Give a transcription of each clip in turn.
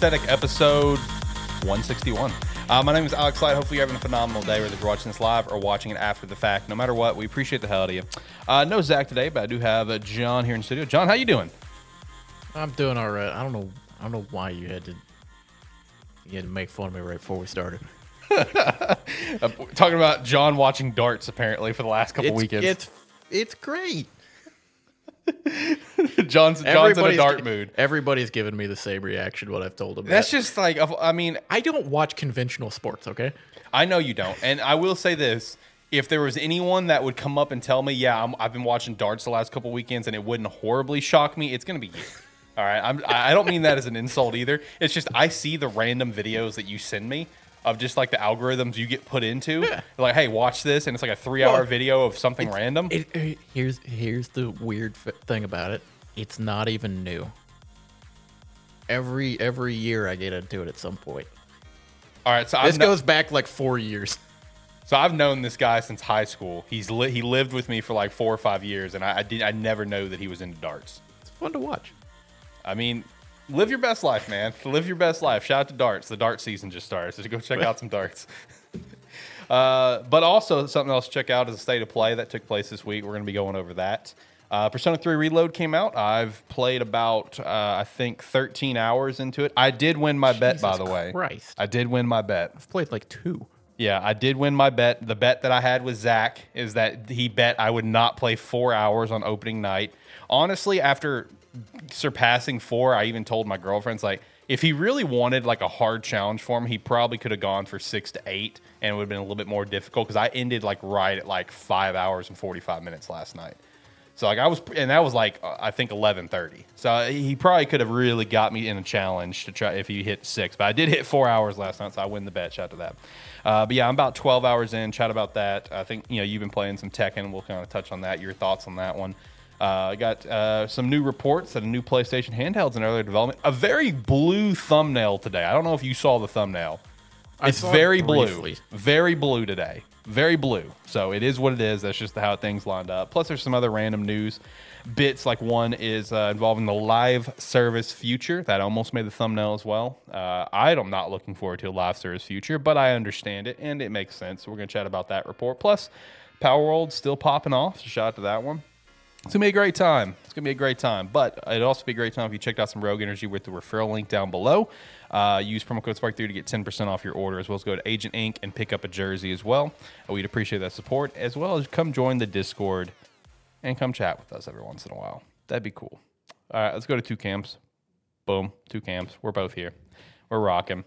Welcome into Gamesthetic episode 161. Uh, my name is Alex Light. Hopefully, you're having a phenomenal day, whether you're watching this live or watching it after the fact. No matter what, we appreciate the hell out of you. Uh, no Zach today, but I do have uh, John here in the studio. John, how you doing? I'm doing all right. I don't know. I don't know why you had to. You had to make fun of me right before we started. Uh, talking about John watching darts apparently for the last couple It's weekends. it's it's great. John's John's in a Everybody's dart mood. Everybody's given me the same reaction what I've told them. That's just like I mean, I don't watch conventional sports. Okay. I know you don't, and I will say this: if there was anyone that would come up and tell me, "Yeah, I'm, I've been watching darts the last couple weekends," and it wouldn't horribly shock me, it's going to be you. All right, I'm, I I don't mean that as an insult either. It's just I see the random videos that you send me of just like the algorithms you get put into. Like, hey, watch this, and it's like a three-hour Well, video of something random. It, it- here's here's the weird f- thing about it. It's not even new. Every every year I get into it at some point. All right, so This kno- goes back like four years. so I've known this guy since high school. He's li- he lived with me for like four or five years, and I, I did I never know that he was into darts. It's fun to watch. I mean, live your best life, man. Live your best life. Shout out to darts. The dart season just started, so go check out some darts. Uh, but also something else to check out is the state of play that took place this week. We're going to be going over that. Uh, Persona 3 Reload came out. I've played about uh, I think 13 hours into it. I did win my bet, by the way. Christ. I did win my bet. I've played like two. Yeah, I did win my bet. The bet that I had with Zach is that he bet I would not play four hours on opening night. Honestly, after surpassing four, I even told my girlfriends like if he really wanted like a hard challenge for him, he probably could have gone for six to eight, and it would have been a little bit more difficult because I ended like right at like five hours and forty five minutes last night. So like I was, and that was like uh, I think eleven thirty. So he probably could have really got me in a challenge to try if he hit six. But I did hit four hours last night, so I win the bet. Shout out to that. Uh, but yeah, I'm about twelve hours in. Chat about that. I think you know you've been playing some Tekken. We'll kind of touch on that. Your thoughts on that one. Uh, I got uh, some new reports that a new PlayStation handheld's in early development. A very blue thumbnail today. I don't know if you saw the thumbnail. It's saw it very blue. Very blue today. Very blue. So it is what it is. That's just how things lined up. Plus, there's some other random news bits. Like one is uh, involving the live service future. That almost made the thumbnail as well. Uh, I'm not looking forward to a live service future, but I understand it and it makes sense. So we're going to chat about that report. Plus, Palworld still popping off. So shout out to that one. It's gonna be a great time. It's gonna be a great time. But it'd also be a great time if you checked out some Rogue Energy with the referral link down below. Uh, use promo code SparkE3 to get 10% off your order, as well as go to Agent Ink. and pick up a jersey as well. Uh, We'd appreciate that support, as well as come join the Discord and come chat with us every once in a while. That'd be cool. All right, let's go to two camps. Boom, two camps. We're both here. We're rocking.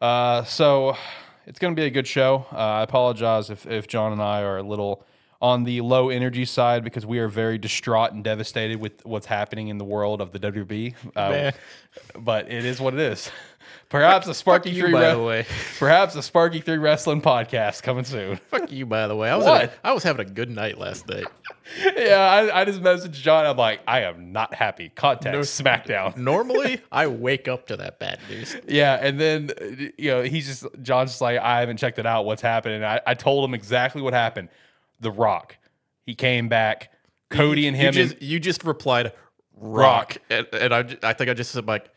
Uh, so it's to be a good show. Uh, I apologize if, if John and I are a little on the low energy side because we are very distraught and devastated with what's happening in the world of the WB. Uh, but it is what it is. Perhaps a Sparky you, Three, by Re- the way. perhaps a Sparky Three Wrestling podcast coming soon. Fuck you, by the way. I was What? having- I was having a good night last night. yeah, I, I just messaged John. I'm like, I am not happy. Contact No- SmackDown. Normally, I wake up to that bad news. Yeah, and then you know he's just John's just like I haven't checked it out. What's happening? I, I told him exactly what happened. The Rock, he came back. Cody and You him. just and, you just replied Rock. rock, and, and I, I think I just said like,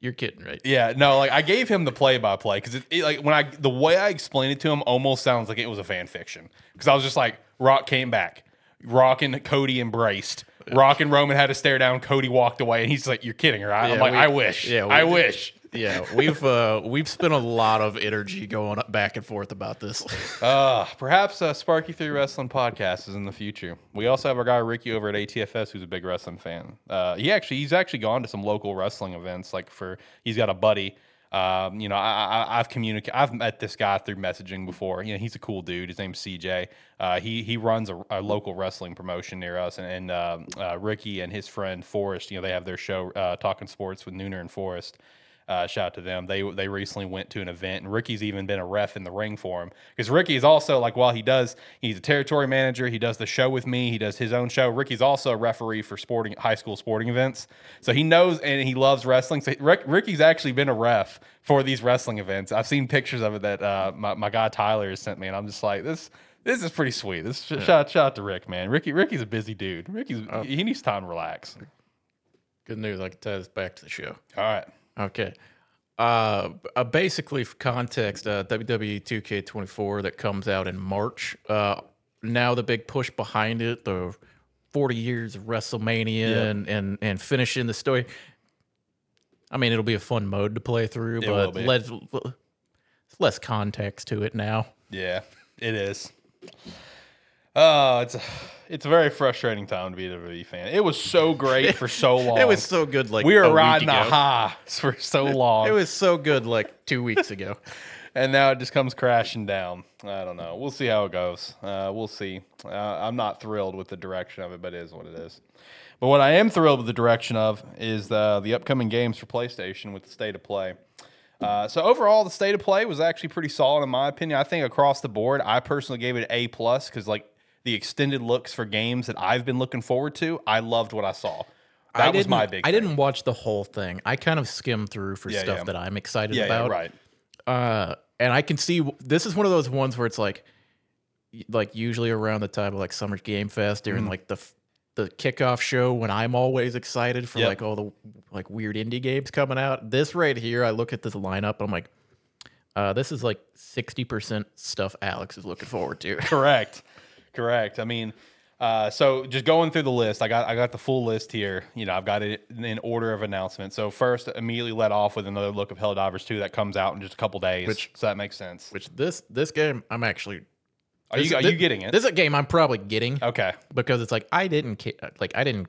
"You're kidding, right?" yeah, no, like I gave him the play by play because it, it, like when I the way I explained it to him almost sounds like it was a fan fiction because I was just like Rock came back, Rock and Cody embraced. Rock and Roman had to stare down. Cody walked away, and he's like, "You're kidding, right?" I'm like, we- "I wish. yeah, I wish." Yeah, we've uh, we've spent a lot of energy going back and forth about this. Uh, perhaps a Sparky Three Wrestling podcast is in the future. We also have our guy Ricky over at ATFS, who's a big wrestling fan. Uh, he actually he's actually gone to some local wrestling events. Like for he's got a buddy. Um, you know, I, I, I've communicated. I've met this guy through messaging before. You know, he's a cool dude. His name's CJ. Uh, he he runs a, a local wrestling promotion near us, and, and um uh, Ricky and his friend Forrest. You know, they have their show uh, Talking Sports with Nooner and Forrest. Uh, shout out to them. They they recently went to an event, and Ricky's even been a ref in the ring for him because Ricky is also like while he does he's a territory manager. He does the show with me. He does his own show. Ricky's also a referee for sporting high school sporting events, so he knows and he loves wrestling. So Rick, Ricky's actually been a ref for these wrestling events. I've seen pictures of it that uh, my my guy Tyler has sent me, and I'm just like this. This is pretty sweet. This shout shout to Rick, man. Ricky Ricky's a busy dude. Ricky's he needs time to relax. Good news. I can tie this back to the show. All right. Okay. Uh, uh, basically, for context, uh, WWE 2K24 that comes out in March. Uh, now the big push behind it, the 40 years of WrestleMania Yeah. and, and and finishing the story. I mean, it'll be a fun mode to play through, It but less, less context to it now. Yeah, it is. Oh, it's a, it's a very frustrating time to be a WWE fan. It was so great for so long. It was so good. Like we were a riding a high for so long. It was so good like two weeks ago. and now it just comes crashing down. I don't know. We'll see how it goes. Uh, we'll see. Uh, I'm not thrilled with the direction of it, but it is what it is. But what I am thrilled with the direction of is the the upcoming games for PlayStation with the state of play. Uh, so overall, the state of play was actually pretty solid in my opinion. I think across the board, I personally gave it A plus because like the extended looks for games that I've been looking forward to, I loved what I saw. That I was my big. I thing. didn't watch the whole thing. I kind of skimmed through for Yeah, stuff yeah. that I'm excited Yeah, yeah, about. right. uh, and I can see this is one of those ones where it's like, like usually around the time of like Summer Game Fest during Mm-hmm. like the the kickoff show when I'm always excited for Yep. like all the like weird indie games coming out. This right here, I look at this lineup, I'm like, uh, this is like sixty percent stuff Alex is looking forward to. Correct. Correct. I mean, uh, so just going through the list, I got I got the full list here. You know, I've got it in order of announcement. So first, immediately let off with another look of Helldivers 2 that comes out in just a couple days. Which- so that makes sense. Which this this game, I'm actually. Are you are thi- you getting it? This is a game I'm probably getting okay. because it's like I didn't care. Like I didn't,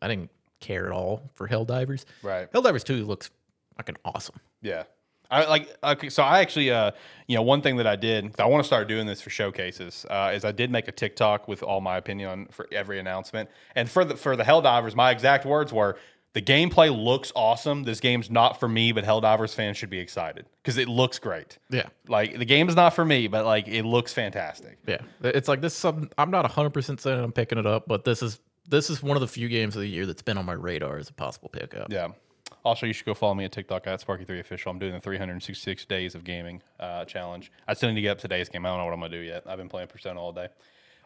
I didn't care at all for Helldivers. Right. Helldivers 2 looks fucking awesome. Yeah. I like okay, so I actually uh you know one thing that I did 'cause I want to start doing this for showcases uh, is I did make a TikTok with all my opinion on for every announcement and for the for the Helldivers my exact words were the gameplay looks awesome this game's not for me but Helldivers fans should be excited because it looks great Yeah. like the game's not for me but like it looks fantastic Yeah. It's like this is something I'm not 100% saying I'm picking it up, but this is this is one of the few games of the year that's been on my radar as a possible pickup. Yeah. Also, you should go follow me at TikTok at SparkE3Official. I'm doing the 366 days of gaming uh, challenge. I still need to get up to today's game. I don't know what I'm going to do yet. I've been playing Persona all day.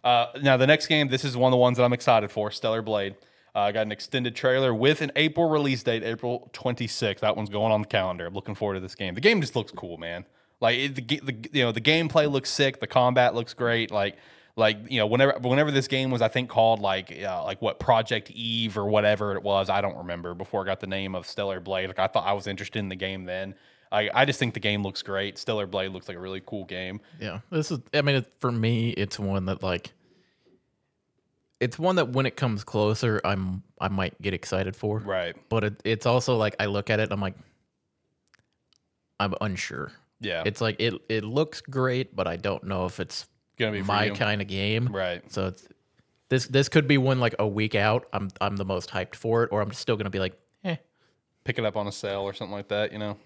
Uh, now, the next game, this is one of the ones that I'm excited for Stellar Blade. Uh, I got an extended trailer with an April release date, April 26th. That one's going on the calendar. I'm looking forward to this game. The game just looks cool, man. Like it, the, the you know the gameplay looks sick. The combat looks great. Like like you know whenever whenever this game was I think called like uh, like what Project Eve or whatever it was I don't remember before I got the name of Stellar Blade like I thought I was interested in the game then I I just think the game looks great Stellar Blade looks like a really cool game Yeah. This is I mean it, for me it's one that like it's one that when it comes closer I'm I might get excited for. right But it, it's also like I look at it I'm like I'm unsure. yeah It's like it it looks great, but I don't know if it's gonna be my you. kind of game. right So it's this this could be one like a week out. I'm I'm the most hyped for it, or I'm still gonna be like, eh. pick it up on a sale or something like that, you know.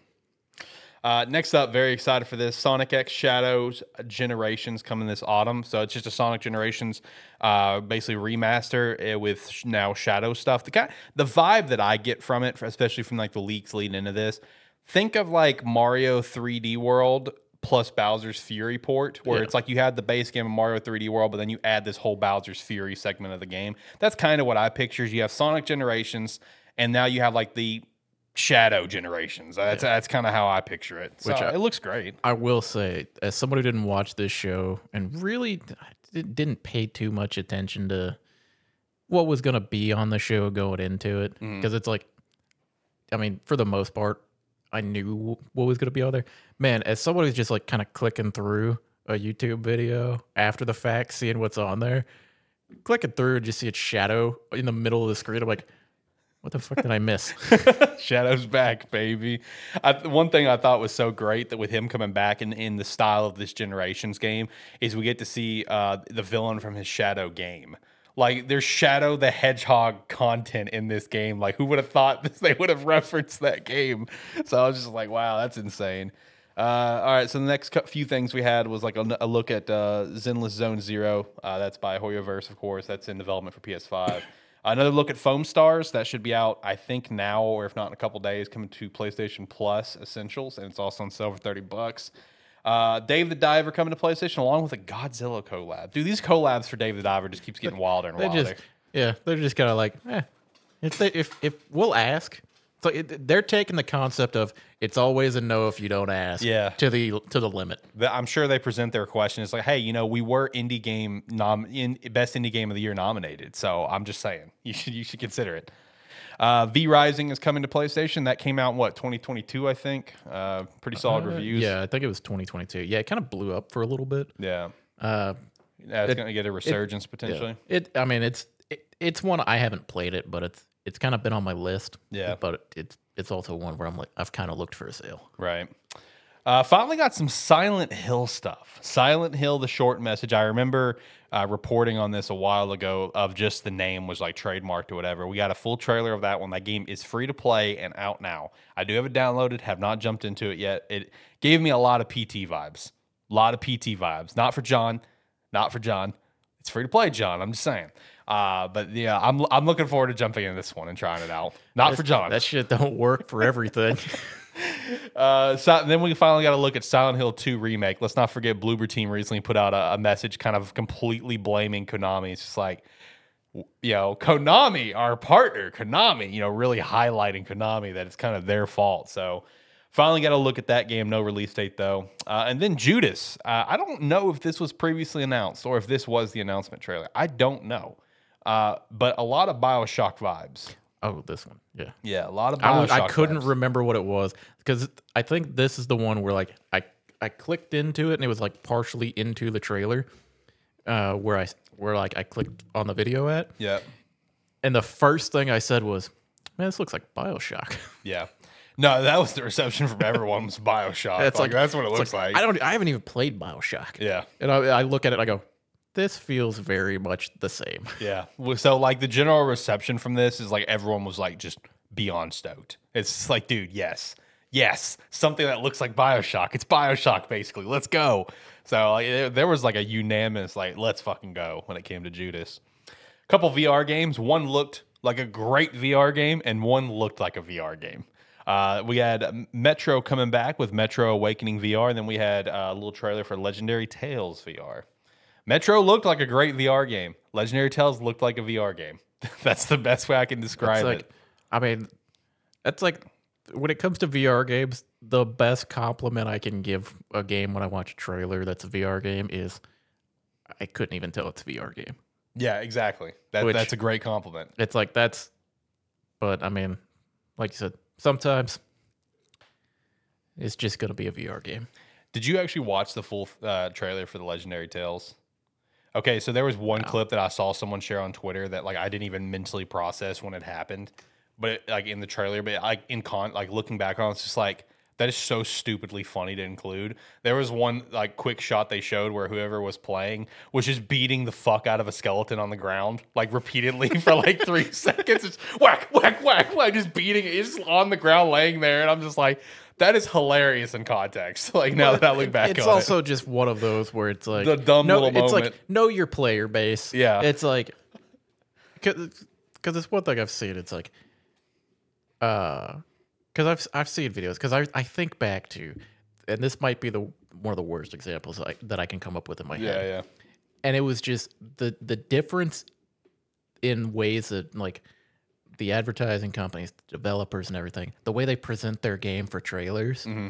Uh, next up, very excited for this Sonic X Shadows Generations coming this autumn. So it's just a Sonic Generations, uh, basically remaster uh, with sh- now Shadow stuff. The kind, the vibe that I get from it, especially from like the leaks leading into this, think of like Mario 3D World plus Bowser's Fury port, where Yeah. it's like you had the base game of Mario 3D World, but then you add this whole Bowser's Fury segment of the game. That's kind of what I picture. You have Sonic Generations, and now you have like the Shadow Generations. That's that's kind of how I picture it. So Which I- it looks great. I will say, as somebody who didn't watch this show and really didn't pay too much attention to what was going to be on the show going into it, Mm-hmm. because it's like, I mean, for the most part, I knew what was going to be on there. Man, as someone who's just like kind of clicking through a YouTube video after the fact, seeing what's on there, clicking through and just see its shadow in the middle of the screen, I'm like, what the fuck did I miss? Shadow's back, baby. I, one thing I thought was so great that with him coming back in, in the style of this generations game is we get to see uh, the villain from his Shadow game. Like there's Shadow the Hedgehog content in this game. Like who would have thought this, they would have referenced that game? So I was just like, wow, that's insane. Uh, all right, so the next few things we had was like a, a look at uh, Zenless Zone Zero. Uh, that's by Hoyoverse, of course. That's in development for PS5. Another look at Foam Stars that should be out, I think now, or if not in a couple days, coming to PlayStation Plus Essentials, and it's also on sale for thirty bucks. Uh, Dave the Diver coming to PlayStation along with a Godzilla collab. Dude, these collabs for Dave the Diver just keeps getting wilder and They wilder. just, yeah, they're just kind of like, eh. If they, if if we'll ask, So it, they're taking the concept of it's always a no if you don't ask. Yeah. To the to the limit. I'm sure they present their question. It's like, hey, you know, we were indie game nom in best indie game of the year nominated. So I'm just saying, you should you should consider it. Uh, v Rising is coming to PlayStation. That came out in what 2022, I think. Uh, pretty solid Uh, reviews. Yeah, I think it was 2022. Yeah, it kind of blew up for a little bit. yeah. Uh, Yeah, it's gonna get a resurgence potentially. It. I mean, it's it, it's one I haven't played it, but it's it's kind of been on my list. Yeah. But it's it's also one where I'm like I've kind of looked for a sale. Right. Uh, finally got some Silent Hill stuff. Silent Hill, the short message. I remember uh, reporting on this a while ago of just the name was like trademarked or whatever. We got a full trailer of that one. That game is free to play and out now. I do have it downloaded, have not jumped into it yet. It gave me a lot of PT vibes. A lot of PT vibes. Not for John. Not for John. It's free to play, John. I'm just saying. Uh, but yeah, I'm I'm looking forward to jumping into this one and trying it out. Not for John. That shit don't work for everything. Uh, so then we finally got to look at Silent Hill 2 remake. Let's not forget Bloober Team recently put out a, a message kind of completely blaming Konami. It's just like, you know, Konami, our partner, Konami, you know, really highlighting Konami that it's kind of their fault. So finally got to look at that game. No release date though. Uh, and then Judas. Uh, I don't know if this was previously announced or if this was the announcement trailer. I don't know. Uh, but a lot of Bioshock vibes. oh, this one. Yeah. Yeah, a lot of I, Bioshock was- I couldn't vibes. remember what it was because I think this is the one where like I I clicked into it and it was like partially into the trailer, uh, where I where like I clicked on the video at, yeah. and the first thing I said was, "Man, this looks like Bioshock." Yeah. No, that was the reception from everyone was Bioshock. It's like, like- that's what it It's looks like. I don't. I haven't even played Bioshock. yeah. And I, I look at it, and I go, "This feels very much the same." Yeah. So like the general reception from this is like everyone was like just beyond stoked. It's like, dude, yes. Yes. Something that looks like Bioshock. It's Bioshock basically. Let's go. So like there, there was like a unanimous like let's fucking go when it came to Judas. A couple VR games. One looked like a great VR game, and one looked like a VR game. Uh, we had Metro coming back with Metro Awakening VR, and then we had uh, a little trailer for Legendary Tales VR. Metro looked like a great VR game. Legendary Tales looked like a VR game. That's the best way I can describe It's it. like, I mean, that's like when it comes to VR games, the best compliment I can give a game when I watch a trailer that's a VR game is I couldn't even tell it's a VR game. Yeah, exactly. That, Which- that's a great compliment. It's like that's, but I mean, like you said, sometimes it's just gonna be a VR game. Did you actually watch the full uh, trailer for the Legendary Tales? Okay, so there was one clip that I saw someone share on Twitter that like I didn't even mentally process when it happened, but it, like in the trailer, but like in con, like looking back on, it, it's just like that is so stupidly funny to include. There was one like quick shot they showed where whoever was playing was just beating the fuck out of a skeleton on the ground like repeatedly for like three seconds, just whack whack whack whack, just beating it, it's just on the ground laying there, and I'm just like. That is hilarious in context. Like now that I look back on it. it's also just one of those where it's like The dumb no, little it's moment. like know your player base. Yeah. it's like because it's one thing I've seen. It's like uh because I've I've seen videos because I I think back to and this might be the one of the worst examples I, that I can come up with in my it. Yeah, head. yeah. And it was just the the difference in ways that like the advertising companies, developers, and everything, the way they present their game for trailers, Mm-hmm.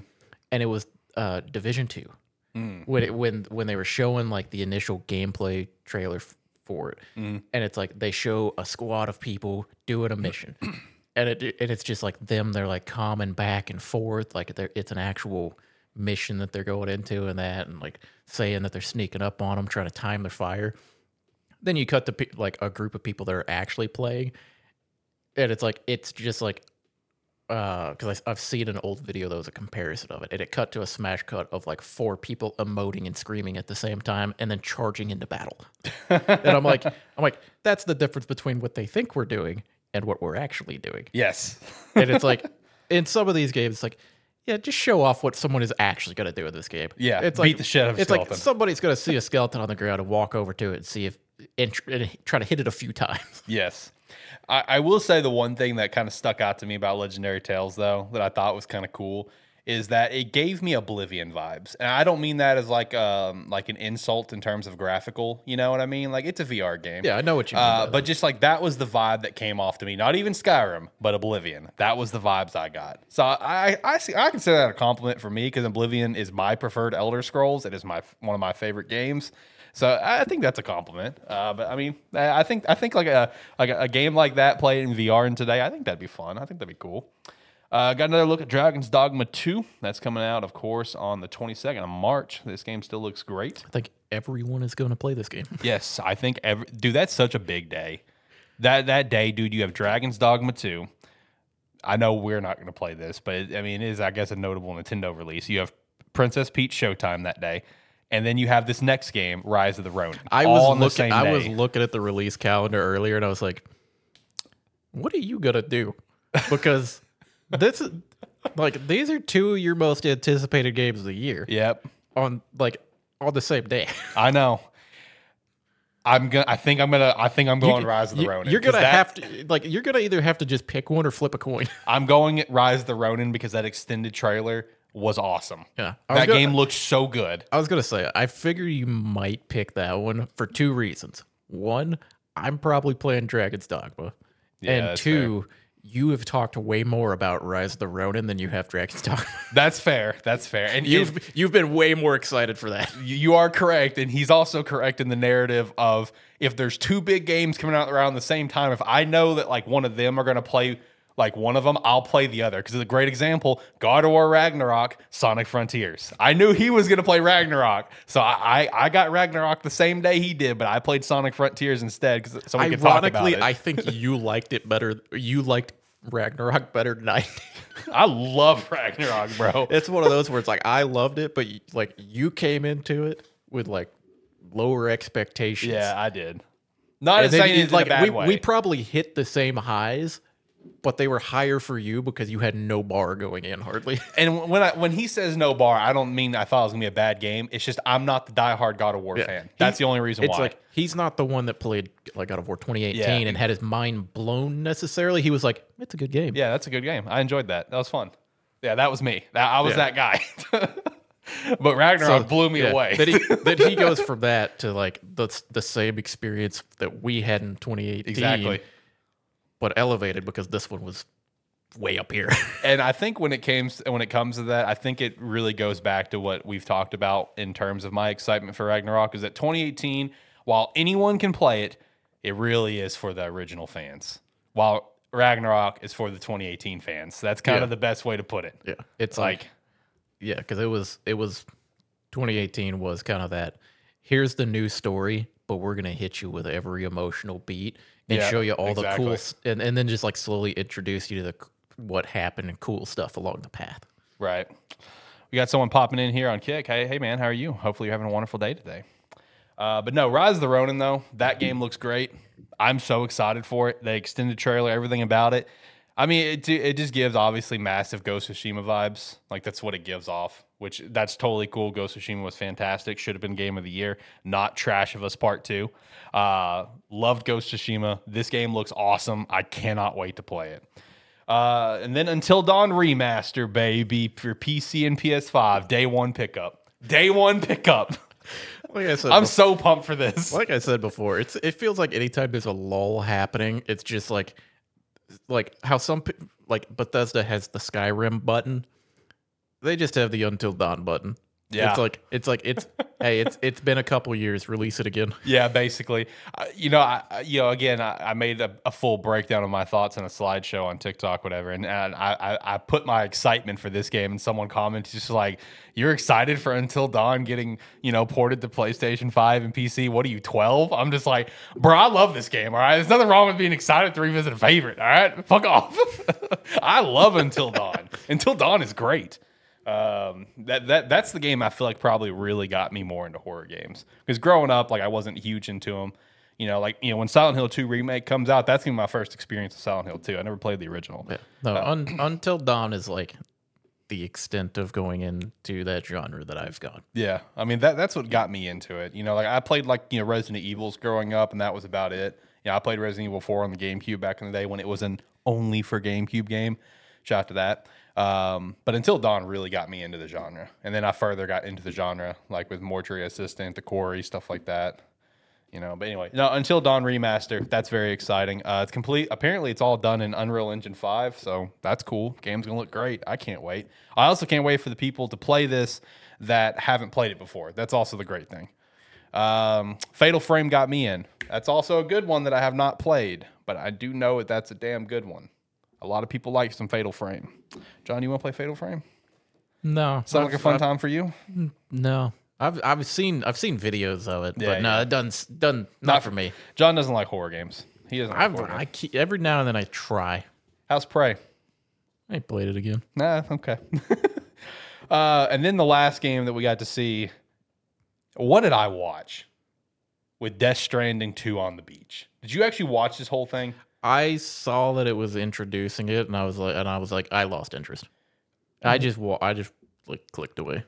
and it was uh, Division Two Mm. when it, when when they were showing like the initial gameplay trailer f- for it, Mm. and it's like they show a squad of people doing a mission, and it and it's just like them. They're like calming back and forth, like they're, it's an actual mission that they're going into, and that, and like saying that they're sneaking up on them, trying to time their fire. Then you cut to pe- like a group of people that are actually playing, and it's like it's just like uh, because I've seen an old video that was a comparison of it, and it cut to a smash cut of like four people emoting and screaming at the same time, and then charging into battle. and I'm like, I'm like, that's the difference between what they think we're doing and what we're actually doing. Yes. And it's like, in some of these games, it's like, yeah, just show off what someone is actually going to do in this game. Yeah, it's beat like the shit out of a It's skeleton. like somebody's going to see a skeleton on the ground and walk over to it and see if and, tr- and try to hit it a few times. yes. I, I will say the one thing that kind of stuck out to me about Legendary Tales, though, that I thought was kind of cool is that it gave me Oblivion vibes, and I don't mean that as like um like an insult in terms of graphical. You know what I mean? Like it's a VR game. Yeah, I know what you mean. Uh, but just like that was the vibe that came off to me. Not even Skyrim, but Oblivion. That was the vibes I got. So I I see I consider that a compliment for me because Oblivion is my preferred Elder Scrolls. It is my one of my favorite games. So I think that's a compliment. Uh, but I mean, I think I think like a like a, a game like that played in VR in today, I think that'd be fun. I think that'd be cool. Uh, got another look at Dragon's Dogma 2. That's coming out, of course, on the 22nd of March. This game still looks great. I think everyone is going to play this game. Yes, I think every dude, that's such a big day. That that day, dude, you have Dragon's Dogma 2. I know we're not going to play this, but it, I mean, it is I guess a notable Nintendo release. You have Princess Peach Showtime that day, and then you have this next game, Rise of the Ronin. I was looking. I was looking at the release calendar earlier, and I was like, "What are you gonna do?" Because this is like these are two of your most anticipated games of the year Yep, on like on the same day. I know. I'm gonna. I think I'm gonna. I think I'm going Rise of the You- Ronin. You're gonna have to like you're gonna either have to just pick one or flip a coin. I'm going Rise of the Ronin because that extended trailer was awesome. Yeah, was that gonna- game looked so good. I was gonna say I figure you might pick that one for two reasons. One, I'm probably playing Dragon's Dogma, Yeah, and that's two, you have talked way more about Rise of the Ronin than you have Dragon's Dogma. That's fair. That's fair. And you've if- you've been way more excited for that. you you are correct, and he's also correct in the narrative of if there's two big games coming out around the same time. If I know that like one of them are going to play like one of them, I'll play the other. Because it's a great example: God of War Ragnarok, Sonic Frontiers. I knew he was going to play Ragnarok, so I, I I got Ragnarok the same day he did, but I played Sonic Frontiers instead because so we could talk about Ironically, it. I think you liked it better. You liked Ragnarok better than I. did. I love Ragnarok, bro. It's one of those where it's like I loved it, but you- like you came into it with like lower expectations. Yeah, I did. Not and saying it's like in a bad we, way. we probably hit the same highs, but they were higher for you because you had no bar going in hardly. And when I when he says no bar, I don't mean I thought it was gonna be a bad game. It's just I'm not the diehard God of War fan. That's He- the only reason it's why. like he's not the one that played like God of War 2018 Yeah. and had his mind blown necessarily. He was like, it's a good game. yeah, that's a good game. I enjoyed that. That was fun. Yeah, that was me. That, I was Yeah. that guy. but Ragnarok blew me yeah, away. that, he, then he goes from that to like the the same experience that we had in 2018, exactly. But elevated because this one was way up here. and I think when it came when it comes to that, I think it really goes back to what we've talked about in terms of my excitement for Ragnarok. Is that 2018, while anyone can play it, it really is for the original fans. While Ragnarok is for the 2018 fans. That's kind Yeah. of the best way to put it. yeah, it's Like, like yeah, because it was it was 2018 was kind of that. Here's the new story, but we're gonna hit you with every emotional beat and Yeah, show you all the cool and and then just like slowly introduce you to the what happened and cool stuff along the path. right. We got someone popping in here on Kick. Hey, hey man, how are you? Hopefully you're having a wonderful day today. Uh, but no, Rise of the Ronin though, that game looks great. I'm so excited for it. The extended trailer, everything about it. I mean, it it just gives obviously massive Ghost of Tsushima vibes. Like that's what it gives off, which that's totally cool. Ghost of Tsushima was fantastic. Should have been game of the year. Not Trash of Us Part Two. Uh, loved Ghost of Tsushima. This game looks awesome. I cannot wait to play it. Uh, and then Until Dawn remaster, baby, for PC and PS5, day one pickup. Day one pickup. Like I said, I'm bef- so pumped for this. like I said before, it's it feels like anytime there's a lull happening, it's just like like how some like Bethesda has the Skyrim button. They just have the Until Dawn button. Yeah. It's like it's like it's hey, it's it's been a couple years, release it again. Yeah, basically. Uh, you know, I, you know, again, I, I made a, a full breakdown of my thoughts in a slideshow on TikTok, whatever, and, and I, I, I put my excitement for this game, and someone commented just like, "You're excited for Until Dawn getting, you know, ported to PlayStation Five and PC? What are you, 12?" I'm just like, bro, I love this game. All right, there's nothing wrong with being excited to revisit a favorite. All right, fuck off. I love Until Dawn. Until Dawn is great. Um, that that that's the game I feel like probably really got me more into horror games because growing up, like I wasn't huge into them. You know, like you know when Silent Hill Two remake comes out, that's gonna be my first experience of Silent Hill Two. I never played the original. No, un, Until Dawn is like the extent of going into that genre that I've gone. Yeah, I mean that that's what got me into it. You know, like I played like you know Resident Evils growing up, and that was about it. Yeah, I played Resident Evil Four on the GameCube back in the day when it was an only for GameCube game. Shout out to that. Um, but Until Dawn really got me into the genre, and then I further got into the genre like with Mortuary Assistant, the Quarry, stuff like that. You know, but anyway, no, Until Dawn remaster. That's very exciting. Uh, it's complete. Apparently, it's all done in Unreal Engine Five, so that's cool. Game's gonna look great. I can't wait. I also can't wait for the people to play this that haven't played it before. That's also the great thing. Um, Fatal Frame got me in. That's also a good one that I have not played, but I do know that that's a damn good one. A lot of people like some Fatal Frame. John, you want to play Fatal Frame? No, Sound like a fun I've- time for you? No, I've I've seen I've seen videos of it, Yeah, but no, yeah. it doesn't done not, not for me. John doesn't like horror games. He doesn't like I keep, every now and then I try. How's Prey? I played it again. Nah, okay. uh, and then the last game that we got to see, what did I watch? With Death Stranding 2 on the beach. Did you actually watch this whole thing? I saw that it was introducing it, and I was like, and I was like, I lost interest. I Mm-hmm. just wa- I just like clicked away.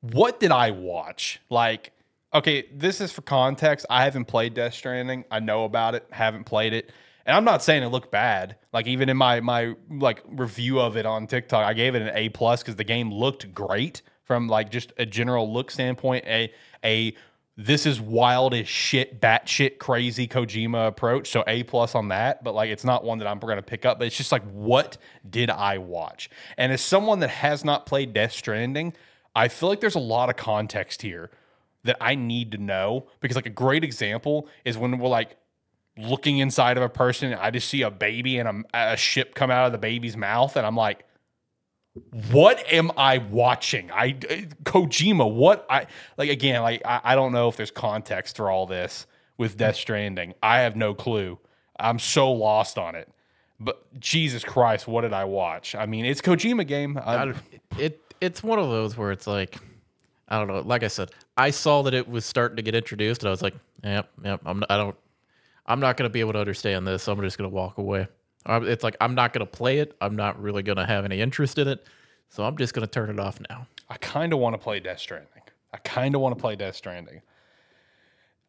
What did I watch? Like, okay, this is for context. I haven't played Death Stranding. I know about it, haven't played it. And I'm not saying it looked bad. Like even in my my like review of it on TikTok, I gave it an A plus because the game looked great from like just a general look standpoint. A a this is wild as shit, batshit crazy Kojima approach. So A plus on that, but like it's not one that I'm gonna pick up. But it's just like, what did I watch? And as someone that has not played Death Stranding, I feel like there's a lot of context here that I need to know because like a great example is when we're like looking inside of a person, I just see a baby and a, a ship come out of the baby's mouth, and I'm like, Mm-hmm. what am I watching? I uh, Kojima, what I like again, like I, I don't know if there's context for all this with Death Stranding. I have no clue. I'm so lost on it. But Jesus Christ, what did I watch? I mean, it's Kojima game. I, it it's one of those where it's like I don't know. Like I said, I saw that it was starting to get introduced, and I was like, "Yep, yep." I'm I don't I'm not gonna be able to understand this, so I'm just gonna walk away. It's like I'm not gonna play it. I'm not really gonna have any interest in it, so I'm just gonna turn it off now. I kind of want to play Death Stranding. I kind of want to play Death Stranding.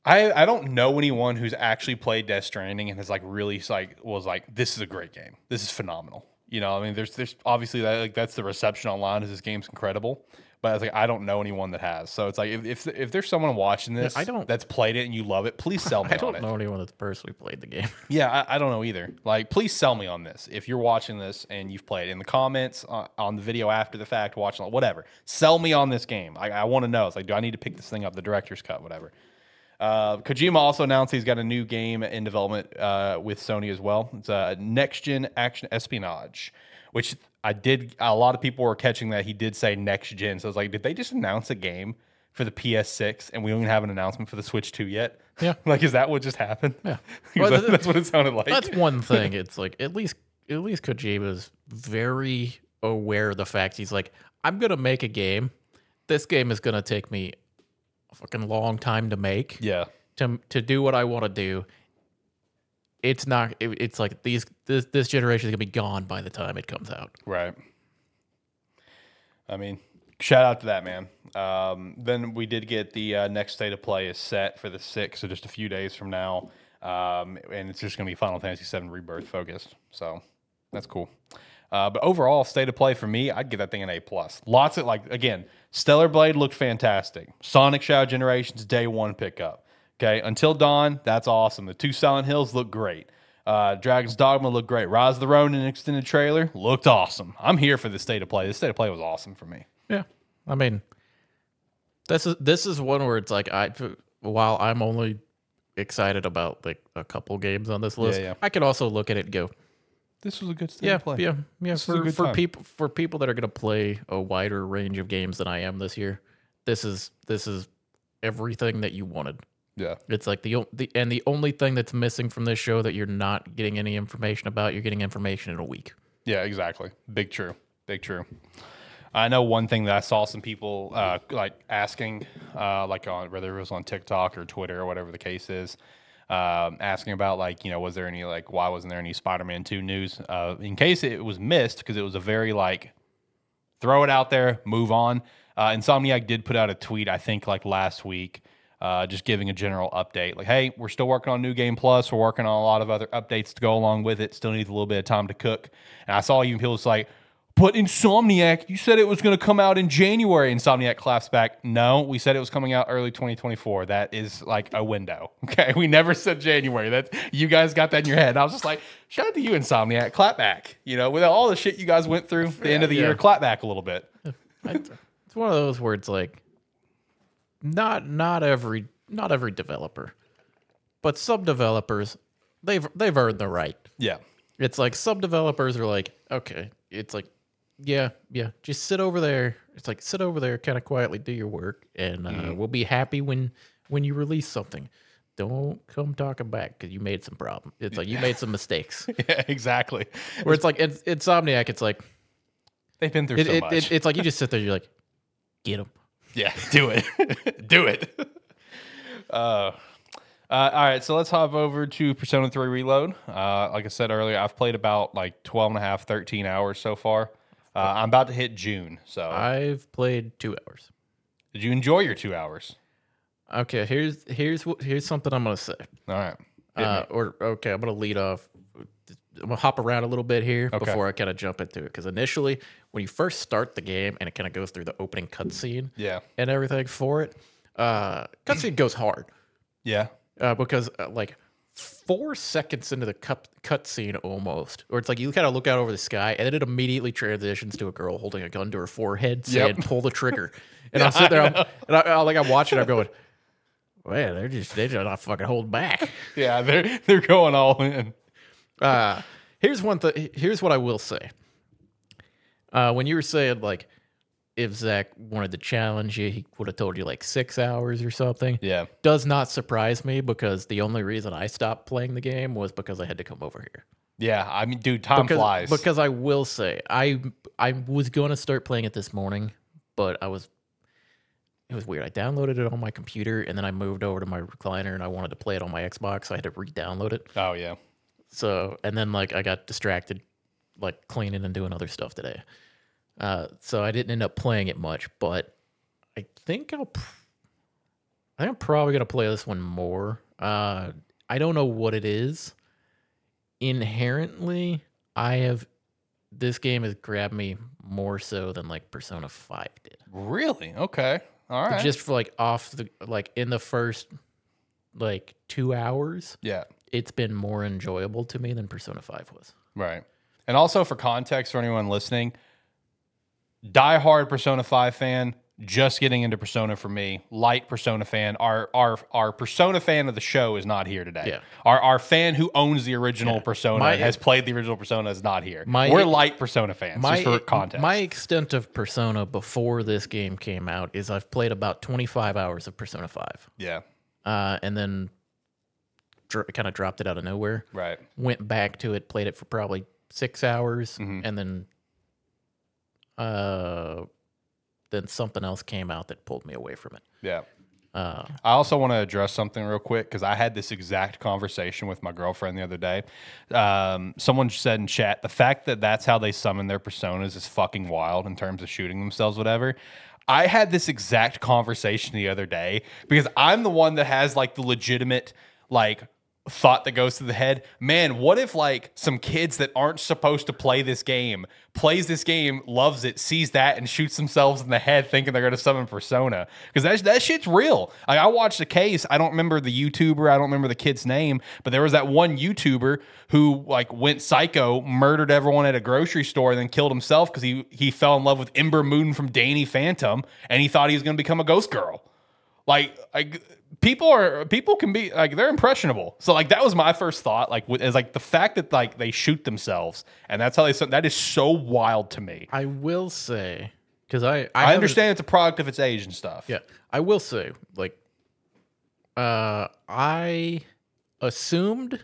I I don't know anyone who's actually played Death Stranding and has like really like was like this is a great game. This is phenomenal. You know, I mean, there's there's obviously that like that's the reception online is this game's incredible. But it's like I don't know anyone that has. So it's like if if, if there's someone watching this I don't- that's played it and you love it, please sell me I don't it. know anyone that's personally played the game. Yeah, I, I don't know either. Like, please sell me on this. If you're watching this and you've played in the comments uh, on the video after the fact, watching whatever, sell me on this game. I, I want to know. It's like, do I need to pick this thing up? The director's cut, whatever. Uh, Kojima also announced he's got a new game in development uh, with Sony as well. It's a next gen action espionage, which I did. A lot of people were catching that he did say next gen. So I was like, did they just announce a game for the PS6 and we don't even have an announcement for the Switch 2 yet? Yeah. like, is that what just happened? Yeah. Well, that- that's what it sounded like. That's one thing. It's like at least at least Kojima's very aware of the fact he's like, I'm gonna make a game. This game is gonna take me fucking long time to make. yeah. To to do what I want to do. It's not. it- it's like these this this generation is gonna be gone by the time it comes out. Right. I mean, shout out to that man. Um, then we did get the uh, next state of play is set for the sixth, so just a few days from now, um, and it's just going to be Final Fantasy VII Rebirth focused. So that's cool. Uh, but overall, state of play for me, I'd give that thing an A plus. Lots of like again, Stellar Blade looked fantastic. Sonic Shadow Generations day one pickup. Okay, Until Dawn, that's awesome. The two Silent Hills look great. Uh, Dragon's Dogma looked great. Rise of the Ronin extended trailer looked awesome. I'm here for the state of play. This state of play was awesome for me. Yeah, I mean, this is this is one where it's like I while I'm only excited about like a couple games on this list, yeah. I could also look at it and go, This was a good state yeah, of play. yeah, yeah. This was a For, good for time. people for people that are going to play a wider range of games than I am this year, this is this is everything that you wanted. Yeah. It's like the, the and the only thing that's missing from this show that you're not getting any information about, you're getting information in a week. Yeah, exactly. Big true. Big true. I know one thing that I saw some people uh, like asking, uh, like on whether it was on TikTok or Twitter or whatever the case is, um, asking about like you know was there any like why wasn't there any Spider-Man two news? Uh, in case it was missed because it was a very like throw it out there, move on. Uh, Insomniac did put out a tweet I think like last week uh, just giving a general update. Like, hey, we're still working on New Game Plus. We're working on a lot of other updates to go along with it. Still needs a little bit of time to cook. And I saw even people was like, but Insomniac, you said it was going to come out in January. Insomniac claps back, no, we said it was coming out early 2024. That is like a window. Okay, we never said January. That you guys got that in your head. I was just like, shout out to you, Insomniac, clap back. You know, with all the shit you guys went through, the end of the Yeah. year, clap back a little bit. It's one of those words like not not every not every developer, but sub developers they've they've earned the right. Yeah, It's like sub developers are like, okay, it's like, yeah, yeah, just sit over there. It's like sit over there, kind of quietly do your work, and uh, we'll be happy when when you release something. Don't come talking back because you made some problem. It's like you made some mistakes. yeah, exactly. Where it's like it's Insomniac. It's like They've been through it, so it, much. it, it's like you just sit there. You're like, get them. Yeah, do it. do it. Uh, uh, all right, so let's hop over to Persona 3 Reload. Uh, like I said earlier, I've played about like 12 and a half, 13 hours so far. Uh, I'm about to hit June. So, I've played two hours. did you enjoy your two hours? Okay, here's here's what here's something I'm gonna say. All right. Uh, or okay, I'm gonna lead off. I'm gonna hop around a little bit here Okay. before I kind of jump into it because initially, when you first start the game and it kind of goes through the opening cutscene Yeah. and everything for it, uh, cutscene goes hard Yeah. uh, because uh, like four seconds into the cut cutscene almost, or it's like you kind of look out over the sky and then it immediately transitions to a girl holding a gun to her forehead saying Yep. "pull the trigger," and I'm sitting there I'm, and I, I like I'm watching, I'm going. Man, they're just they're just not fucking holding back. Yeah, they're they're going all in. Uh, here's one thing. Here's what I will say. Uh, when you were saying like, if Zach wanted to challenge you, he would have told you like six hours or something. Yeah. Does not surprise me because the only reason I stopped playing the game was because I had to come over here. Yeah. I mean, dude, time Because, flies. because I will say I I was going to start playing it this morning, but I was it was weird. I downloaded it on my computer and then I moved over to my recliner and I wanted to play it on my Xbox. So I had to re-download it. oh, yeah. So and then like I got distracted, like cleaning and doing other stuff today. Uh, so I didn't end up playing it much, but I think I'll. pr- I think I'm probably gonna play this one more. Uh, I don't know what it is. Inherently, I have this game has grabbed me more so than like Persona Five did. Really? Okay. All right. Just for like off the like in the first like two hours, yeah. it's been more enjoyable to me than Persona 5 was. Right. And also for context for anyone listening, diehard Persona 5 fan, just getting into Persona for me, light Persona fan. Our our our Persona fan of the show is not here today. Yeah. Our our fan who owns the original Persona My- has played the original Persona is not here. My- We're light Persona fans, just for context. My extent of Persona before this game came out is I've played about 25 hours of Persona 5. yeah. Uh, and then dr- kind of dropped it out of nowhere. Right. Went back to it, played it for probably six hours, Mm-hmm. and then uh, then something else came out that pulled me away from it. Yeah. Uh, I also want to address something real quick because I had this exact conversation with my girlfriend the other day. Um, someone said in chat the fact that that's how they summon their personas is fucking wild in terms of shooting themselves, whatever. I had this exact conversation the other day because I'm the one that has like the legitimate like thought that goes to the head. Man what if like some kids that aren't supposed to play this game plays this game loves it sees that and shoots themselves in the head thinking they're going to summon persona? Because that, that shit's real. Like, i watched a case i don't remember the youtuber i don't remember the kid's name but there was that one youtuber who like went psycho murdered everyone at a grocery store and then killed himself because he he fell in love with ember moon from danny phantom and he thought he was going to become a ghost girl. Like like people are people can be like they're impressionable. So like that was my first thought like is like the fact that like they shoot themselves and that's how they that is so wild to me. I will say, because I, I, i, understand it's a product of its age and stuff. Yeah, I will say, like, uh, I assumed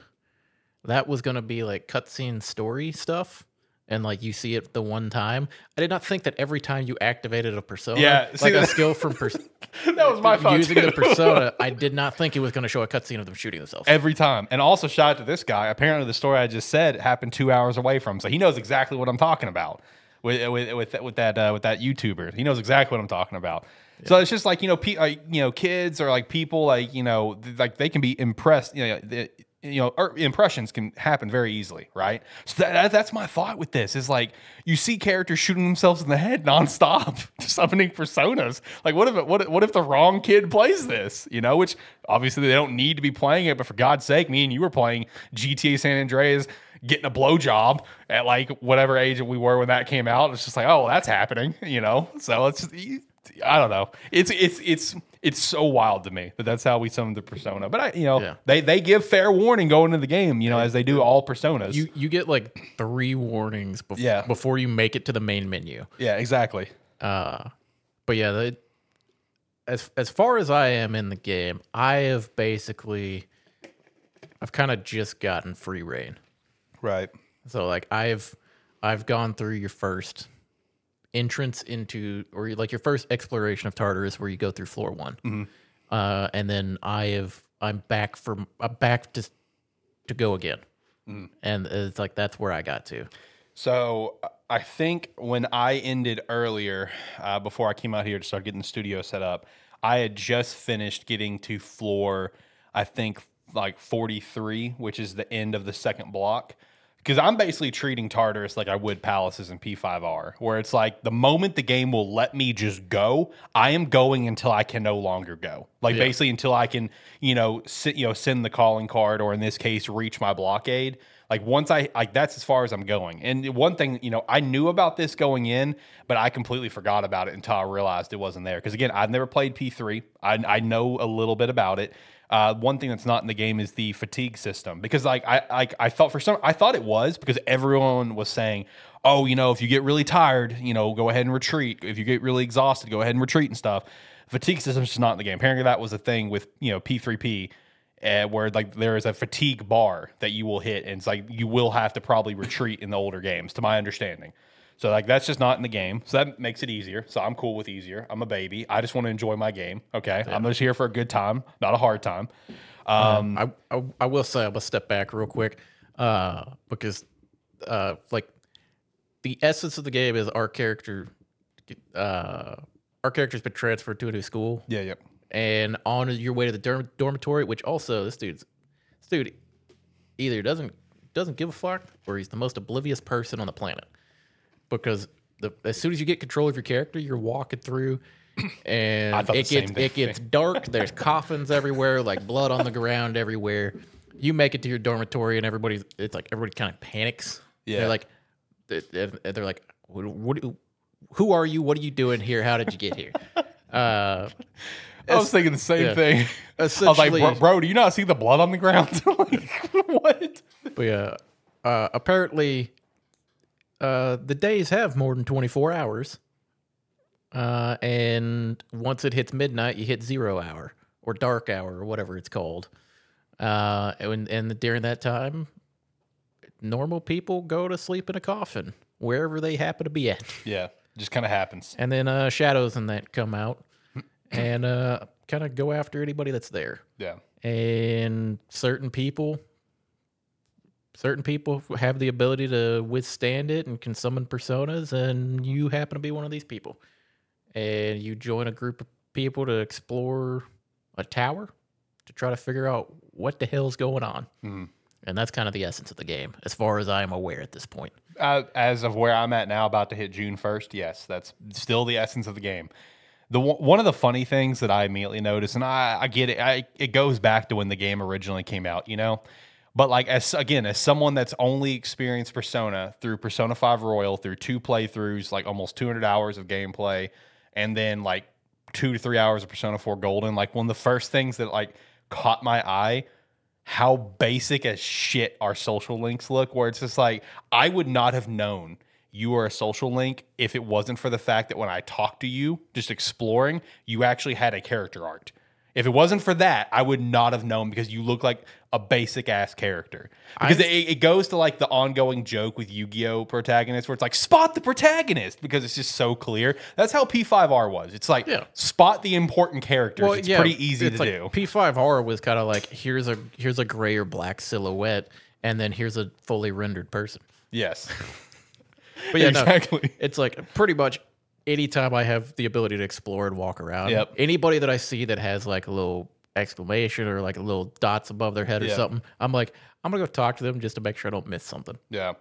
that was gonna be like cutscene story stuff, and like you see it the one time. I did not think that every time you activated a persona, Yeah, see like a that- skill from pers- that was my thought using too. the persona, I did not think it was gonna show a cutscene of them shooting themselves. every time and also shout out to this guy apparently the story i just said happened two hours away from so he knows exactly what i'm talking about with with with, with that uh, with that YouTuber. He knows exactly what I'm talking about. So it's just like you know, pe- like, you know, kids or like people like you know, th- like they can be impressed. You know, the, you know, or impressions can happen very easily, right? So that, that- that's my thought with this is like you see characters shooting themselves in the head nonstop, summoning personas. Like, what if what what if the wrong kid plays this? You know, which obviously they don't need to be playing it, but for God's sake, me and you were playing GTA San Andreas, getting a blowjob at like whatever age we were when that came out. It's just like, oh, that's happening, you know. So it's I don't know. It's it's it's it's so wild to me that that's how we summon the persona. But I, you know, Yeah. they they give fair warning going into the game, you know, as they do all personas. You you get like three warnings bef- Yeah. before you make it to the main menu. yeah, exactly. Uh, but yeah, the, as as far as I am in the game, I have basically, I've kind of just gotten free reign. Right. So like I've I've gone through your first entrance into or like your first exploration of Tartarus where you go through floor one, uh, and then I have I'm back from I'm back to to go again, and it's like that's where I got to. So I think when I ended earlier, uh, before I came out here to start getting the studio set up, I had just finished getting to floor, I think like 43, which is the end of the second block. Because I'm basically treating Tartarus like I would Palaces and P5R, where it's like the moment the game will let me just go, I am going until I can no longer go. Like Yeah. basically until I can, you know, sit, you know, send the calling card, or in this case, reach my blockade. Like once I like that's as far as I'm going. And one thing, you know, I knew about this going in, but I completely forgot about it until I realized it wasn't there. Because again, I've never played P3. I, I know a little bit about it. Uh, one thing that's not in the game is the fatigue system because like I like I thought for some I thought it was because everyone was saying, oh, you know, if you get really tired, you know, go ahead and retreat. If you get really exhausted, go ahead and retreat and stuff. Fatigue system is just not in the game. Apparently, that was a thing with you know P3P uh, where like there is a fatigue bar that you will hit, and it's like you will have to probably retreat in the older games, to my understanding. So like that's just not in the game. So that makes it easier. So I'm cool with easier. I'm a baby. I just want to enjoy my game. Okay, I'm just here for a good time, not a hard time. Um, I, I I will say I'm gonna step back real quick, uh, because uh, like the essence of the game is our character, uh, our character's been transferred to a new school, yeah, yeah, and on your way to the dorm- dormitory, which also this dude's this dude either doesn't doesn't give a fuck or he's the most oblivious person on the planet because the, as soon as you get control of your character, you're walking through. And it gets it gets dark. There's coffins everywhere, like blood on the ground everywhere. You make it to your dormitory, and everybody's it's like everybody kind of panics. Yeah. they're like, they're, like, what, what, who are you? What are you doing here? How did you get here? Uh, I was thinking the same yeah. thing. I was like, bro, bro, do you not see the blood on the ground? like, what? But yeah, uh, apparently, uh, the days have more than 24 hours. Uh, and once it hits midnight, you hit zero hour or dark hour or whatever it's called. Uh, and, and during that time, normal people go to sleep in a coffin wherever they happen to be at. Yeah, just kind of happens. And then uh, shadows and that come out and uh, kind of go after anybody that's there Yeah. and certain people certain people have the ability to withstand it and can summon personas and you happen to be one of these people and you join a group of people to explore a tower to try to figure out what the hell's going on and that's kind of the essence of the game as far as i'm aware at this point uh, as of where I'm at now, about to hit June 1st, yes, that's still the essence of the game. The one one of the funny things that I immediately noticed, and I, I get it, I, it goes back to when the game originally came out, you know. But like as again, as someone that's only experienced Persona through Persona 5 Royal, through two playthroughs, like almost 200 hours of gameplay, and then like two to three hours of Persona 4 Golden, like one of the first things that like caught my eye how basic as shit our social links look where it's just like i would not have known you were a social link if it wasn't for the fact that when i talked to you just exploring you actually had a character art if it wasn't for that i would not have known because you look like a basic ass character because it, it goes to like the ongoing joke with yu-gi-oh protagonists where it's like spot the protagonist because it's just so clear that's how p5r was it's like Yeah. spot the important characters it's pretty easy it's to like do P5R was kind of like here's a here's a gray or black silhouette, and then here's a fully rendered person. Yes. But yeah, no, it's like pretty much anytime I have the ability to explore and walk around. Yep. Anybody that I see that has like a little exclamation or like a little dots above their head or Yep. something, I'm like, I'm gonna go talk to them just to make sure I don't miss something. Yeah.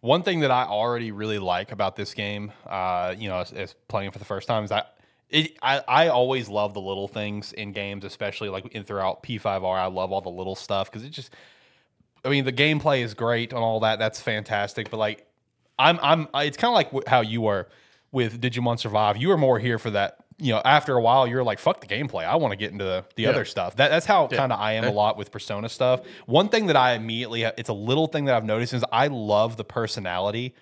One thing that I already really like about this game, uh, you know, as, as playing for the first time, is I, it, I I always love the little things in games, especially like in throughout P5R. I love all the little stuff because it just, I mean, the gameplay is great and all that. That's fantastic. But like, I'm I'm I- it's kind of like wh- how you were with Digimon Survive. You were more here for that. You know, after a while, you're like, "Fuck the gameplay. I want to get into the, the other stuff." That, that's how kind of I am a lot with Persona stuff. One thing that I immediately, it's a little thing that I've noticed is I love the personality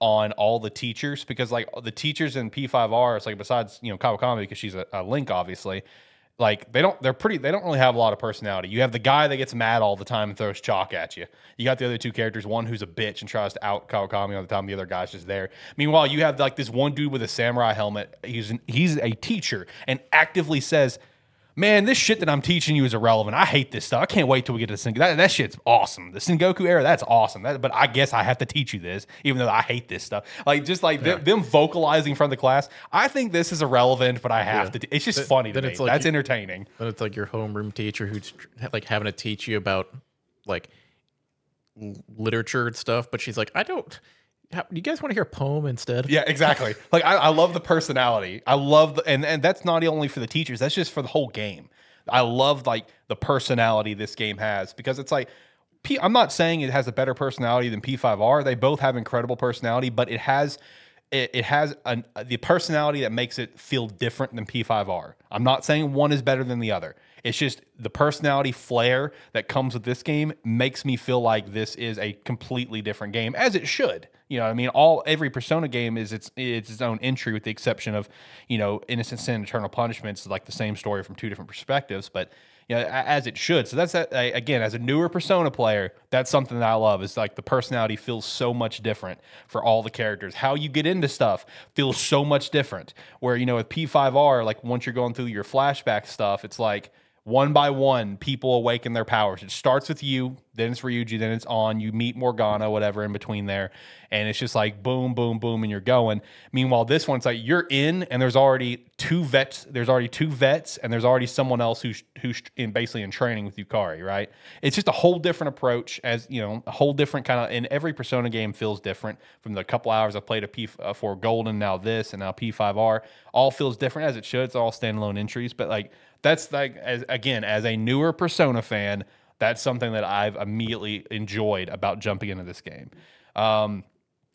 on all the teachers because like the teachers in P5R, it's like besides you know Kawakami because she's a, a link, obviously. Like they don't, they're pretty. They don't really have a lot of personality. You have the guy that gets mad all the time and throws chalk at you. You got the other two characters, one who's a bitch and tries to out Kawakami all the time. The other guy's just there. Meanwhile, you have like this one dude with a samurai helmet. He's an, he's a teacher and actively says, "Man, this shit that I'm teaching you is irrelevant. I hate this stuff. I can't wait till we get to Sengoku. That, that shit's awesome. The Sengoku era, that's awesome. That, but I guess I have to teach you this, even though I hate this stuff. Like just like them, them vocalizing from the class. I think this is irrelevant, but I have Yeah. to. T- it's just funny to me. it's like that's entertaining. Then it's like your homeroom teacher who's like having to teach you about like literature and stuff, but she's like, I don't. How, do you guys want to hear a poem instead? Yeah, exactly. like I, I love the personality. I love the and and that's not only for the teachers. That's just for the whole game. I love like the personality this game has because it's like P, I'm not saying it has a better personality than P5R. They both have incredible personality, but it has it, it has an, the personality that makes it feel different than P5R. I'm not saying one is better than the other. It's just the personality flair that comes with this game makes me feel like this is a completely different game, as it should. You know, I mean, all every Persona game is its it's its own entry, with the exception of you know, Innocent Sin, Eternal Punishments, is like the same story from two different perspectives, but you know, as it should. So that's that, again, as a newer Persona player, that's something that I love. Is like the personality feels so much different for all the characters. How you get into stuff feels so much different. Where you know, with P5R, like once you're going through your flashback stuff, it's like one by one, people awaken their powers. It starts with you, then it's Ryuji, then it's on. You meet Morgana, whatever in between there, and it's just like boom, boom, boom, and you're going. Meanwhile, this one's like you're in, and there's already two vets. There's already two vets, and there's already someone else who's who's in basically in training with Yukari. Right? It's just a whole different approach. As you know, a whole different kind of. And every Persona game feels different. From the couple hours I played a P uh, for Golden, now this, and now P5R, all feels different as it should. It's all standalone entries, but like that's like as again as a newer persona fan that's something that i've immediately enjoyed about jumping into this game. Um,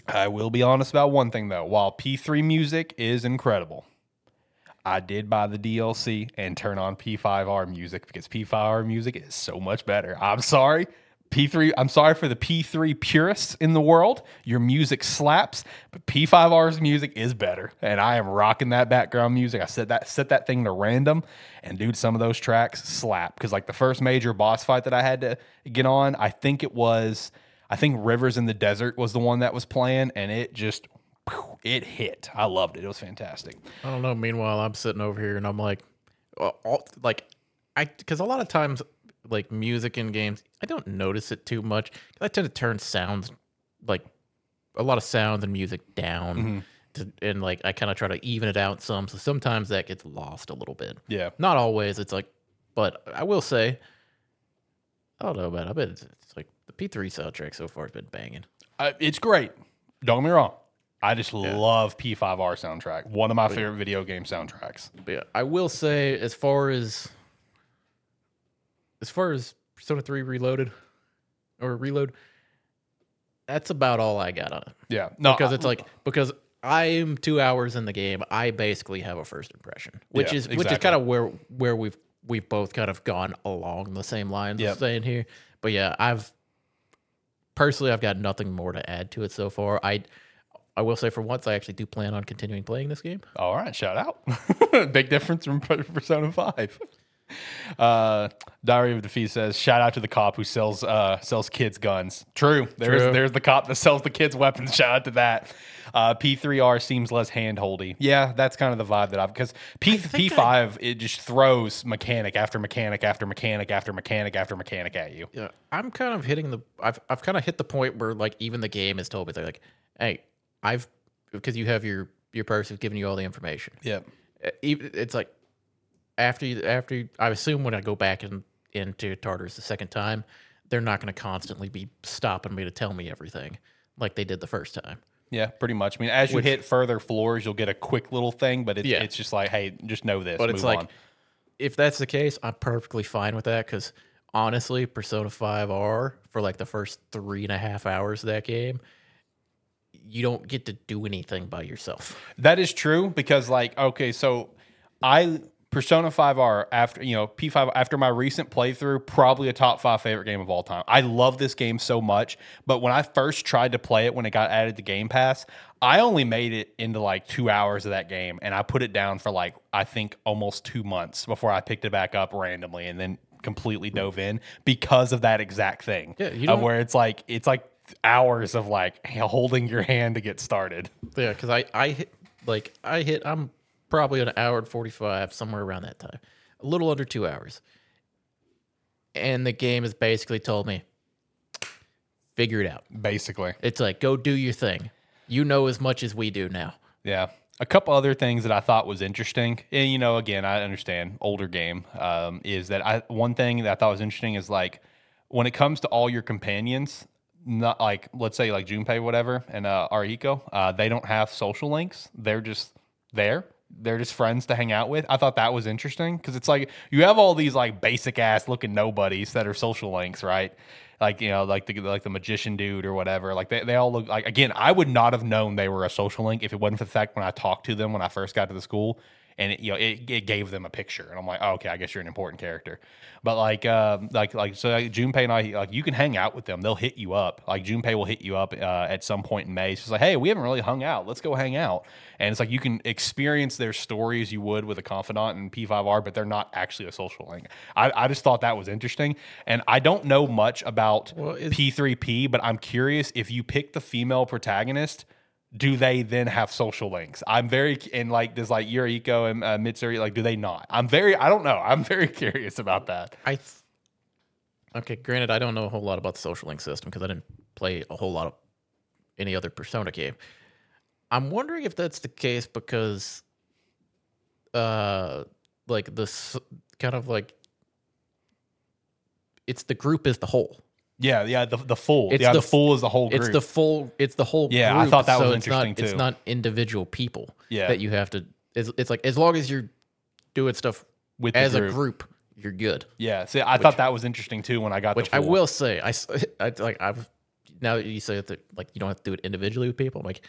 i will be honest about one thing though. While p3 music is incredible i did buy the dlc and turn on p5r music because p5r music is so much better. I'm sorry P3, I'm sorry for the P3 purists in the world. Your music slaps, but P5R's music is better. And I am rocking that background music. I set that set that thing to random. And dude, some of those tracks slap. Cause like the first major boss fight that I had to get on, I think it was I think Rivers in the Desert was the one that was playing, and it just it hit. I loved it. It was fantastic. I don't know. Meanwhile, I'm sitting over here and I'm like, uh, all, like, I because a lot of times, like music in games, I don't notice it too much. I tend to turn sounds, like, a lot of sounds and music down, to, and like I kind of try to even it out some. So sometimes that gets lost a little bit. Yeah. Not always. It's like, but I will say, I don't know, man. I bet it's, it's like the P3 soundtrack so far has been banging. Uh, it's great. Don't get me wrong. I just love P5R soundtrack. One of my favorite video game soundtracks. But yeah, I will say, as far as as far as Persona Three Reloaded or Reload, that's about all I got on it. Yeah. No, Because I- it's like because I'm two hours in the game, I basically have a first impression, which Yeah, is which is kind of where where we've we've both kind of gone along the same lines Yep. of saying here. But yeah, I've personally I've got nothing more to add to it so far. I I will say for once I actually do plan on continuing playing this game. All right, shout out. Big difference from Persona 5. Uh, Diary of Defeat says, shout out to the cop who sells uh, sells kids guns. True. There's True. there's the cop that sells the kids weapons. Shout out to that. Uh, P3R seems less handholdy. Yeah, that's kind of the vibe that I've because P P5 it just throws mechanic after mechanic after mechanic after mechanic after mechanic at you. Yeah, I'm kind of hitting the. I've I've kind of hit the point where like even the game has told me they're like, hey, I've because you have your your person giving you all the information. Yeah, even- It's like after you, after you, I assume when I go back in, into Tartarus the second time, they're not going to constantly be stopping me to tell me everything like they did the first time. Yeah, pretty much. I mean, as you hit further floors, you'll get a quick little thing, but it's, Yeah. it's just like, hey, just know this. But it's like on. if that's the case, I'm perfectly fine with that because honestly, Persona 5R for like the first three and a half hours of that game, you don't get to do anything by yourself. That is true because, like, okay, so I Persona 5R after you know P5 after my recent playthrough, probably a top five favorite game of all time. I love this game so much, but when I first tried to play it when it got added to Game Pass, I only made it into like two hours of that game, and I put it down for like I think almost two months before I picked it back up randomly, and then completely dove in because of that exact thing. Yeah, you of where it's like it's like hours of like holding your hand to get started. Yeah, because I I hit like I hit I'm probably an hour and forty five somewhere around that time, a little under two hours, and the game has basically told me figure it out. Basically. It's like go do your thing. You know as much as we do now. Yeah. A couple other things that I thought was interesting, and you know, again, I understand older game, um, is that I one thing that I thought was interesting is like when it comes to all your companions, not like let's say like Junpei, whatever, and uh, Ariko, uh, they don't have social links. They're just there. They're just friends to hang out with. I thought that was interesting because it's like you have all these like basic ass looking nobodies that are social links, right? Like you know, like the like the magician dude or whatever. Like they, they all look like again. I would not have known they were a social link if it wasn't for the fact when I talked to them when I first got to the school and it, you know it, it gave them a picture and I'm like, oh, okay, I guess you're an important character. But like um, like like so like Junpei and I like you can hang out with them. They'll hit you up. Like Junpei will hit you up uh, at some point in May. She's like, hey, we haven't really hung out. Let's go hang out. And it's like you can experience their story as you would with a confidant in P5R, but they're not actually a social link. I, I just thought that was interesting. And I don't know much about Well, P3P, but I'm curious if you pick the female protagonist do they then have social links? I'm very and like does like Yuriko and uh, Mitsuru like do they not? I'm very I don't know. I'm very curious about that. I th- okay. Granted, I don't know a whole lot about the social link system because I didn't play a whole lot of any other Persona game. I'm wondering if that's the case because, uh, like this kind of like it's the group is the whole. Yeah, yeah. The the full It's yeah the the, full is the whole group. It's the full. It's the whole. Yeah, I thought that was so it's not, interesting, It's not individual people. Yeah. that you have to. It's, it's like as long as you're doing stuff With as group. a group, you're good. yeah. See, I thought that was interesting too when I got Which the I will say, I like I've now that you say that like you don't have to do it individually with people. I'm like,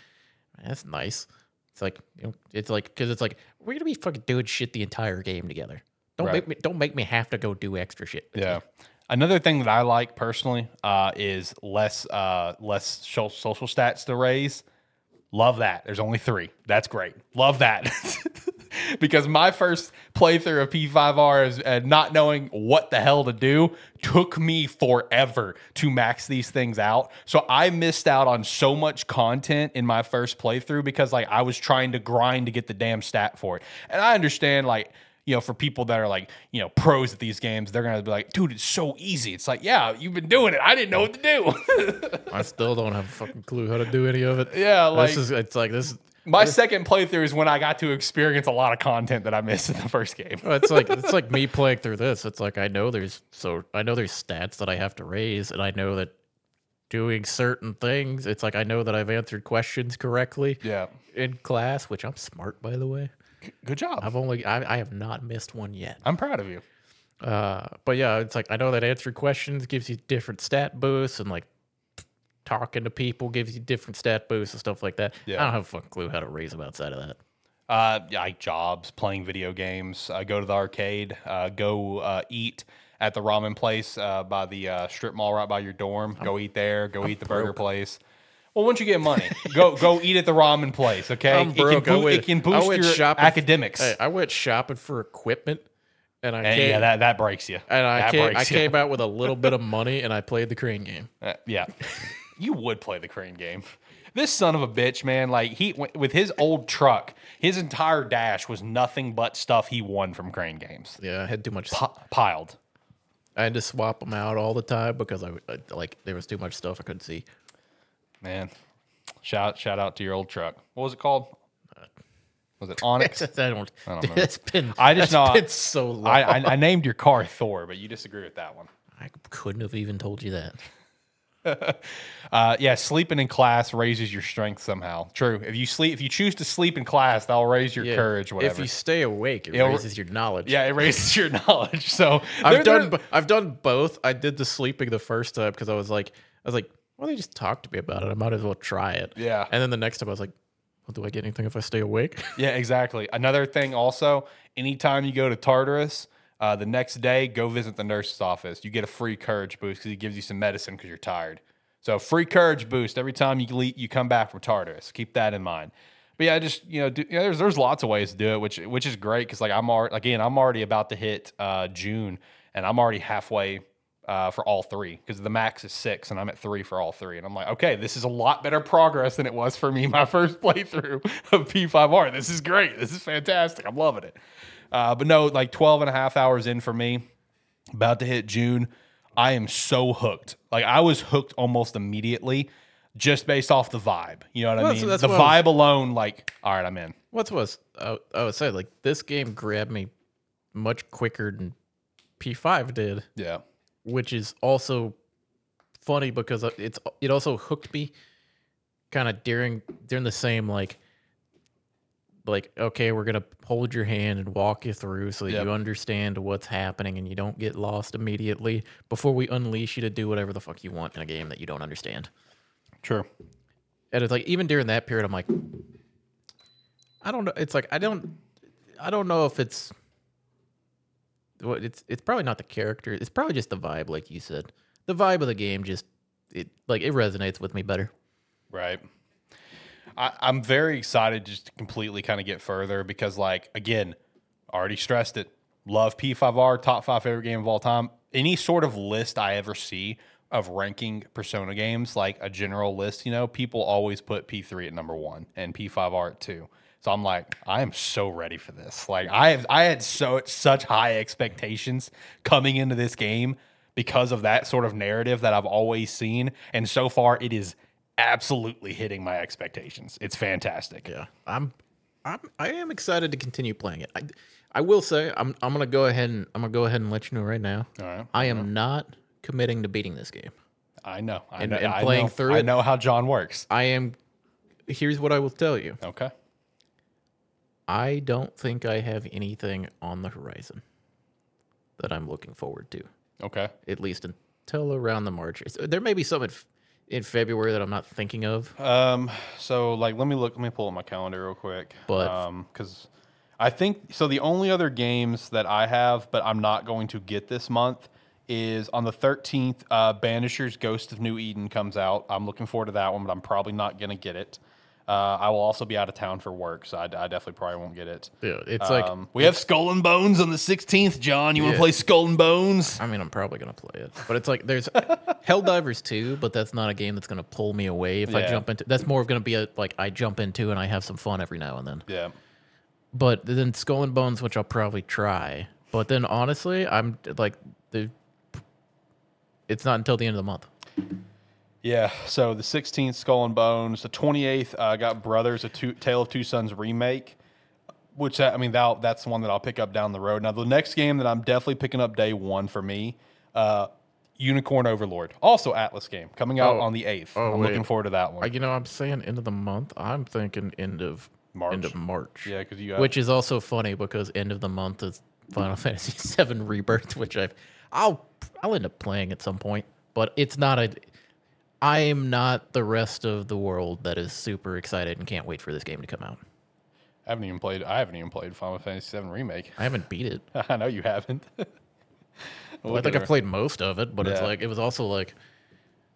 "Man, that's nice. It's like you know, it's like because it's like we're gonna be fucking doing shit the entire game together. Don't Right. make me don't make me have to go do extra shit. Yeah. you. Another thing that I like personally uh, is less uh, less social stats to raise. Love that. There's only three. That's great. Love that. because my first playthrough of P5R is uh, not knowing what the hell to do took me forever to max these things out. So I missed out on so much content in my first playthrough because like I was trying to grind to get the damn stat for it. And I understand like you know, for people that are like, you know, pros at these games, they're gonna be like, dude, it's so easy. It's like, yeah, you've been doing it. I didn't know what to do. I still don't have a fucking clue how to do any of it. yeah, like this is it's like this. my second playthrough is when I got to experience a lot of content that I missed in the first game. It's like it's like me playing through this. It's like I know there's so I know there's stats that I have to raise, and I know that doing certain things. It's like I know that I've answered questions correctly Yeah, in class, which I'm smart by the way. Good job. I've only I, I have not missed one yet. I'm proud of you. Uh, but yeah, it's like I know that answering questions gives you different stat boosts, and like talking to people gives you different stat boosts and stuff like that. Yeah. I don't have a fucking clue how to raise them outside of that. Uh, yeah, like jobs, playing video games, uh, go to the arcade, uh, go uh, eat at the ramen place uh, by the uh, strip mall right by your dorm. go eat there. Go eat the burger place. Well, once you get money, go go eat at the ramen place. Okay, I'm it can, broke. I boo- went- it can boost your shopping- academics. Hey, I went shopping for equipment, and I And came, yeah, that, that breaks you. and I that came, I you. came out with a little bit of money, and I played the crane game. Uh, yeah, you would play the crane game. This son of a bitch, man, like he with his old truck, his entire dash was nothing but stuff he won from crane games, Yeah, I had too much. P- piled. I had to swap them out all the time because I, I like there was too much stuff I couldn't see. Man, Shout shout out to your old truck. What was it called? Was it Onyx? I don't. don't remember. It's been. I just know- It's so long. I, I, I I named your car Thor, but you disagree with that one. I couldn't have even told you that. Uh, yeah, sleeping in class raises your strength somehow. True. If you sleep, if you choose to sleep in class, that'll raise your Yeah. courage. Whatever. If you stay awake, it It'll- raises your knowledge. yeah, it raises your knowledge. So I've done. I've done both. I did the sleeping the first time because I was like, I was like, well, they just talked to me about it. I might as well try it. Yeah. And then the next time I was like, well, do I get anything if I stay awake? Yeah, exactly. Another thing, also, anytime you go to Tartarus, uh, the next day, go visit the nurse's office. You get a free courage boost because he gives you some medicine because you're tired. So free courage boost every time you le- you come back from Tartarus. Keep that in mind. But yeah, just you know, do, you know there's there's lots of ways to do it, which which is great because like I'm already again I'm already about to hit uh, June and I'm already halfway uh, for all three because the max is six and I'm at three for all three and I'm like okay this is a lot better progress than it was for me my first playthrough of P5R. This is great. This is fantastic. I'm loving it. Uh, but no, like 12 and a half hours in for me, about to hit June. I am so hooked. Like I was hooked almost immediately just based off the vibe. You know what I mean? so the vibe alone, like, all right, I'm in. What's was I, I would say like this game grabbed me much quicker than P5 did, Yeah. Which is also funny because uh, it's it also hooked me kind of during during the same like like okay we're gonna hold your hand and walk you through so that Yep. you understand what's happening and you don't get lost immediately before we unleash you to do whatever the fuck you want in a game that you don't understand True. and it's like even during that period i'm like i don't know it's like i don't i don't know if it's it's it's probably not the character it's probably just the vibe like you said the vibe of the game just it like it resonates with me better Right. I, I'm very excited just to completely kind of get further because, like, again, already stressed it. Love P5R, top five favorite game of all time. Any sort of list I ever see of ranking Persona games, like a general list, you know, people always put P3 at number one and P5R at two. So I'm like, I am so ready for this. Like, I have, I had so such high expectations coming into this game because of that sort of narrative that I've always seen, and so far it is absolutely hitting my expectations. It's fantastic. yeah i'm i'm i am excited to continue playing it i i will say i'm i'm gonna go ahead and i'm gonna go ahead and let you know right now All right. i am uh-huh. not committing to beating this game I know. I And- know. and playing know, through I it- know how John works. i am here's what i will tell you Okay. I don't think I have anything on the horizon that I'm looking forward to, Okay. at least until around the March. There may be some in, f- in February that I'm not thinking of. Um. So, like, let me look. Let me pull up my calendar real quick. But- um, because I think so. The only other games that I have, but I'm not going to get this month, is on the 13th. Uh, Banishers Ghost of New Eden comes out. I'm looking forward to that one, but I'm probably not gonna get it. Uh, I will also be out of town for work, so I, I definitely probably won't get it. Yeah, it's like, Um, we have Skull and Bones on the 16th. John, you want to Yeah. play Skull and Bones? I mean, I'm probably going to play it. But it's like, there's Helldivers 2, but that's not a game that's going to pull me away if I Yeah. jump into That's more of going to be a, like, I jump into and I have some fun every now and then. Yeah. But then Skull and Bones, which I'll probably try. But then honestly, I'm like, the it's not until the end of the month. Yeah, so the 16th, Skull and Bones. The 28th, uh, got Brothers, a two, Tale of Two Sons remake, which uh, I mean, that, that's the one that I'll pick up down the road. Now, the next game that I'm definitely picking up day one for me, uh, Unicorn Overlord, also Atlus game, coming out Oh. on the 8th. Oh, I'm wait. looking forward to that I, one. you know, I'm saying end of the month. I'm thinking end of March? End of March. yeah, because you got Which is also funny because end of the month is Final Fantasy VII Rebirth, which I've I'll I'll end up playing at some point. But it's not a I am not the rest of the world that is super excited and can't wait for this game to come out. I haven't even played. I haven't even played Final Fantasy VII remake. I haven't beat it. I know you haven't. Well, I think I've played most of it, but it's like it was also like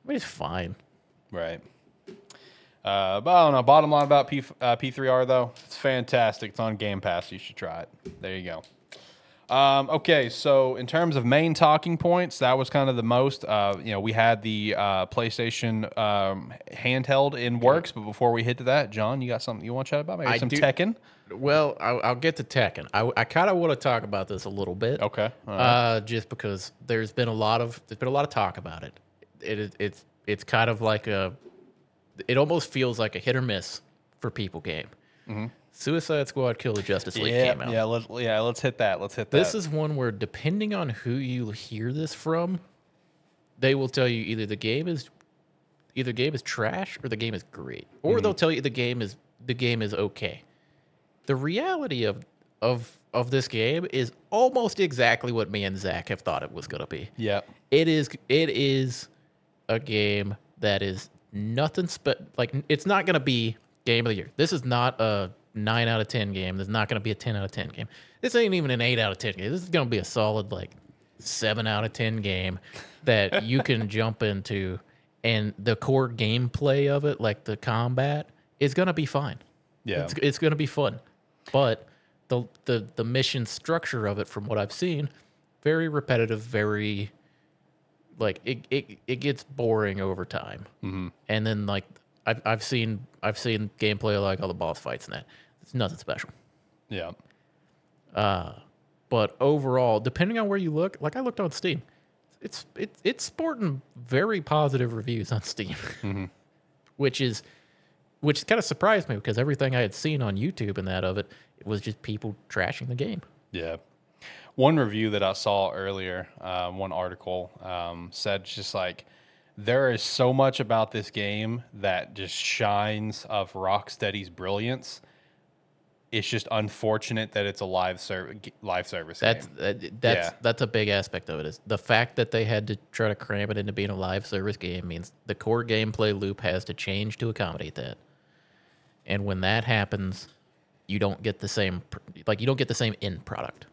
I mean, it's fine. Right. Uh, but I don't know. Bottom line about P, uh, P3R though, it's fantastic. It's on Game Pass. You should try it. There you go. Um, okay, so in terms of main talking points, that was kind of the most. Uh, you know, we had the uh, PlayStation um, handheld in works, but before we hit to that, John, you got something you want to chat about? Maybe I some do- Tekken. Well, I'll, I'll get to Tekken. I, I kind of want to talk about this a little bit. Okay. all right. Uh, just because there's been a lot of there's been a lot of talk about it. It it's it's kind of like a it almost feels like a hit or miss for people game. Suicide Squad Kill the Justice League Mm-hmm. Yeah, came out. yeah, let's yeah, let's hit that. Let's hit that. This is one where depending on who you hear this from, they will tell you either the game is either game is trash or the game is great. Or they'll tell you the game is the game is okay. The reality of of of this game is almost exactly what me and Zach have thought it was gonna be. yeah, It is it is a game that is nothing spe- like it's not going to be game of the year. This is not a 9 out of 10 game. This is not going to be a 10 out of 10 game. This ain't even an 8 out of 10 game. This is going to be a solid like 7 out of 10 game that you can jump into and the core gameplay of it like the combat is going to be fine. yeah, It's, it's going to be fun. But the, the the mission structure of it from what I've seen very repetitive, very like it it, it gets boring over time. Mm-hmm. And then like I've I've seen I've seen gameplay like all the boss fights and that. It's nothing special. yeah. But overall, depending on where you look, like I looked on Steam, it's it, it's sporting very positive reviews on Steam, which is which kind of surprised me because everything I had seen on YouTube and that of it, it was just people trashing the game. Yeah. One review that I saw earlier, uh, one article um, said just like there is so much about this game that just shines of Rocksteady's brilliance. It's just unfortunate that it's a live service live service That's game. uh, that's Yeah. that's a big aspect of it. Is the fact that they had to try to cram it into being a live service game means the core gameplay loop has to change to accommodate that. And when that happens, you don't get the same like you don't get the same end product.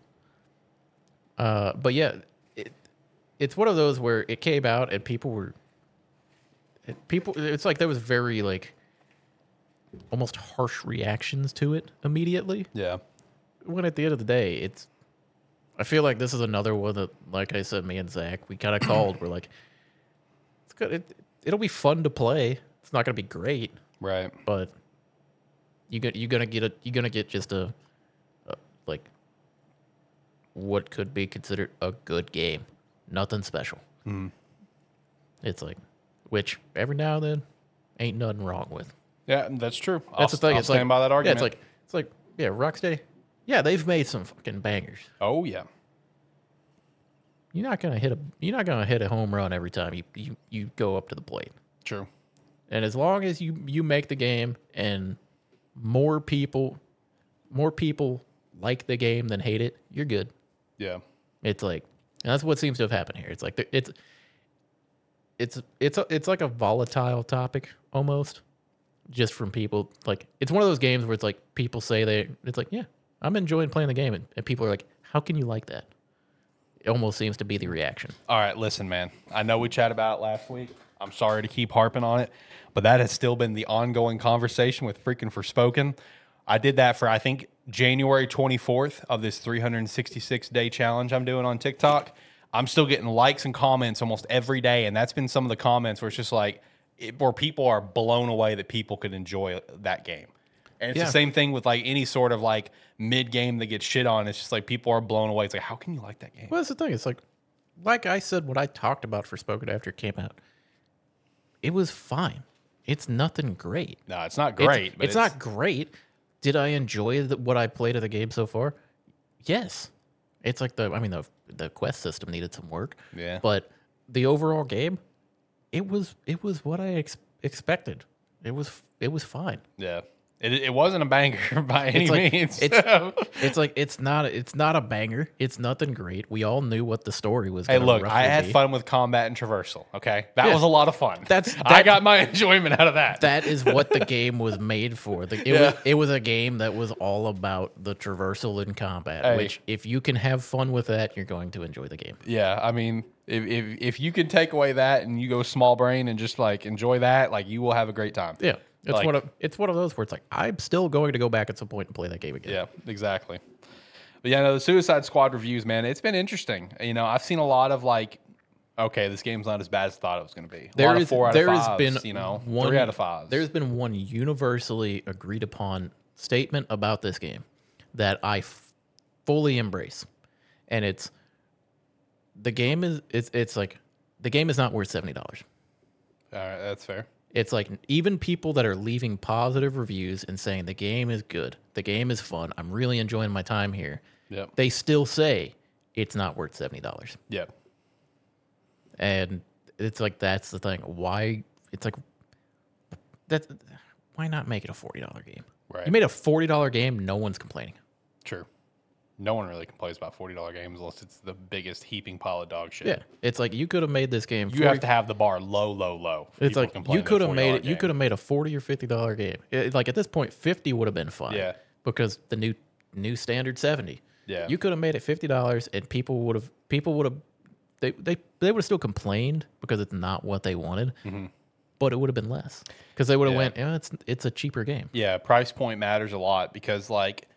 Uh, but yeah, it, it's one of those where it came out and people were people. It's like there was very like almost harsh reactions to it immediately Yeah. when at the end of the day, it's. I feel like this is another one that, like I said, me and Zach, we kind of called. We're like, it's good. It, it'll be fun to play. It's not gonna be great, Right. but you get you're gonna get a you're gonna get just a, a like what could be considered a good game. Nothing special. Hmm. It's like, which every now and then ain't nothing wrong with. Yeah, that's true. I'll, That's the thing. I'll it's stand like, by that argument. Yeah, it's like it's like yeah, Rocksteady. Yeah, they've made some fucking bangers. oh yeah. You're not gonna hit a you're not gonna hit a home run every time you you, you go up to the plate. True. And as long as you you make the game and more people more people like the game than hate it, you're good. Yeah. It's like and that's what seems to have happened here. It's like it's it's it's a, it's like a volatile topic almost just from people like it's one of those games where it's like people say they it's like yeah i'm enjoying playing the game and, and people are like how can you like that it almost seems to be the reaction All right, listen, man. I know we chat about it last week. I'm sorry to keep harping on it, but that has still been the ongoing conversation with freaking Forspoken. I did that for I think January 24th of this 366 day challenge I'm doing on TikTok. I'm still getting likes and comments almost every day, and that's been some of the comments where it's just like it, where people are blown away that people could enjoy that game. And it's Yeah. the same thing with like any sort of like mid game that gets shit on. It's just like people are blown away. It's like, how can you like that game? well that's the thing it's like like i said what i talked about Forspoken after it came out it was fine it's nothing great No, it's not It's- great. but It's, not great. Did I enjoy the, what I played of the game so far? Yes. It's like the I mean the the quest system needed some work. Yeah. But the overall game, it was it was what I ex- expected. It was it was fine. Yeah. It, it wasn't a banger by any It's like- means. it's- so- It's like it's not it's not a banger. It's nothing great. We all knew what the story was. hey, look, I had be. fun with combat and traversal. Okay. That Yeah. was a lot of fun. That's- I got my enjoyment out of that. that is what the game was made for. The, it, Yeah. was, it was a game that was all about the traversal and combat, Hey. which, if you can have fun with that, you're going to enjoy the game. yeah. I mean, if, if, if you can take away that and you go small brain and just like enjoy that, like you will have a great time. Yeah. It's Like- one of it's one of those where it's like I'm still going to go back at some point and play that game again. Yeah, exactly. But yeah, no, the Suicide Squad reviews, man, it's been interesting. You know, I've seen a lot of like, okay, this game's not as bad as I thought it was going to be. A There is four out there of has been you know, one, three out of five. There's been one universally agreed upon statement about this game that I f- fully embrace, and it's the game is it's it's like the game is not worth seventy dollars. All right, that's fair. It's like even people that are leaving positive reviews and saying the game is good, the game is fun, I'm really enjoying my time here. Yep. They still say it's not worth seventy dollars, Yep. and it's like that's the thing. Why? It's like that. Why not make it a forty dollar game? Right. You made a forty dollar game, no one's complaining. True. No one really complains about forty dollar games unless it's the biggest heaping pile of dog shit. Yeah, it's like you could have made this game. You have to have the bar low, low, low. It's like you could have made it. You could have made a forty or fifty dollar game. It- like at this point, fifty would have been fine. Yeah. because the new new standard seventy. Yeah. you could have made it fifty dollars, and people would have people would have they they they would have still complained because it's not what they wanted, mm-hmm. but it would have been less because they would have Yeah. went, yeah, it's it's a cheaper game. Yeah, price point matters a lot because like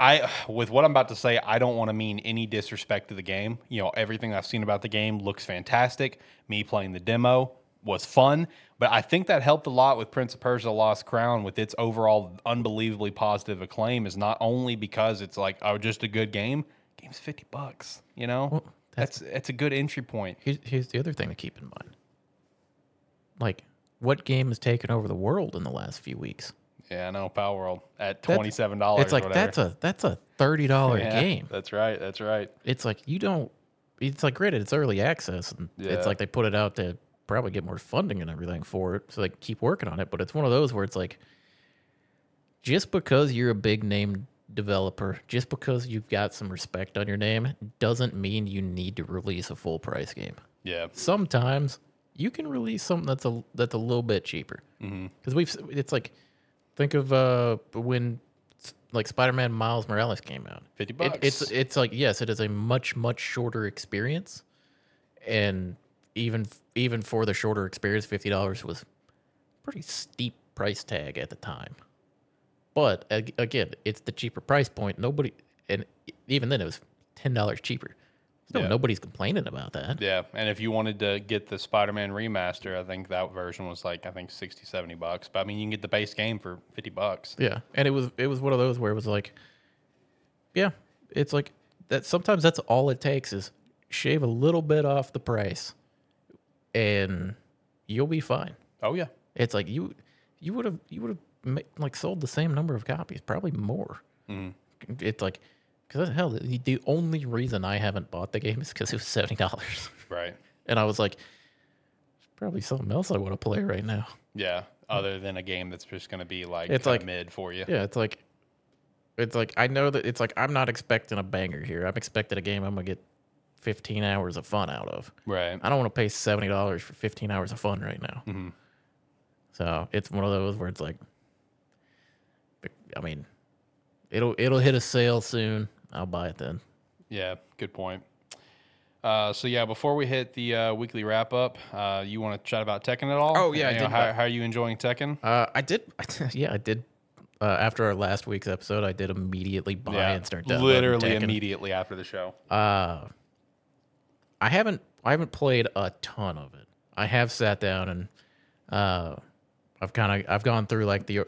I with what I'm about to say, I don't want to mean any disrespect to the game. You know, everything I've seen about the game looks fantastic. Me playing the demo was fun, but I think that helped a lot with Prince of Persia Lost Crown with its overall unbelievably positive acclaim is not only because it's like oh just a good game, game's 50 bucks, you know? that's that's a good entry point. Here's, here's the other thing to keep in mind. Like, what game has taken over the world in the last few weeks? Yeah, I know Palworld at $27 It's like whatever. that's a that's a thirty dollar Yeah, game. That's right. That's right. it's like you don't it's like granted it's early access and Yeah. it's like they put it out to probably get more funding and everything for it so they can keep working on it but it's one of those where it's like just because you're a big name developer just because you've got some respect on your name doesn't mean you need to release a full price game Yeah. sometimes you can release something that's a that's a little bit cheaper mm-hmm. because we've it's like think of uh when like Spider-Man Miles Morales came out 50 it, bucks. it's it's like yes, it is a much much shorter experience, and even even for the shorter experience, fifty dollars was pretty steep price tag at the time. But ag- again, it's the cheaper price point. Nobody, and even then, it was ten dollars cheaper. So Yeah. nobody's complaining about that. Yeah, and if you wanted to get the Spider-Man remaster, I think that version was like I think 60 70 bucks. But I mean, you can get the base game for 50 bucks. Yeah, and it was it was one of those where it was like, yeah, it's like that. Sometimes that's all it takes is shave a little bit off the price, and you'll be fine. Oh yeah. It's like you you would have you would have like sold the same number of copies, probably more. Mm-hmm. It's like because hell, the, the only reason I haven't bought the game is because it was seventy dollars, Right. and I was like, probably something else I want to play right now. Yeah. Other than a game that's just going to be like It's like- mid for you. Yeah, it's like it's like I know that it's like I'm not expecting a banger here. I'm expecting a game I'm gonna get 15 hours of fun out of. Right. I don't want to pay seventy dollars for 15 hours of fun right now. Mhm. So it's one of those where it's like, I mean, it'll it'll hit a sale soon. I'll buy it then. Yeah. Good point. Uh, so yeah, before we hit the uh, weekly wrap up, uh, you want to chat about Tekken at all? Oh, yeah, I You know, did how, how are you enjoying Tekken? Uh, I did, yeah, I did. Uh, after our last week's episode, I did immediately buy and start downloading literally Tekken. immediately after the show. Uh, I haven't I haven't played a ton of it. I have sat down and uh, I've kind of I've gone through like the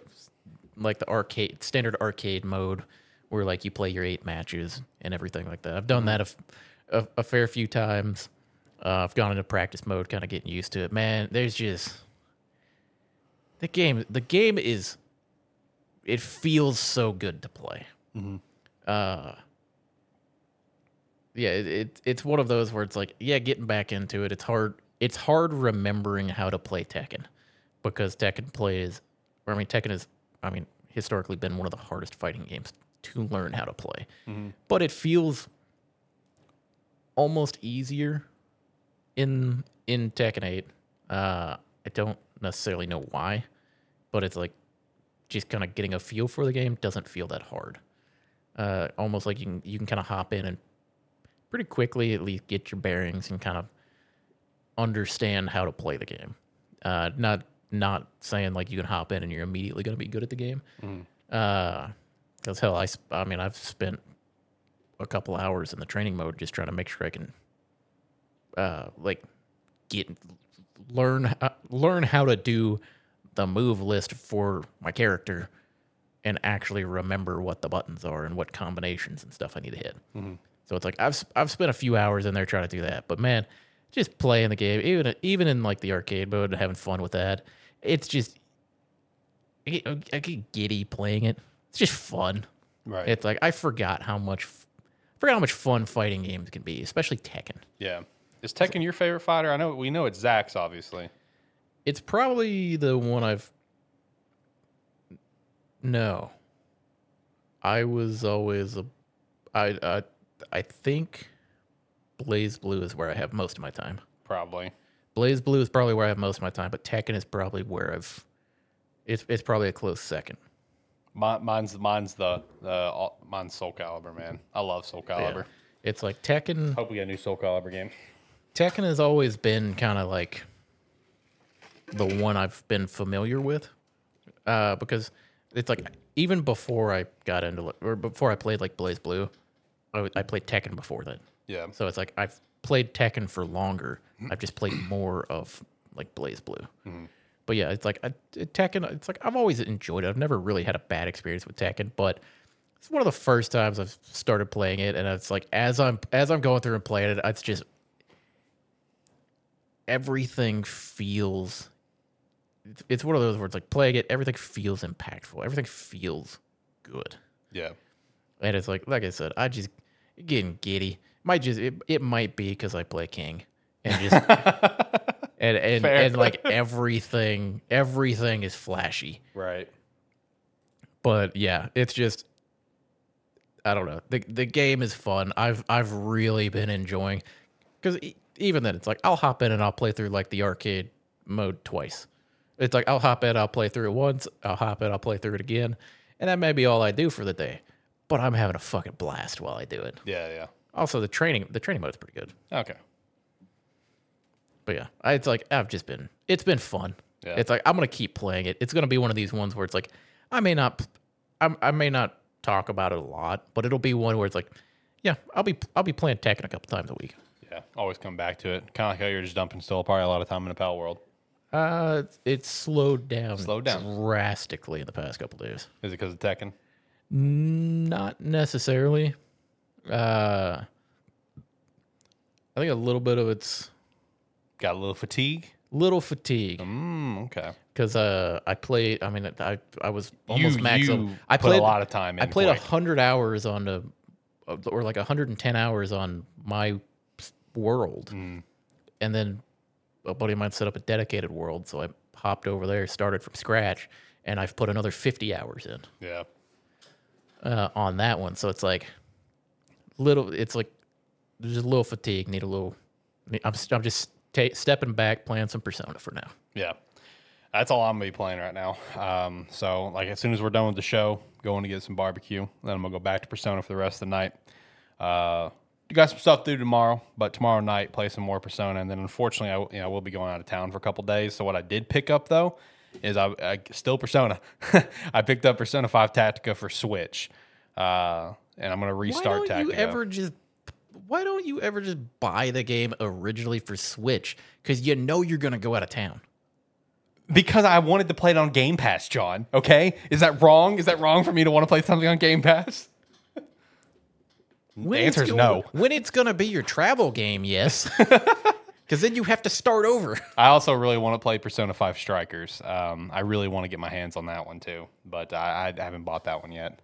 like the arcade standard arcade mode where like you play your eight matches and everything like that. I've done that a, f- a, a fair few times. Uh, I've gone into practice mode, kind of getting used to it. Man, there's just the game. The game is it feels so good to play. Uh, yeah, it, it it's one of those where it's like, yeah, getting back into it. It's hard. It's hard remembering how to play Tekken because Tekken plays, or I mean, Tekken is, I mean, historically been one of the hardest fighting games to learn how to play. But it feels almost easier in in Tekken 8. Uh, I don't necessarily know why, but it's like just kind of getting a feel for the game doesn't feel that hard. Uh, almost like you can you can kind of hop in and pretty quickly at least get your bearings and kind of understand how to play the game. Uh, not not saying like you can hop in and you're immediately going to be good at the game. Because hell, I I mean I've spent a couple hours in the training mode just trying to make sure I can uh, like get learn uh, learn how to do the move list for my character and actually remember what the buttons are and what combinations and stuff I need to hit. So it's like I've I've spent a few hours in there trying to do that, but man, just playing the game, even even in like the arcade mode and having fun with that, it's just I get, I get giddy playing it. It's just fun. Right. It's like I forgot how much f- forgot how much fun fighting games can be, especially Tekken. yeah. Is Tekken your favorite fighter? I know we know it's Zach's, obviously. It's probably the one I've no. I was always a I I I think BlazBlue is where I have most of my time. Probably. BlazBlue is probably where I have most of my time, but Tekken is probably where I've it's it's probably a close second. Mi- mine's mine's the uh, mine's Soul Calibur, man. I love Soul Calibur. Yeah. It's like Tekken Hope we get a new Soul Calibur game. Tekken has always been kind of like the one I've been familiar with, uh, because it's like even before I got into or before I played like BlazBlue, I, I played Tekken before that. Yeah. So it's like I've played Tekken for longer. I've just played more of like BlazBlue. But yeah, it's like I, Tekken. It's like I've always enjoyed it. I've never really had a bad experience with Tekken, but it's one of the first times I've started playing it, and it's like as I'm as I'm going through and playing it, it's just everything feels. it's- It's one of those words like playing it. Everything feels impactful. Everything feels good. Yeah. And it's like, like I said, I just getting giddy. Might just it, it might be because I play King and just and and, Fair. and like everything everything is flashy. Right. But yeah, it's just I don't know. The the game is fun. I've I've really been enjoying because even then it's like I'll hop in and I'll play through like the arcade mode twice. It's like I'll hop in, I'll play through it once, I'll hop in, I'll play through it again, and that may be all I do for the day. But I'm having a fucking blast while I do it. Yeah. Yeah. Also, the training the training mode is pretty good. Okay. But yeah, I, it's like I've just been it's been fun. Yeah. It's like I'm gonna keep playing it. It's gonna be one of these ones where it's like I may not I, I may not talk about it a lot, but it'll be one where it's like, yeah, I'll be I'll be playing Tekken a couple times a week. Yeah. Always come back to it. Kind of like how you're just dumping still probably a lot of time in the Palworld. Uh, it's slowed down, Slowed down. drastically in the past couple days. Is it because of Tekken? Not necessarily. Uh, I think a little bit of it's Got a little fatigue. little fatigue Mm, okay. because uh, I played. I mean, I I was almost you, max. you. I put played a lot of time in. I played a hundred hours on the, or like hundred and ten hours on my world, Mm. and then a buddy of mine set up a dedicated world, so I hopped over there, started from scratch, and I've put another fifty hours in Yeah. uh, on that one. So it's like little. It's like there's a little fatigue. Need a little. I'm I'm just stepping back, playing some Persona for now. Yeah. That's all I'm gonna be playing right now. Um, so like as soon as we're done with the show, going to get some barbecue. Then I'm gonna go back to Persona for the rest of the night. Uh, you got some stuff to do tomorrow, but tomorrow night play some more Persona, and then unfortunately, I you know will be going out of town for a couple days. So what I did pick up though is I, I still Persona. I picked up Persona Five Tactica for Switch, uh, and I'm gonna restart why don't you Tactica. ever just why don't you ever just buy the game originally for Switch? Because you know you're gonna go out of town. Because I wanted to play it on Game Pass, John. Okay, is that wrong? Is that wrong for me to want to play something on Game Pass? When The answer is no. When it's gonna be your travel game, yes. Because then you have to start over. I also really want to play Persona Five Strikers. Um, I really want to get my hands on that one too, but I, I haven't bought that one yet.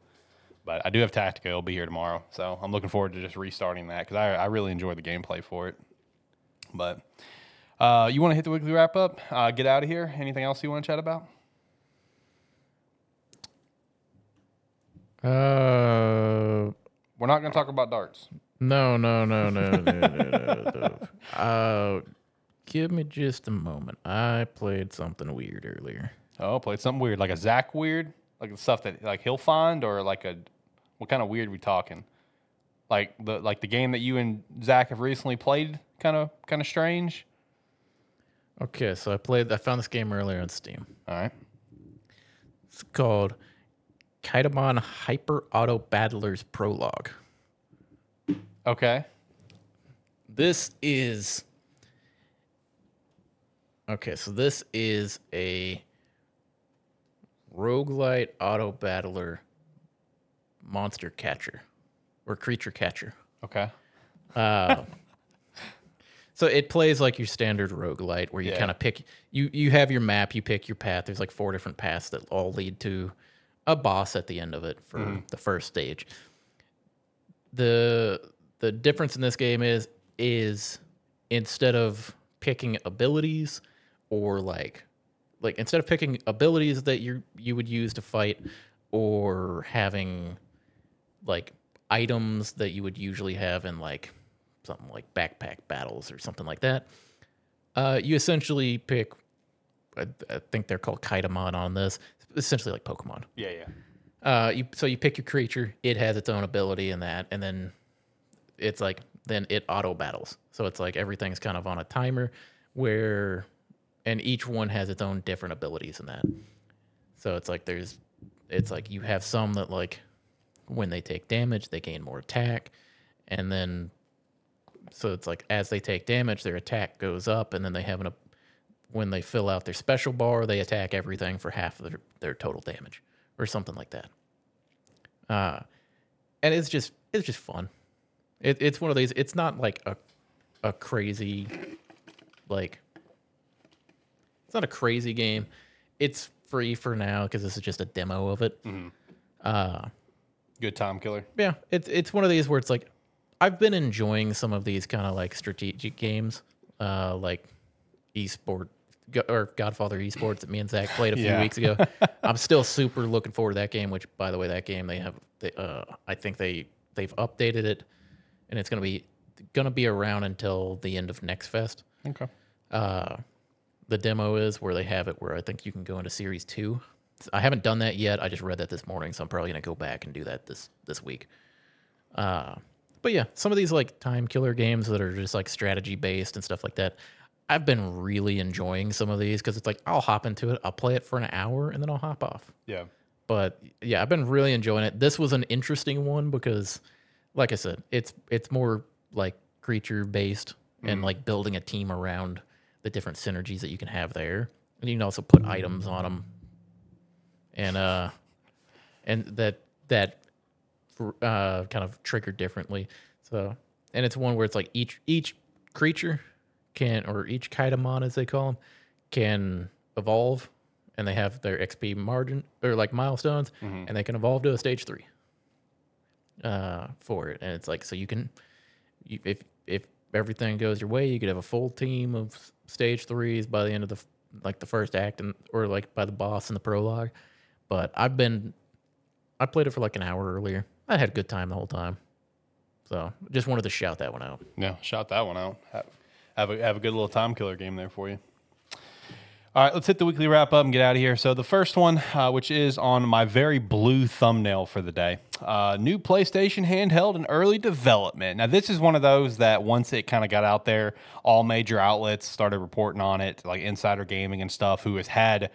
But I do have Tactica. It'll be here tomorrow, so I'm looking forward to just restarting that because I, I really enjoy the gameplay for it. But uh, you want to hit the weekly wrap up? Uh, get out of here. Anything else you want to chat about? Uh, We're not going to talk about darts. no, no, no, no, no, no, no, no. Uh, give me just a moment. I played something weird earlier. Oh, played something weird, like a Zach weird, like the stuff that like he'll find, or like a what kind of weird we talking? Like the like the game that you and Zach have recently played, kind of kind of strange. Okay, so I played. I found this game earlier on Steam. All right, It's called Kaitamon Hyper Auto Battlers Prologue. okay, This is okay. So this is a roguelite auto battler monster catcher or creature catcher. okay, Uh, So it plays like your standard roguelite where you Yeah. kind of pick you you have your map, you pick your path. There's like four different paths that all lead to a boss at the end of it for the first stage. The the difference in this game is is instead of picking abilities or like like instead of picking abilities that you you would use to fight or having like items that you would usually have in like something like backpack battles or something like that. Uh, you essentially pick. I, I think they're called Kaitamon on this. Essentially like Pokemon. Yeah, yeah. Uh, you so you pick your creature. It has its own ability in that, and then it's like then it auto battles. So it's like everything's kind of on a timer, where and each one has its own different abilities in that. So it's like there's, it's like you have some that like when they take damage they gain more attack, and then so it's like as they take damage their attack goes up, and then they have an when they fill out their special bar they attack everything for half of their, their total damage or something like that. Uh, and it's just it's just fun. It, it's one of these. It's not like a a crazy like. It's not a crazy game. It's free for now because this is just a demo of it. Uh, Good time killer. yeah, it's it's one of these where it's like I've been enjoying some of these kind of like strategic games, uh, like esport Go- or Godfather esports that me and Zach played a few Yeah. weeks ago. I'm still super looking forward to that game. Which, by the way, that game they have, they, uh, I think they they've updated it, and it's gonna be gonna be around until the end of next fest. Okay. Uh, the demo is where they have it where I think you can go into series two. I haven't done that yet. I just read that this morning, so I'm probably gonna go back and do that this this week. Uh, but yeah, some of these like time killer games that are just like strategy based and stuff like that. I've been really enjoying some of these because it's like I'll hop into it, I'll play it for an hour, and then I'll hop off. Yeah. But yeah, I've been really enjoying it. This was an interesting one because, like I said, it's it's more like creature based and like building a team around the different synergies that you can have there, and you can also put items on them, and uh, and that that uh kind of trigger differently. So, and it's one where it's like each each creature can or each kaitamon as they call them can evolve and they have their XP margin or like milestones, and they can evolve to a stage three uh, for it. And it's like so you can, you, if if everything goes your way, you could have a full team of stage threes by the end of the like the first act, and or like by the boss in the prologue. But I've been, I played it for like an hour earlier. I had a good time the whole time. So just wanted to shout that one out. Yeah, shout that one out. Have, have a have a good little time killer game there for you. All right, let's hit the weekly wrap up and get out of here. So the first one, uh, which is on my very blue thumbnail for the day, uh, new PlayStation handheld in early development. Now this is one of those that once it kind of got out there, all major outlets started reporting on it, like Insider Gaming and stuff, who has had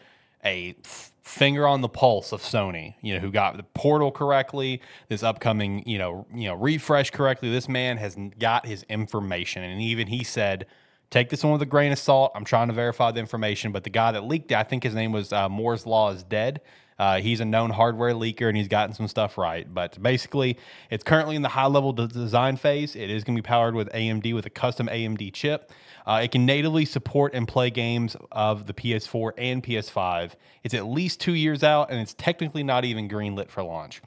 a finger on the pulse of Sony, you know, who got the portal correctly, this upcoming, you know, you know, refresh correctly. This man has got his information, and even he said, "Take this one with a grain of salt." I'm trying to verify the information, but the guy that leaked it, I think his name was uh, Moore's Law is dead. Uh, he's a known hardware leaker and he's gotten some stuff right. But basically, it's currently in the high level de- design phase. It is going to be powered with AMD with a custom AMD chip. Uh, it can natively support and play games of the PS4 and PS5. It's at least two years out and it's technically not even greenlit for launch.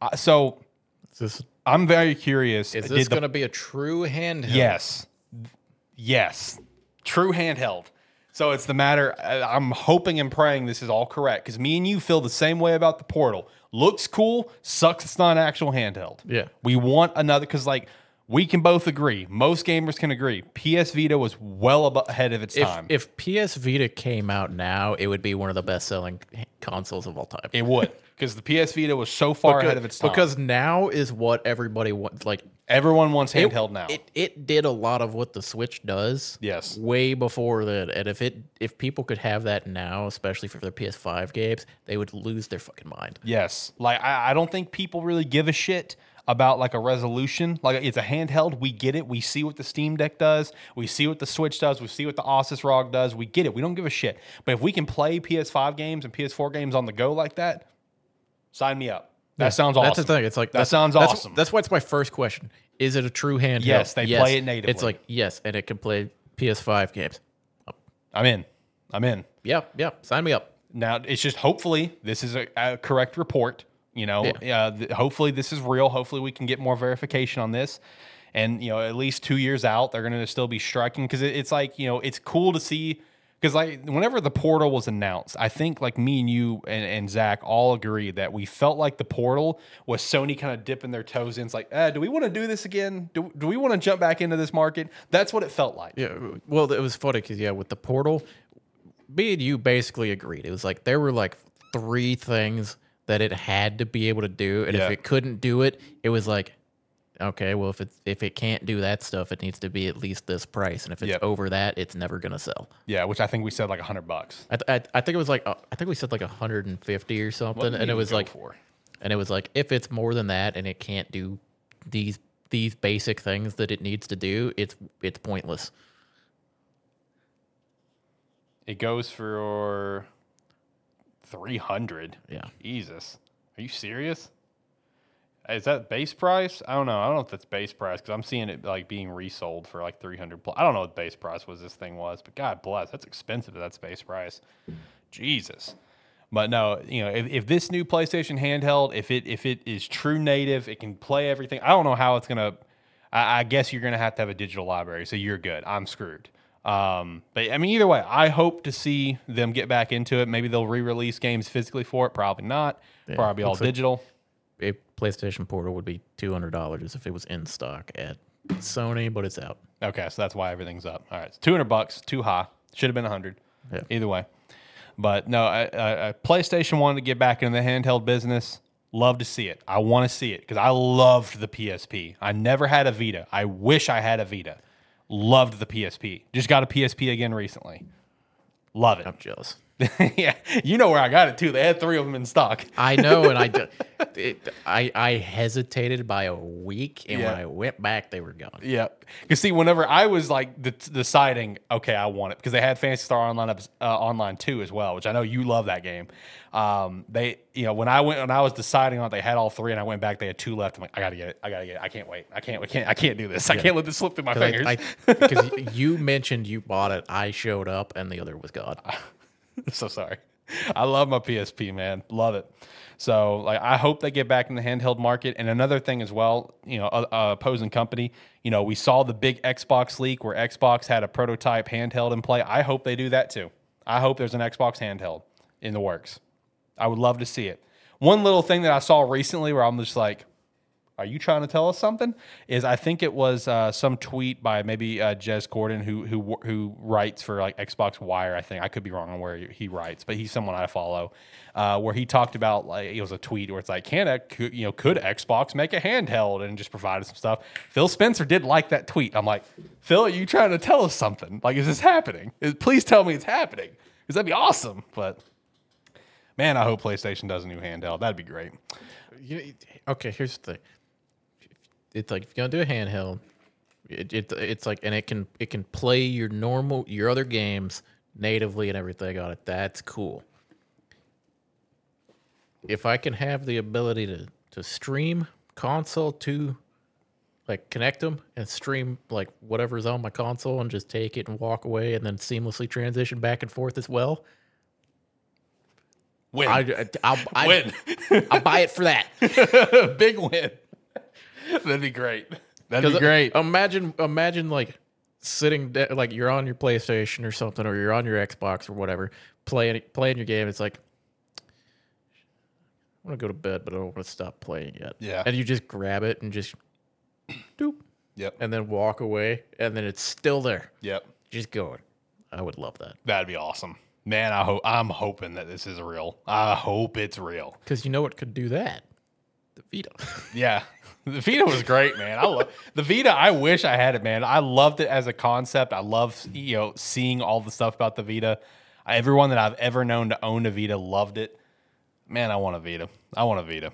Uh, so this I'm very curious. is this going to be a true handheld? Yes. Yes. True handheld. So it's the matter. I- I'm hoping and praying this is all correct because me and you feel the same way about the portal. Looks cool, sucks it's not an actual handheld. Yeah. We want another because, like, we can both agree. Most gamers can agree. PS Vita was well ahead of its If, time. if PS Vita came out now, it would be one of the best selling consoles of all time. it would because the PS Vita was so far ahead of its time. because now is what everybody wants. Like everyone wants it- handheld now. It it did a lot of what the Switch does. Yes. way before that. And if it if people could have that now, especially for their PS5 games, they would lose their fucking mind. Yes. Like I, I don't think people really give a shit about like a resolution. Like it's a handheld. We get it. We see what the Steam Deck does. We see what the Switch does. We see what the Asus ROG does. We get it. We don't give a shit. But if we can play PS5 games and PS4 games on the go like that, sign me up. That sounds awesome. That's the thing. It's like That sounds that's- awesome. That's why it's my first question. Is it a true handheld? Yes, they play it natively. It's like yes, and it can play PS5 games. I'm in. I'm in. Yeah, yeah. Sign me up. Now it's just hopefully this is a, a correct report. You know, uh, th- hopefully this is real. Hopefully we can get more verification on this. And you know, at least two years out, they're going to still be striking because it, it's like you know, it's cool to see. Because like whenever the portal was announced, I think like me and you and, and Zach all agreed that we felt like the portal was Sony kind of dipping their toes in. It's like, uh, do we want to do this again? Do, do we want to jump back into this market? That's what it felt like. Yeah. Well, it was funny because yeah, with the portal, me and you basically agreed. It was like there were like three things that it had to be able to do, and Yeah. if it couldn't do it, it was like, okay, well if it if it can't do that stuff, it needs to be at least this price, and if it's Yep. over that, it's never gonna sell. Yeah, which I think we said like a hundred bucks. I, th- I, I think it was like uh, I think we said like 150 or something, did and we it was go like for? and it was like if it's more than that and it can't do these these basic things that it needs to do, it's it's pointless. It goes for 300. Yeah. Jesus. Are you serious? Is that base price? I don't know. I don't know if that's base price because I'm seeing it like being resold for like 300 plus. I don't know what base price was this thing was, but God bless, that's expensive. That's base price. Jesus. But no, you know, if, if this new PlayStation handheld, if it if it is true native, it can play everything. I don't know how it's gonna. I, I guess you're gonna have to have a digital library, so you're good. I'm screwed. Um, but I mean, either way, I hope to see them get back into it. Maybe they'll re-release games physically for it. Probably not. Probably all like- digital. A PlayStation Portal would be two hundred dollars if it was in stock at Sony, but it's out. Okay, so that's why everything's up. All right, it's two hundred bucks, too high. Should have been a hundred. Yeah. Either way, but no, I, I, I, PlayStation wanted to get back into the handheld business. Love to see it. I want to see it because I loved the PSP. I never had a Vita. I wish I had a Vita. Loved the PSP. Just got a PSP again recently. Love it. I'm jealous. yeah, you know where I got it too. They had three of them in stock. I know, and I, it, I, I hesitated by a week, and Yeah. when I went back, they were gone. Yeah, because see, whenever I was like de- deciding, okay, I want it because they had Phantasy Star Online uh, online too as well, which I know you love that game. Um, they, you know, when I went when I was deciding on, it, they had all three, and I went back, they had two left. I'm like, I gotta get it, I gotta get it, I can't wait, I can't, I can't, I can't do this, I can't let this slip through my fingers. Because you mentioned you bought it, I showed up, and the other was gone. so sorry. I love my PSP, man. Love it. So, like, I hope they get back in the handheld market. And another thing as well, you know, uh, uh, opposing company, you know, we saw the big Xbox leak where Xbox had a prototype handheld in play. I hope they do that too. I hope there's an Xbox handheld in the works. I would love to see it. One little thing that I saw recently where I'm just like, are you trying to tell us something? Is I think it was uh, some tweet by maybe uh, Jez Corden who who who writes for like Xbox Wire. I think I could be wrong on where he, writes, but he's someone I follow. Uh, where he talked about like it was a tweet where it's like, can a, could, you know could Xbox make a handheld and just provided some stuff. Phil Spencer did like that tweet. I'm like, Phil, are you trying to tell us something? Like, is this happening? Is- Please tell me it's happening because that'd be awesome. But man, I hope PlayStation does a new handheld. That'd be great. You- okay, here's the thing. It's like if you're gonna do a handheld, it, it it's like and it can it can play your normal your other games natively and everything on it. That's cool. If I can have the ability to to stream console to like connect them and stream like whatever's on my console and just take it and walk away and then seamlessly transition back and forth as well. Win. I, I, Win. I'll buy it for that. Big win. That'd be great. That'd be uh, great. Imagine, imagine like sitting da- like you're on your PlayStation or something, or you're on your Xbox or whatever, playing playing your game. It's like I want to go to bed, but I don't want to stop playing yet. Yeah. and you just grab it and just doop, Yep. and then walk away, and then it's still there, Yep. just going. I would love that That'd be awesome. Man, I hope I'm hoping that this is real. I hope it's real. because you know what could do that? The Vita. Yeah. The Vita was great, man. I love the Vita. I wish I had it, man. I loved it as a concept. I love you know seeing all the stuff about the Vita. Everyone that I've ever known to own a Vita loved it. Man, I want a Vita. I want a Vita.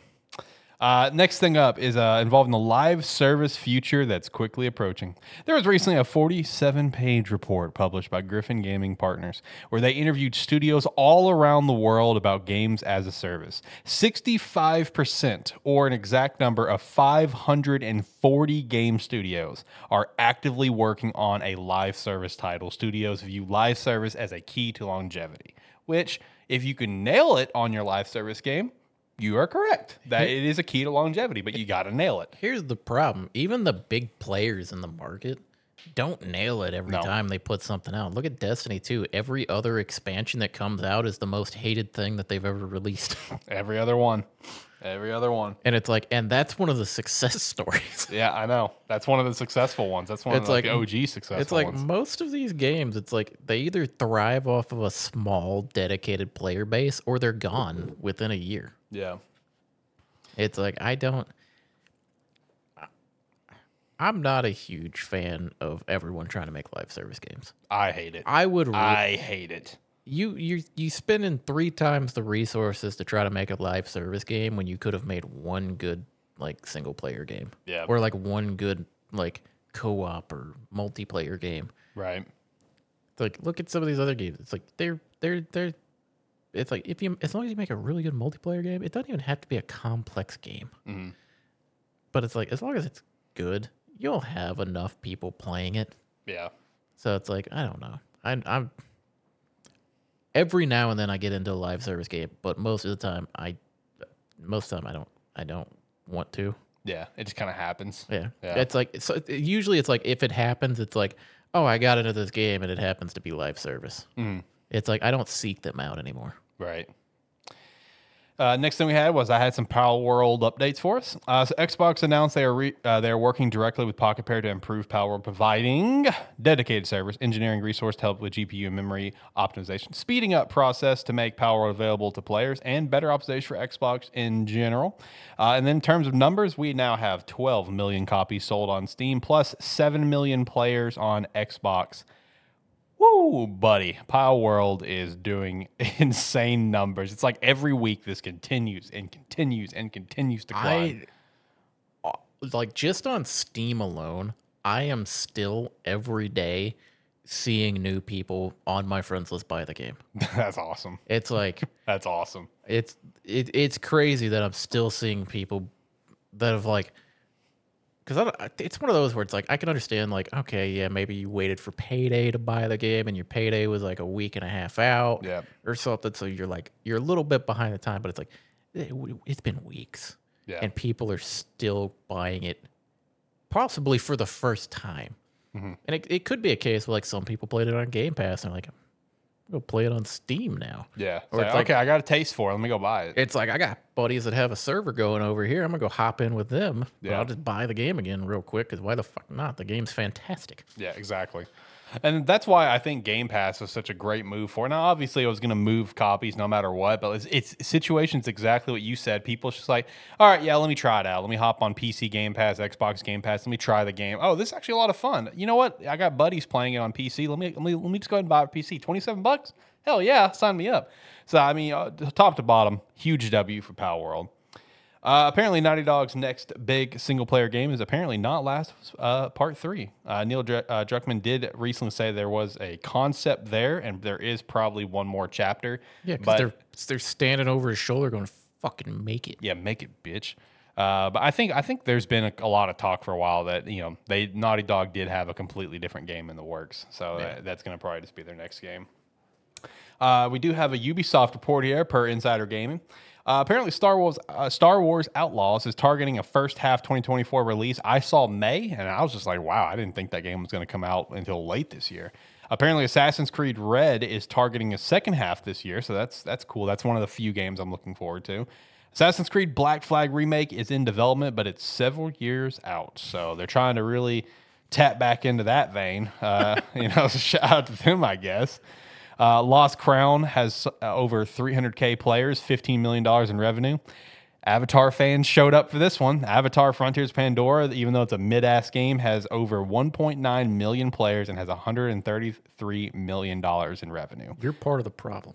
Uh, next thing up is uh, involving the live service future that's quickly approaching. There was recently a 47 page report published by Griffin Gaming Partners where they interviewed studios all around the world about games as a service. 65%, or an exact number of 540 game studios, are actively working on a live service title. Studios view live service as a key to longevity, which, if you can nail it on your live service game, you are correct that it is a key to longevity, but you got to nail it. Here's the problem: even the big players in the market don't nail it every No. time they put something out. Look at Destiny 2. Every other expansion that comes out is the most hated thing that they've ever released. Every other one, every other one. and it's like, and that's one of the success stories. Yeah, I know. That's one of the successful ones. That's one It's of like, like- the OG successful It's like ones. most of these games, it's like they either thrive off of a small dedicated player base or they're gone within a year. Yeah, It's like I don't. I'm not a huge fan of everyone trying to make live service games. I hate it. I would. Re- I hate it. you you you spending three times the resources to try to make a live service game when you could have made one good like single player game. Yeah. Or like one good like co-op or multiplayer game. Right. It's like look at some of these other games. It's like they're they're they're it's like if you as long as you make a really good multiplayer game, it doesn't even have to be a complex game. Mhm. But it's like as long as it's good, you'll have enough people playing it. Yeah. So it's like I don't know. I, I'm every now and then I get into a live service game, but most of the time I most of the time I don't I don't want to. Yeah. It just kind of happens. Yeah. Yeah. It's like so it- usually it's like if it happens, it's like oh I got into this game and it happens to be live service. Mhm. It's like I don't seek them out anymore. Right. Uh, next thing we had was I had some Palworld updates for us. Uh, so Xbox announced they are re- uh, they are working directly with Pocketpair to improve Palworld, providing dedicated servers, engineering resource to help with GPU and memory optimization, speeding up process to make Palworld available to players, and better optimization for Xbox in general. Uh, and then in terms of numbers, we now have 12 million copies sold on Steam, plus 7 million players on Xbox. Woo, buddy. Palworld is doing insane numbers. It's like every week this continues and continues and continues to climb. I uh, like just on Steam alone, I am still every day seeing new people on my friends list buy the game. That's awesome. It's like That's awesome. it's it, it's crazy that I'm still seeing people that have like because it's one of those where it's like I can understand like okay yeah maybe you waited for payday to buy the game and your payday was like a week and a half out Yeah. or something so you're like you're a little bit behind the time but it's like it, it's been weeks Yeah. and people are still buying it possibly for the first time Mm-hmm. and it, it could be a case where like some people played it on Game Pass and like I'm play it on Steam now Yeah. Or it's like- okay, I got a taste for it. Let me go buy it. it's like I got buddies that have a server going over here. I'm gonna go hop in with them. But Yeah. I'll just buy the game again real quick because why the fuck not? The game's fantastic. Yeah, exactly. And that's why I think Game Pass is such a great move for. it. Now, obviously, it was going to move copies no matter what, but it's, it's situations exactly what you said. People just like, all right, yeah, let me try it out. Let me hop on PC Game Pass, Xbox Game Pass. Let me try the game. Oh, this is actually a lot of fun. You know what? I got buddies playing it on PC. Let me let me let me just go ahead and buy a PC. Twenty seven bucks. Hell yeah, sign me up. So I mean, uh, top to bottom, huge W for Palworld. Uh, apparently, Naughty Dog's next big single player game is apparently not Last uh, Part 3. Uh, Neil Dr- uh, Druckmann did recently say there was a concept there, and there is probably one more chapter. Yeah, because they're they're standing over his shoulder going, "Fucking make it." yeah, make it, bitch. Uh, but I think I think there's been a, a lot of talk for a while that you know they Naughty Dog did have a completely different game in the works, so uh, that's going to probably just be their next game. Uh, we do have a Ubisoft report here per Insider Gaming. Uh, apparently, Star Wars uh, Star Wars Outlaws is targeting a first half 2024 release. I saw May, and I was just like, wow, I didn't think that game was going to come out until late this year. Apparently, Assassin's Creed Red is targeting a second half this year, so that's that's cool. That's one of the few games I'm looking forward to. Assassin's Creed Black Flag remake is in development, but it's several years out, so they're trying to really tap back into that vein. Uh, you know, shout out to them, I guess. Uh, Lost Crown has uh, over 300k players, 15 million dollars in revenue. Avatar fans showed up for this one. Avatar Frontiers Pandora, even though it's a mid-ass game, has over 1.9 million players and has 133 million dollars in revenue. You're part of the problem.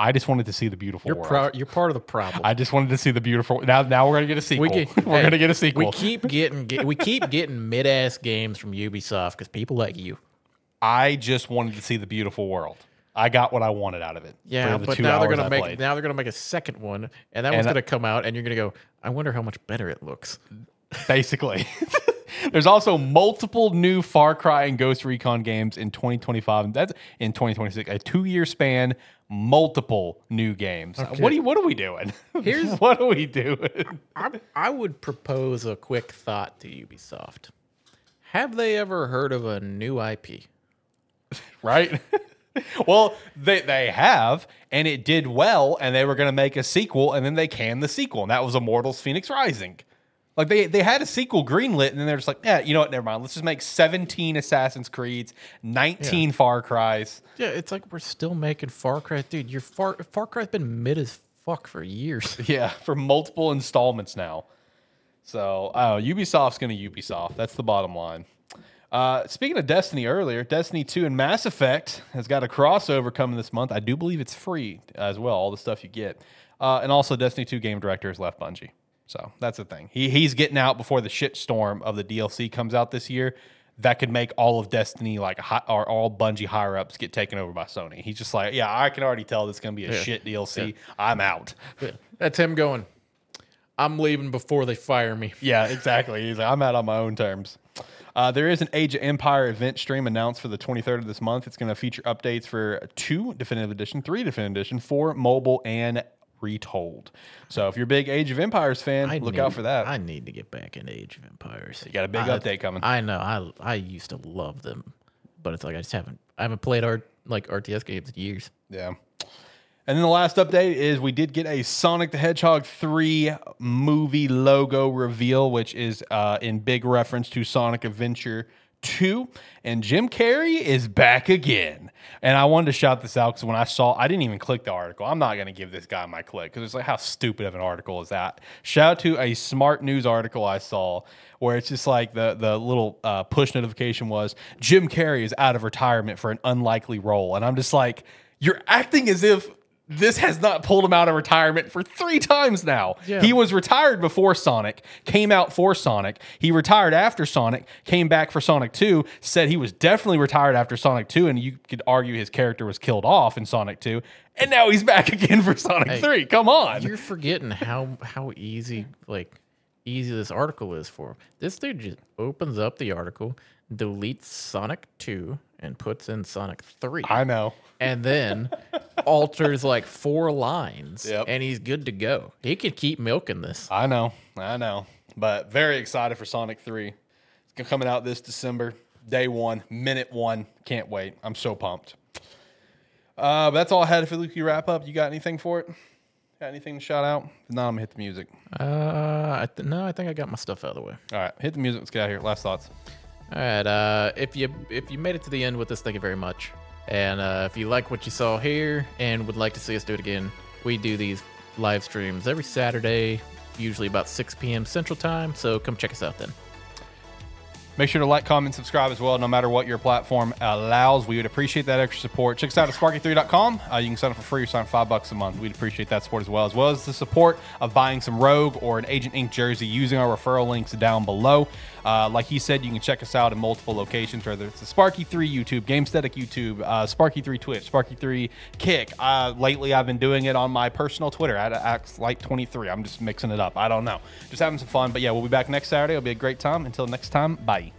I just wanted to see the beautiful You're world. pro- you're part of the problem. I just wanted to see the beautiful. Now, now we're gonna get a sequel. we get, we're hey, gonna get a sequel. We keep getting get, we keep getting mid ass games from Ubisoft because people like you. I just wanted to see the beautiful world. I got what I wanted out of it. Yeah, the but now they're gonna I make played. now they're gonna make a second one, and that one's I- gonna come out, and you're gonna go. I wonder how much better it looks. basically. There's also multiple new Far Cry and Ghost Recon games in 2025. That's in 2026. A two-year span, multiple new games. What do you, what are we doing? Here's- what are we doing? I, I would propose a quick thought to Ubisoft. Have they ever heard of a new IP? right? Well, they they have, and it did well, and they were going to make a sequel, and then they canned the sequel, and that was Immortals: Phoenix Rising. Like they they had a sequel greenlit, and then they're just like, yeah, you know what? Never mind. Let's just make 17 Assassin's Creeds, 19 Far Cries. Yeah, it's like we're still making Far Cry, dude. Your Far Far Cry's been mid as fuck for years. Yeah, for multiple installments now. So, oh, Ubisoft's going to Ubisoft. That's the bottom line. Uh, speaking of Destiny earlier, Destiny 2 and Mass Effect has got a crossover coming this month. I do believe it's free as well, all the stuff you get. Uh, and also, Destiny 2 game director has left Bungie. So that's the thing. He, he's getting out before the shitstorm of the DLC comes out this year. That could make all of Destiny, like, hi, or all Bungie higher ups, get taken over by Sony. He's just like, yeah, I can already tell this is going to be a Yeah. shit DLC. I'm out. That's him going. I'm leaving before they fire me. Yeah, exactly. He's like, I'm out on my own terms. Uh, there is an Age of Empire event stream announced for the 23rd of this month. It's going to feature updates for two definitive edition, three definitive edition, four mobile, and retold. So if you're a big Age of Empires fan, I look need- out for that. I need to get back into Age of Empires. You got a big update coming. I know. I I used to love them, but it's like I just haven't. I haven't played art like RTS games in years. Yeah. And then the last update is we did get a Sonic the Hedgehog 3 movie logo reveal, which is uh, in big reference to Sonic Adventure 2. And Jim Carrey is back again. And I wanted to shout this out because when I saw, I didn't even click the article. I'm not going to give this guy my click because it's like, how stupid of an article is that? Shout out to a smart news article I saw where it's just like the the little uh, push notification was Jim Carrey is out of retirement for an unlikely role, and I'm just like, you're acting as if this has not pulled him out of retirement for three times now. Yeah. He was retired before Sonic, came out for Sonic. He retired after Sonic, came back for Sonic 2, said he was definitely retired after Sonic 2, and you could argue his character was killed off in Sonic 2, and now he's back again for Sonic Hey, 3. Come on. You're forgetting how how easy like easy this article is for him. This dude just opens up the article, deletes Sonic 2 and puts in Sonic 3. I know. and then alters like four lines Yep. and he's good to go. He could keep milking this. I know, I know, but very excited for Sonic Three. It's coming out this December, day one, minute one. Can't wait. I'm so pumped. Uh, that's all I had for Luki wrap up. You got anything for it? Got anything to shout out? If not, I'm gonna hit the music. Uh, I th- no, I think I got my stuff out of the way. All right, hit the music. Let's get out of here. Last thoughts. All right. Uh, if you if you made it to the end with us, thank you very much. And uh, if you like what you saw here and would like to see us do it again, we do these live streams every Saturday, usually about 6 p.m. Central Time. So come check us out then. Make sure to like, comment, subscribe as well, no matter what your platform allows. We would appreciate that extra support. Check us out at sparke3.com. Uh, you can sign up for free or sign up five bucks a month. We'd appreciate that support as well, as well as the support of buying some Rogue or an Agent Ink jersey using our referral links down below. Uh, like he said, you can check us out in multiple locations, whether it's the SparkE3 YouTube, Gamesthetic YouTube, uh, SparkE3 Twitch, SparkE3 Kick. Uh, lately, I've been doing it on my personal Twitter at AxLight23. I'm just mixing it up. I don't know. Just having some fun. But yeah, we'll be back next Saturday. It'll be a great time. Until next time, bye.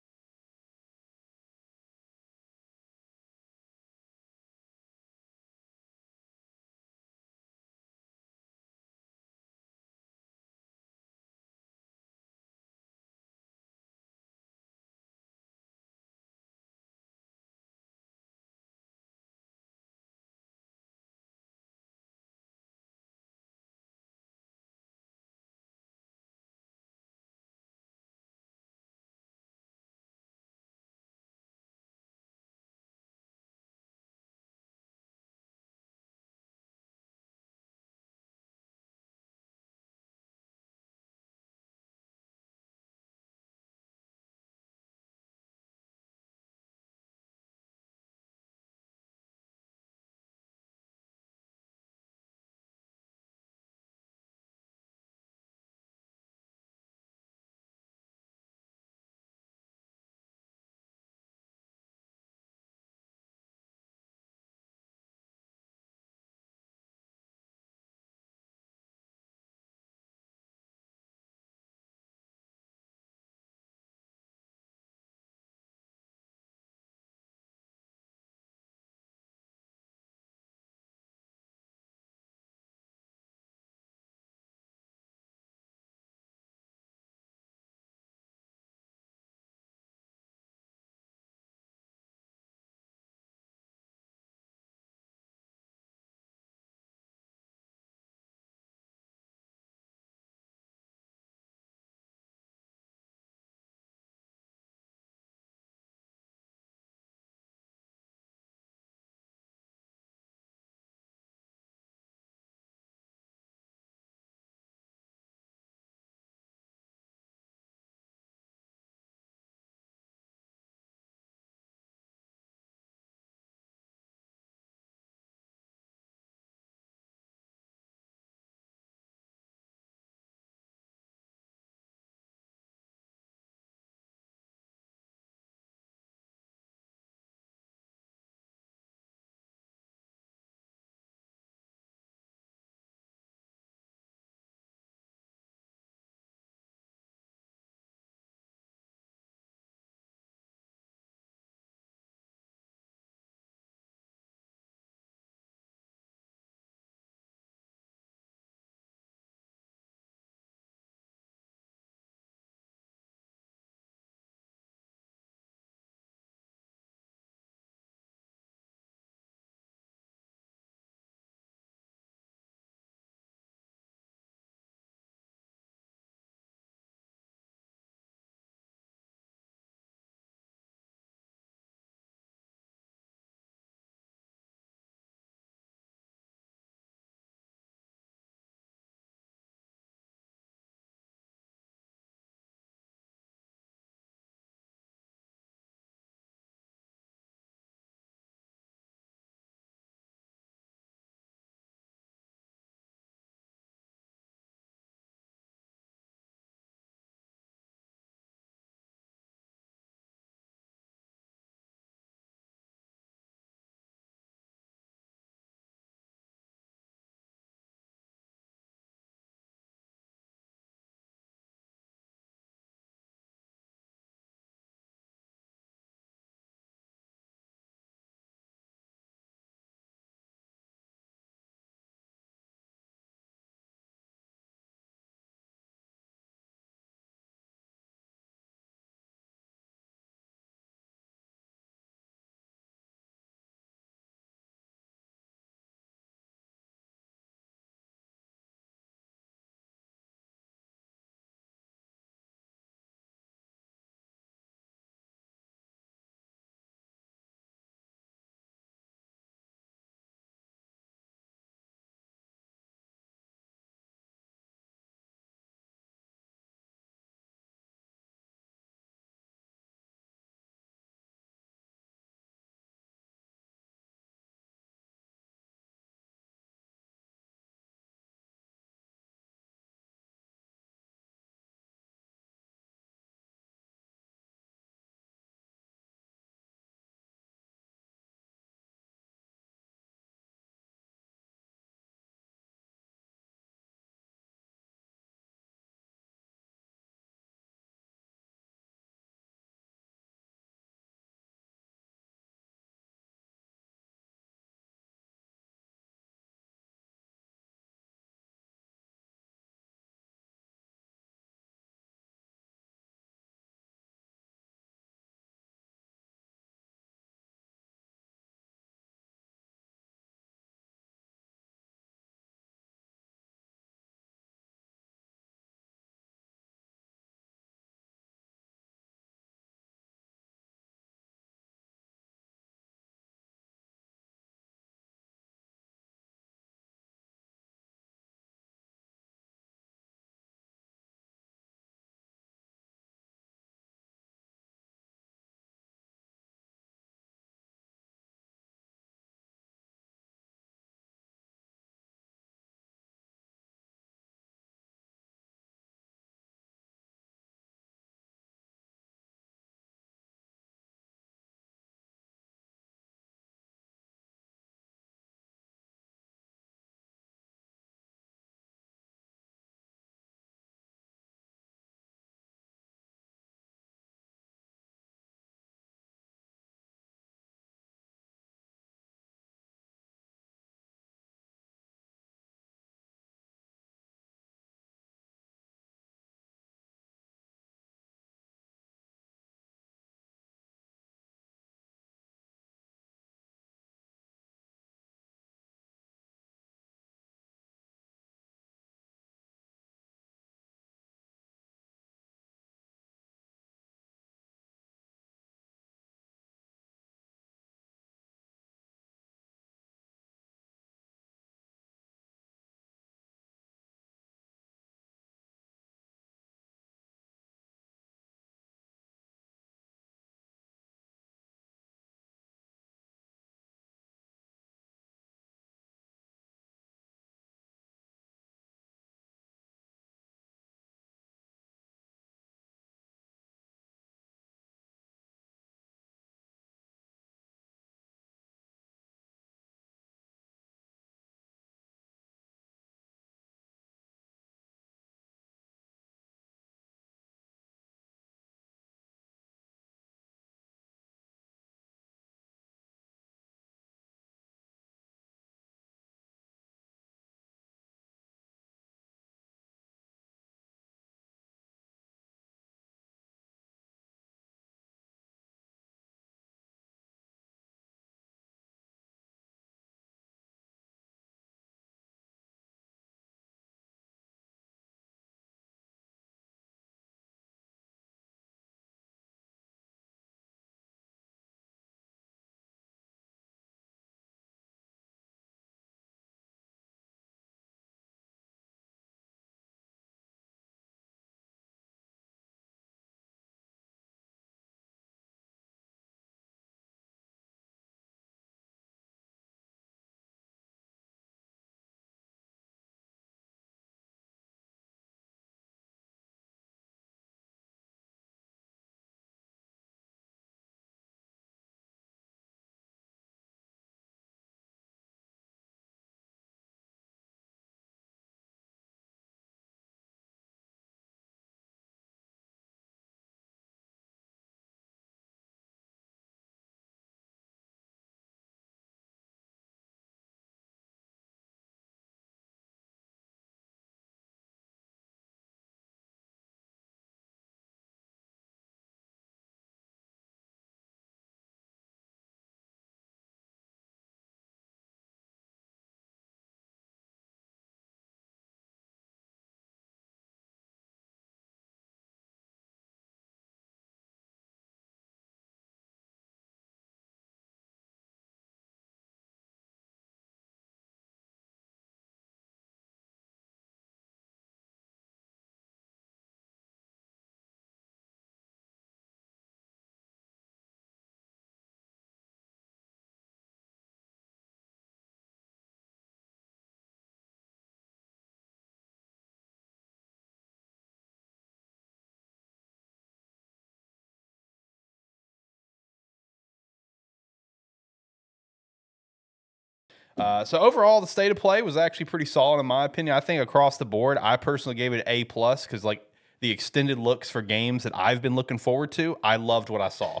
Uh, so overall, the state of play was actually pretty solid in my opinion. I think across the board, I personally gave it A plus because like the extended looks for games that I've been looking forward to, I loved what I saw.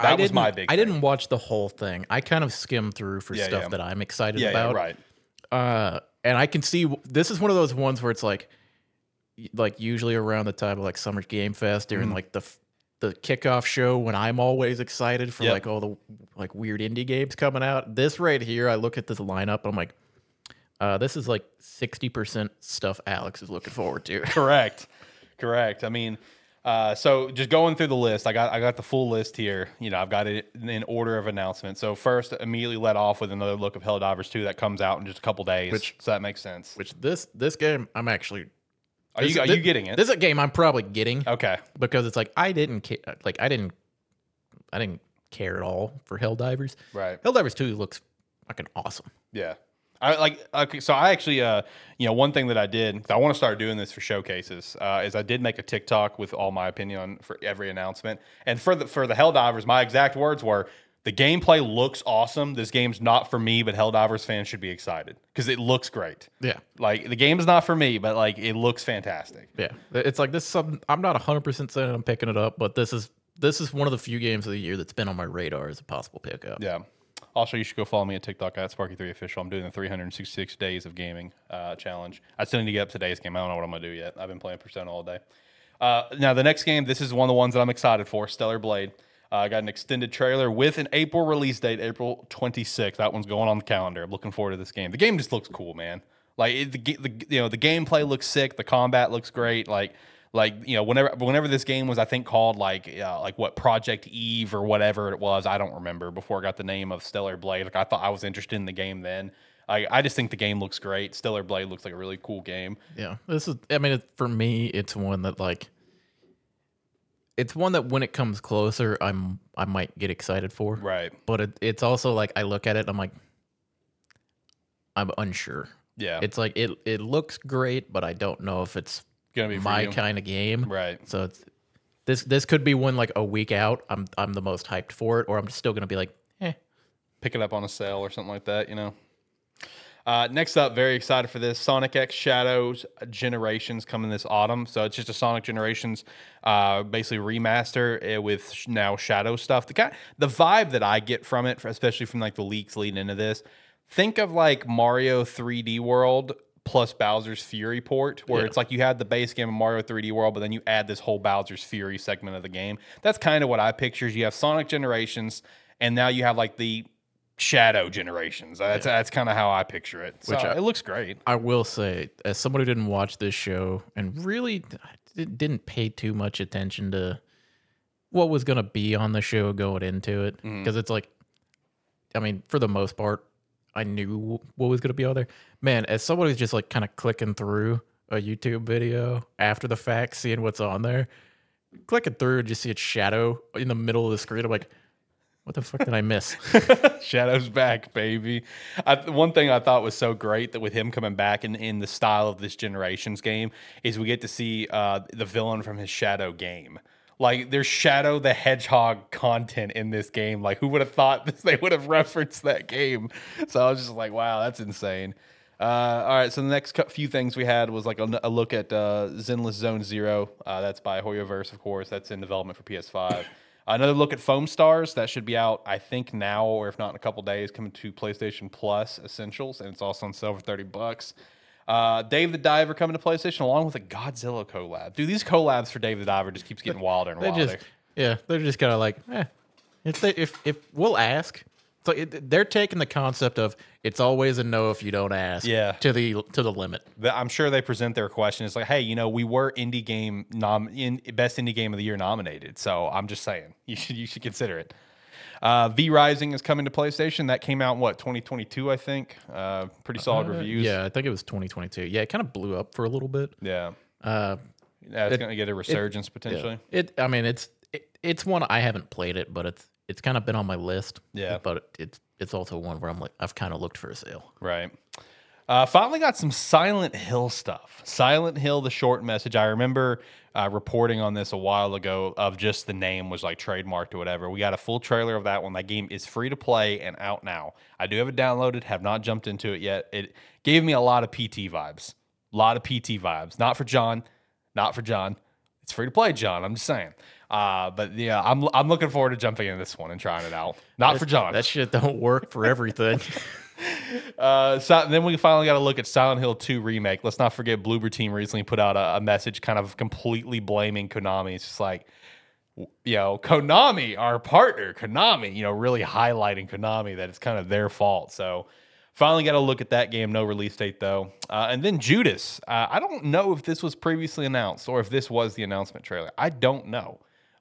That I was my big. I thing. didn't watch the whole thing. I kind of skimmed through for Yeah, stuff yeah. that I'm excited Yeah, yeah, about. right. Uh, and I can see this is one of those ones where it's like, like usually around the time of like Summer Game Fest during Mm-hmm. like the the kickoff show when I'm always excited for Yep. like all the like weird indie games coming out. This right here, I look at this lineup, I'm like, uh, this is like sixty percent stuff Alex is looking forward to. Correct. Correct. I mean, uh, so just going through the list, I got I got the full list here. You know, I've got it in order of announcement. So first, immediately let off with another look of Helldivers 2 that comes out in just a couple days. Which- so that makes sense. Which this this game, I'm actually. Are this- you are thi- you getting it? This is a game I'm probably getting. okay. because it's like I didn't care, like I didn't, I didn't care at all for Helldivers. Right. Helldivers Two looks fucking awesome. Yeah. I like okay, so I actually uh you know one thing that I did I want to start doing this for showcases uh, is I did make a TikTok with all my opinion on for every announcement and for the for the Helldivers my exact words were the gameplay looks awesome. This game's not for me but Helldivers fans should be excited because it looks great. Yeah, like the game is not for me but like it looks fantastic. Yeah. It's like this. Is something I'm not 100 percent saying I'm picking it up, but this is this is one of the few games of the year that's been on my radar as a possible pickup. yeah. Also you should go follow me at TikTok at SparkE3 official. I'm doing the 366 days of gaming uh, challenge. I still need to get up today's game. I don't know what I'm gonna do yet. I've been playing Persona all day. Uh, now the next game, this is one of the ones that I'm excited for, Stellar Blade. Uh, I got an extended trailer with an April release date, April 26th. That one's going on the calendar. I'm looking forward to this game. The game just looks cool, man. Like it, the, the you know the gameplay looks sick. The combat looks great. Like like you know whenever whenever this game was I think called like uh, like what Project Eve or whatever it was. I don't remember before I got the name of Stellar Blade. Like I thought I was interested in the game then. I, I just think the game looks great. Stellar Blade looks like a really cool game. Yeah, this is. I mean, it, for me, it's one that like, it's one that when it comes closer, I'm I might get excited for. Right. But it, it's also like I look at it, I'm like, I'm unsure. Yeah. It's like it it looks great, but I don't know if it's gonna be my kind of game. Right. So it's this this could be one like a week out. I'm I'm the most hyped for it, or I'm still gonna be like, eh. pick it up on a sale or something like that, you know. Uh, next up, very excited for this Sonic X Shadows Generations coming this autumn. So it's just a Sonic Generations, uh, basically remaster uh, with now Shadow stuff. The kind, the vibe that I get from it, especially from like the leaks leading into this, think of like Mario 3D World plus Bowser's Fury port, where Yeah. it's like you had the base game of Mario 3D World, but then you add this whole Bowser's Fury segment of the game. That's kind of what I picture. You have Sonic Generations, and now you have like the Shadow Generations. That's that's kind of how I picture it. So Which I- it looks great. I will say, as someone who didn't watch this show and really didn't pay too much attention to what was going to be on the show going into it, Mm-hmm. because it's like, I mean, for the most part, I knew what was going to be on there. Man, as someone who's just like kind of clicking through a YouTube video after the fact, seeing what's on there, clicking through and just see its shadow in the middle of the screen, I'm like, what the fuck did I miss? Shadow's back, baby. I, one thing I thought was so great that with him coming back in, in the style of this generations game is we get to see uh, the villain from his Shadow game. Like there's Shadow the Hedgehog content in this game. Like who would have thought this, they would have referenced that game? So I was just like, wow, that's insane. Uh, all right, so the next few things we had was like a, a look at uh, Zenless Zone Zero. Uh, that's by Hoyoverse, of course. That's in development for PS5. Another look at Foamstars that should be out, I think now, or if not in a couple days, coming to PlayStation Plus Essentials, and it's also on sale for thirty bucks. Uh, Dave the Diver coming to PlayStation along with a Godzilla collab. Dude, these collabs for Dave the Diver just keeps getting wilder and They wilder. just yeah, they're just kind of like, eh. If they if if we'll ask, so it, they're taking the concept of it's always a no if you don't ask. Yeah. To the to the limit. I'm sure they present their question It's like, hey, you know, we were indie game nom in best indie game of the year nominated, so I'm just saying you should you should consider it. Uh, v Rising is coming to PlayStation. That came out in what 2022, I think. Uh, pretty solid reviews. Yeah, I think it was 2022. Yeah, it kind of blew up for a little bit. yeah. Uh, Yeah, it's It- gonna get a resurgence potentially. it. I mean, it's it, it's one I haven't played it, but it's it's kind of been on my list. Yeah. But it's it's also one where I'm like I've kind of looked for a sale. Right. Uh, finally got some Silent Hill stuff. Silent Hill, the short message. I remember uh, reporting on this a while ago of just the name was like trademarked or whatever. We got a full trailer of that one. That game is free to play and out now. I do have it downloaded, have not jumped into it yet. It gave me a lot of PT vibes. A lot of PT vibes. Not for John. Not for John. It's free to play, John. I'm just saying. Uh, but yeah, I'm I'm looking forward to jumping into this one and trying it out. Not for John. That shit don't work for everything. Uh, so then we finally got to look at Silent Hill 2 remake. Let's not forget Bloober Team recently put out a, a message kind of completely blaming Konami. It's just like, you know, Konami, our partner, Konami, you know, really highlighting Konami that it's kind of their fault. So finally got to look at that game. No release date though. Uh, and then Judas. Uh, I don't know if this was previously announced or if this was the announcement trailer. I don't know.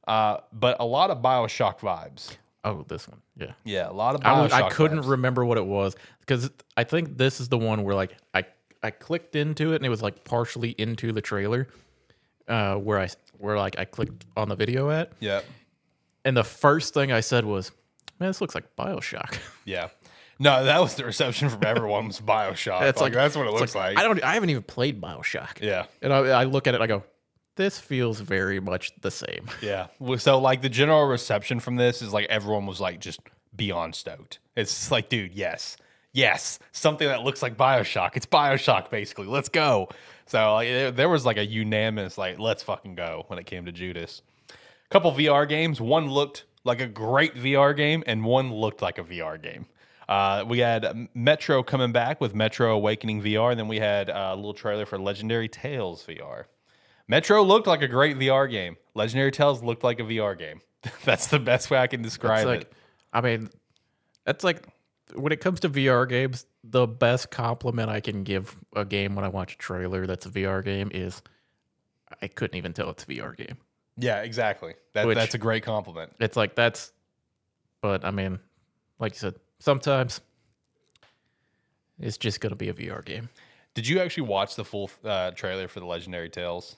Uh, but a lot of Bioshock vibes. oh, this one. Yeah. Yeah, a lot of I, Bioshock was, I couldn't vibes. remember what it was because I think this is the one where like I I clicked into it and it was like partially into the trailer, uh, where I where like I clicked on the video at, yeah. and the first thing I said was, "Man, this looks like Bioshock." Yeah. No, that was the reception from everyone was Bioshock. It's like, that's what it looks like. I don't. I haven't even played Bioshock. yeah. And I, I look at it, and I go, "This feels very much the same." Yeah. So like the general reception from this is like everyone was like just beyond stoked. It's like, dude, yes. Yes. Something that looks like Bioshock. It's Bioshock basically. Let's go. So like there, was like a unanimous like let's fucking go when it came to Judas. A couple VR games. One looked like a great VR game, and one looked like a VR game. Uh, we had Metro coming back with Metro Awakening VR, and then we had uh, a little trailer for Legendary Tales VR. Metro looked like a great VR game. Legendary Tales looked like a VR game. That's the best way I can describe It's like, it. I mean, that's like when it comes to VR games, the best compliment I can give a game when I watch a trailer that's a VR game is I couldn't even tell it's a VR game. Yeah, exactly. That, Which- that's a great compliment. It's like that's, but I mean, like you said, sometimes it's just gonna be a VR game. Did you actually watch the full uh, trailer for the Legendary Tales?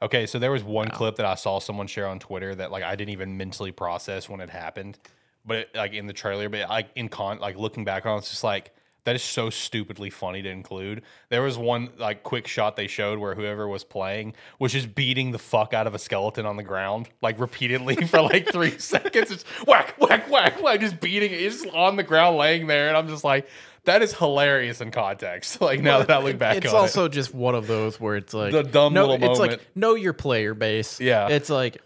Okay, so there was one clip that I saw someone share on Twitter that like I didn't even mentally process when it happened, but it, like in the trailer, but like in con, like looking back on, it, it's just like that is so stupidly funny to include. There was one like quick shot they showed where whoever was playing was just beating the fuck out of a skeleton on the ground like repeatedly for like three seconds. It's whack, whack, whack, whack, just beating it. It's just on the ground laying there, and I'm just like. That is hilarious in context. Like now that I look back it's also it. just one of those where it's like The dumb no, little it's moment. like know your player base. Yeah. it's like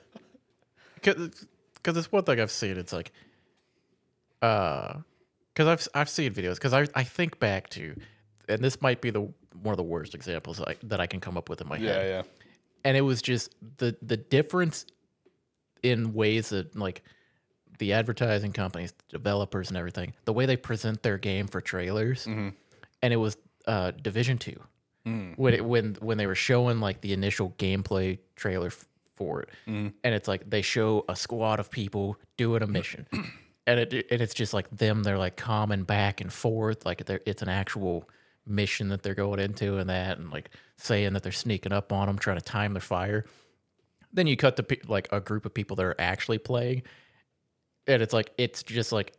because it's one thing I've seen. It's like uh because I've I've seen videos because I I think back to and this might be the one of the worst examples I, that I can come up with in my Yeah, head. yeah. and it was just the the difference in ways that like the advertising companies, developers, and everything, the way they present their game for trailers, mm-hmm. and it was uh, Division Two. Mm. When it, when when they were showing like the initial gameplay trailer f- for it, mm. and it's like they show a squad of people doing a mission. And it and it's just like them. They're like calming back and forth, like they're, it's an actual mission that they're going into, and that, and like saying that they're sneaking up on them, trying to time their fire. Then you cut to pe- like a group of people that are actually playing and it's like it's just like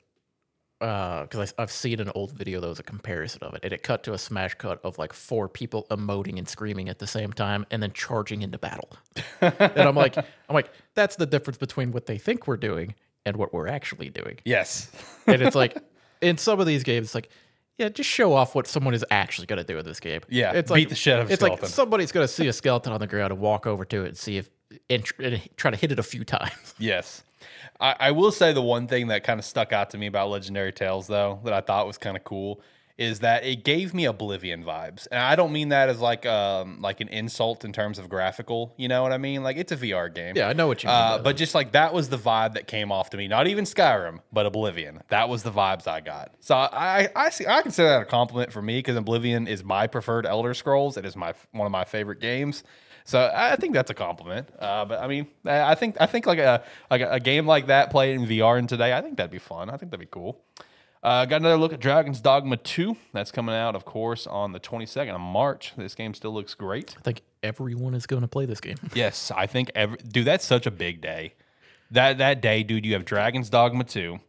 uh because i've seen an old video that was a comparison of it and it cut to a smash cut of like four people emoting and screaming at the same time and then charging into battle and i'm like i'm like that's the difference between what they think we're doing and what we're actually doing Yes. and it's like in some of these games it's like yeah just show off what someone is actually going to do in this game Yeah, it's beat like the shit out of it's skeleton. like somebody's going to see a skeleton on the ground and walk over to it and see if and, tr- and try to hit it a few times yes. I, I will say the one thing that kind of stuck out to me about Legendary Tales, though, that I thought was kind of cool, is that it gave me Oblivion vibes, and I don't mean that as like um like an insult in terms of graphical. You know what I mean? Like it's a VR game. yeah i know what you mean Uh, but just like that was the vibe that came off to me. Not even Skyrim, but Oblivion. That was the vibes I got. So I I see I consider that a compliment for me because Oblivion is my preferred Elder Scrolls. It is my one of my favorite games. So I think that's a compliment. Uh, but I mean, I think I think like a like a, a game like that played in VR and today, I think that'd be fun. I think that'd be cool. Uh, got another look at Dragon's Dogma 2. That's coming out, of course, on the 22nd of March. This game still looks great. i think everyone is going to play this game Yes, I think every dude. That's such a big day. That that day, dude. You have Dragon's Dogma two.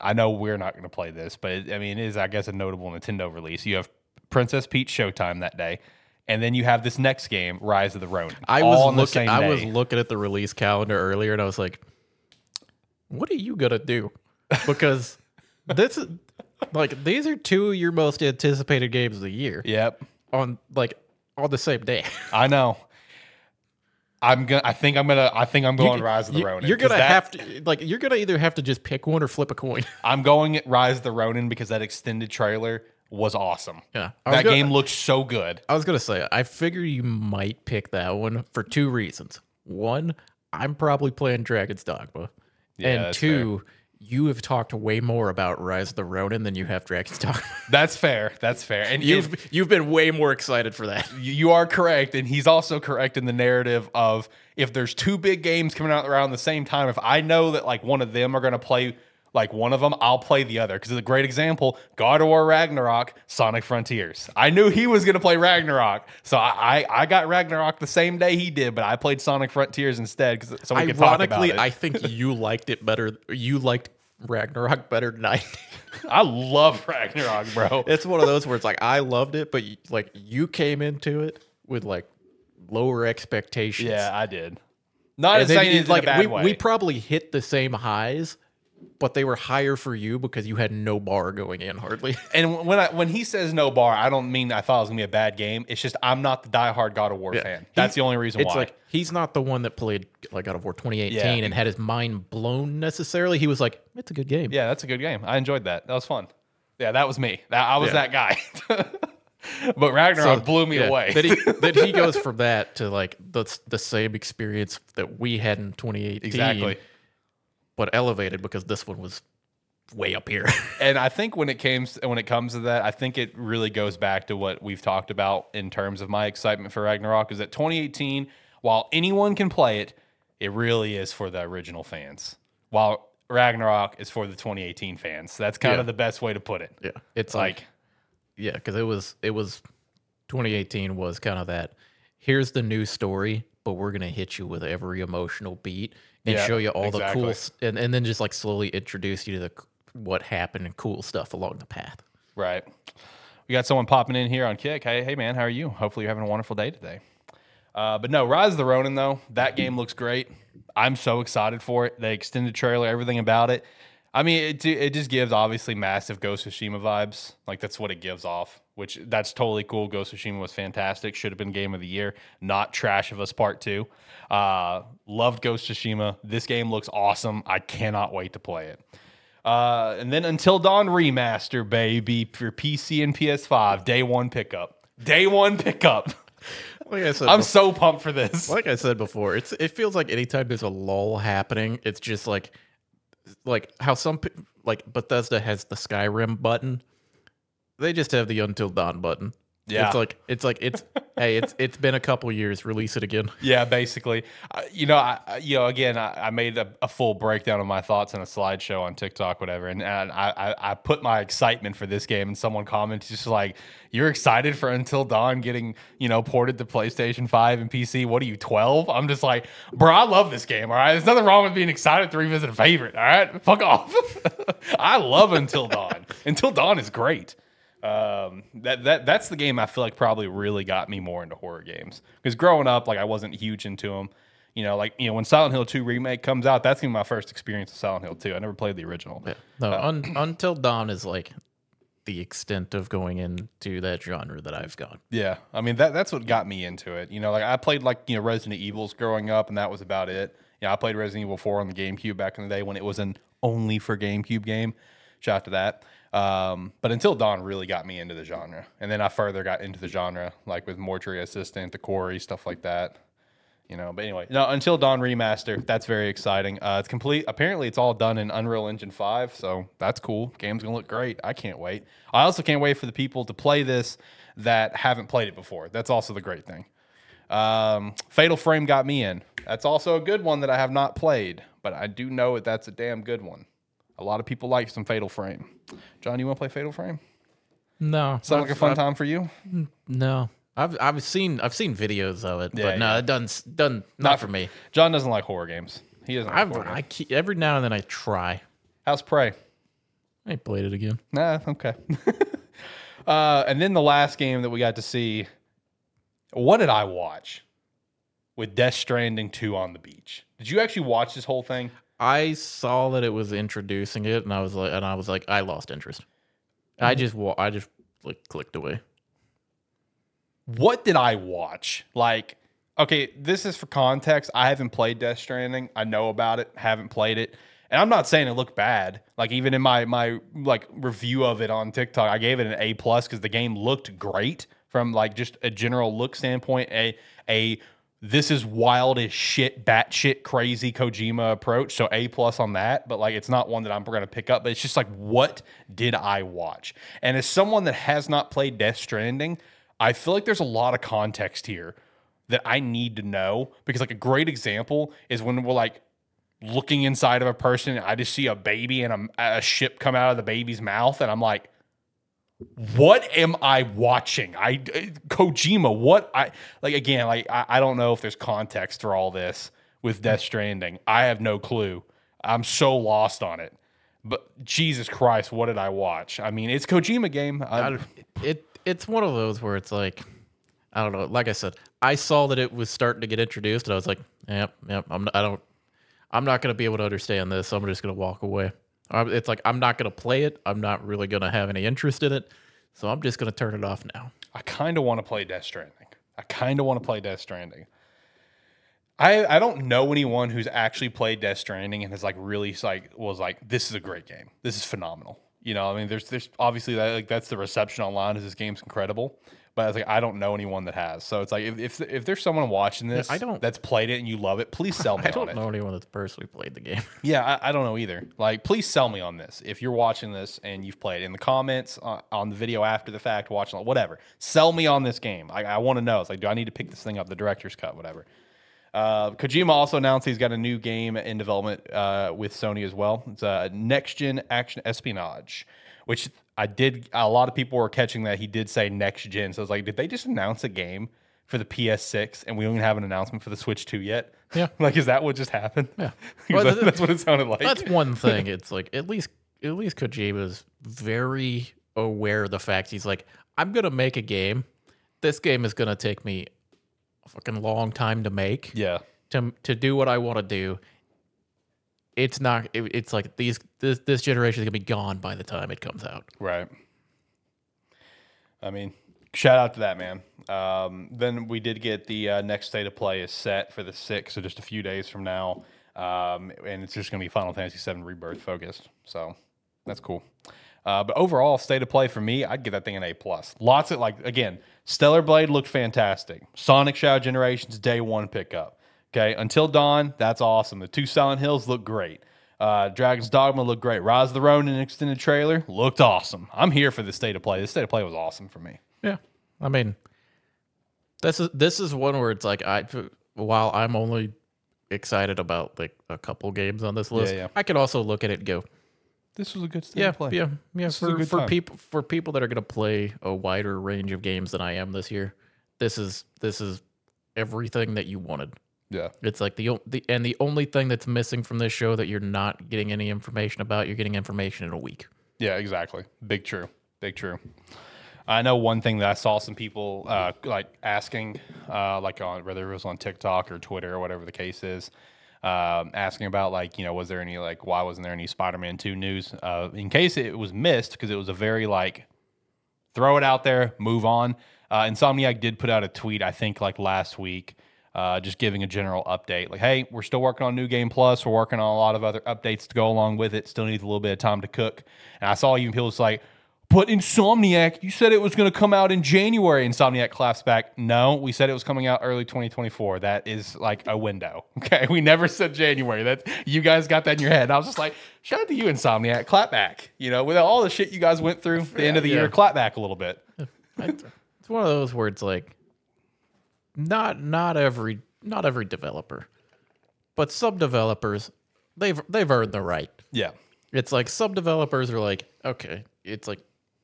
I know we're not going to play this, but it, I mean, it is I guess a notable Nintendo release. You have Princess Peach Showtime that day, and then you have this next game, Rise of the Ronin. I was looking. I was looking at the release calendar earlier, and I was like, "What are you gonna do?" Because this like these are two of your most anticipated games of the year Yep, on like on the same day. I know. I'm gonna. I think I'm gonna. I think I'm going Rise of the You- Ronin. You're gonna that- have to like you're gonna either have to just pick one or flip a coin. I'm going at Rise of the Ronin because that extended trailer was awesome. Yeah, I was that gonna- game looked so good. I was gonna say I figure you might pick that one for two reasons. One, I'm probably playing Dragon's Dogma, Yeah, and that's two, you have talked way more about Rise of the Ronin than you have Dragon's Dogma. That's fair. That's fair. And You've if- you've been way more excited for that. you you are correct, and he's also correct in the narrative of if there's two big games coming out around the same time. If I know that like one of them are going to play like one of them, I'll play the other. Because it's a great example: God of War Ragnarok, Sonic Frontiers. I knew he was going to play Ragnarok, so I, I I got Ragnarok the same day he did, but I played Sonic Frontiers instead because so we could talk about it. I think you liked it better. You liked Ragnarok better than I. did. I love Ragnarok, bro. It's one of those where it's like I loved it, but you- like you came into it with like lower expectations. Yeah, I did. Not And as saying you- it in a bad we, way. we probably hit the same highs, but they were higher for you because you had no bar going in hardly. And when I when he says no bar, I don't mean I thought it was gonna be a bad game. It's just I'm not the diehard God of War fan. That's the only reason it's why. like he's not the one that played like God of War 2018 Yeah. and had his mind blown necessarily. He was like, it's a good game. yeah, that's a good game. I enjoyed that. That was fun. Yeah, that was me. That, I was Yeah. that guy. but Ragnarok blew me yeah, away. that he that he goes from that to like the the same experience that we had in 2018, exactly. But elevated because this one was way up here. And I think when it came when it comes to that, I think it really goes back to what we've talked about in terms of my excitement for Ragnarok. Is that 2018, while anyone can play it, it really is for the original fans. While Ragnarok is for the 2018 fans. That's kind Yeah. of the best way to put it. yeah, it's Like, like yeah, because it was it was 2018 was kind of that. Here's the new story, but we're gonna hit you with every emotional beat and Yeah, show you all the cool and and then just like slowly introduce you to the what happened and cool stuff along the path. Right. We got someone popping in here on Kick. Hey, hey, man, how are you? Hopefully, you're having a wonderful day today. Uh, but no, Rise of the Ronin though, that game looks great. I'm so excited for it. The extended trailer, everything about it. I mean, it it just gives obviously massive Ghost of Tsushima vibes. Like that's what it gives off, which that's totally cool. Ghost of Tsushima was fantastic. Should have been game of the year. Not Trash of Us Part Two. Uh, loved Ghost of Tsushima. This game looks awesome. I cannot wait to play it. Uh, and then Until Dawn remaster, baby, for PC and PS5, day one pickup. Day one pickup. Like I said, I'm so pumped for this. like I said before, it's it feels like anytime there's a lull happening, it's just like like how some like Bethesda has the Skyrim button. They just have the Until Dawn button. Yeah. It's like it's like it's hey, it's it's been a couple years, release it again. Yeah, basically. Uh, you know, I, you know, again, I, I made a, a full breakdown of my thoughts in a slideshow on TikTok, whatever, and, and I, I, I put my excitement for this game, and someone commented just like, "You're excited for Until Dawn getting, you know, ported to PlayStation Five and PC? What are you, 12?" I'm just like, bro, I love this game. All right, there's nothing wrong with being excited to revisit a favorite. All right, fuck off. I love Until Dawn. Until Dawn is great um that that that's the game i feel like probably really got me more into horror games. Because growing up like i wasn't huge into them you know like you know when silent hill 2 remake comes out that's gonna be my first experience with silent hill 2 i never played the original. No, un, Until Dawn is like the extent of going into that genre that I've gone. yeah. I mean that that's what got me into it. You know like i played like you know resident evils growing up and that was about it. Yeah i played resident evil 4 on the gamecube back in the day when it was an only for gamecube game. Shout out to that um, but until dawn really got me into the genre. And then i further got into the genre like with mortuary assistant the quarry stuff like that you know. But anyway no until dawn remaster that's very exciting. Uh, it's complete apparently it's all done in unreal engine 5 so that's cool. Game's gonna look great. I can't wait. I also can't wait for the people to play this that haven't played it before. That's also the great thing. Um, fatal frame got me in. That's also a good one that i have not played but i do know that that's a damn good one a lot of people like some fatal frame john you want to play fatal frame No, sound like a fun time for you No, I've I've seen I've seen videos of it, Yeah, but no, yeah. it doesn't done not, Not for me. john doesn't like horror games he doesn't like I've horror I games. keep, every now and then I try. how's prey I ain't played it again. Nah, okay. Uh, and then the last game that we got to see, what did I watch? With Death Stranding 2 on the beach. Did you actually watch this whole thing? I saw that it was introducing it, and I was like, and I was like, I lost interest. I mm-hmm. just, wa- I just like clicked away. what did I watch? Like, okay, this is for context. I haven't played Death Stranding. I know about it, haven't played it. And I'm not saying it looked bad. Like even in my my like review of it on TikTok, I gave it an A plus because the game looked great from like just a general look standpoint. A a this is wild as shit, batshit crazy Kojima approach. So A plus on that. But like it's not one that I'm gonna pick up. But it's just like what did I watch? And as someone that has not played Death Stranding, I feel like there's a lot of context here that I need to know because like a great example is when we're like looking inside of a person I just see a baby and a, a ship come out of the baby's mouth and I'm like what am I watching? I Kojima, what I like again, like I, I don't know if there's context for all this with Death mm-hmm. Stranding. I have no clue. I'm so lost on it. But Jesus Christ, what did I watch? I mean, it's Kojima game. Um, I, I, it it's one of those where it's like I don't know. Like I said, I saw that it was starting to get introduced, and I was like, "Yep, yep." I'm I don't I'm not gonna be able to understand this. So I'm just gonna walk away. It's like I'm not gonna play it. I'm not really gonna have any interest in it. So I'm just gonna turn it off now. I kind of want to play Death Stranding. I kind of want to play Death Stranding. I I don't know anyone who's actually played Death Stranding and has like really like was like this is a great game. This is phenomenal. You know, I mean, there's there's obviously that like that's the reception online is this game's incredible. But I was like, I don't know anyone that has. So it's like if if, if there's someone watching this, I don't- that's played it and you love it, please sell me I don't it. know anyone that's personally played the game. Yeah, I, I don't know either. Like, please sell me on this. If you're watching this and you've played in the comments uh, on the video after the fact, watching whatever, sell me on this game. I, I want to know. It's like, do I need to pick this thing up? The director's cut, whatever. Uh, Kojima also announced he's got a new game in development uh, with Sony as well. It's a next gen action espionage, which I did. A lot of people were catching that he did say next gen. So I was like, did they just announce a game for the PS6 and we don't even have an announcement for the Switch 2 yet? Yeah. like, is that what just happened? Yeah. Well, that- that's what it sounded like. That's one thing. It's like at least at least Kojima's very aware of the fact he's like, I'm gonna make a game. This game is gonna take me a fucking long time to make. yeah. To to do what I want to do. It's not. It, it's like these. This this generation is gonna be gone by the time it comes out. Right. I mean, shout out to that man. Um, then we did get the uh, next state of play is set for the sixth, so just a few days from now, um, and it's just to be Final Fantasy VII Rebirth focused. So that's cool. Uh, but overall, state of play for me, I'd give that thing an A plus. Lots of like again, Stellar Blade looked fantastic. Sonic Shadow Generations day one pickup. Okay, Until Dawn, that's awesome. The two Silent Hills look great. Uh, Dragon's Dogma looked great. Rise of the Ronin extended trailer looked awesome. I'm here for the state of play. This state of play was awesome for me. Yeah, I mean, this is this is one where it's like I while I'm only excited about like a couple games on this list, yeah. I can also look at it and go, This was a good state yeah, of play. yeah, yeah. is a For for time. people for people that are gonna play a wider range of games than I am this year, this is this is everything that you wanted. Yeah. It's like the, the and the only thing that's missing from this show that you're not getting any information about, you're getting information in a week. Yeah, exactly. Big true. Big true. I know one thing that I saw some people uh, like asking, uh, like on whether it was on TikTok or Twitter or whatever the case is, um, asking about like you know was there any like why wasn't there any Spider-Man two news? Uh, in case it was missed because it was a very like throw it out there, move on. Uh, Insomniac did put out a tweet I think like last week. Uh, just giving a general update, like, "Hey, we're still working on New Game Plus. We're working on a lot of other updates to go along with it. Still needs a little bit of time to cook." And I saw even people just like, "But Insomniac, you said it was going to come out in January." Insomniac claps back, "No, we said it was coming out early 2024. That is like a window. Okay, we never said January. That you guys got that in your head." And I was just like, "Shout out to you, Insomniac. Clap back. You know, with all the shit you guys went through the end of the Yeah. year, clap back a little bit." it's one of those words like not not every not every developer, but some developers they've they've earned the right. Yeah, It's like some developers are like, okay, it's like,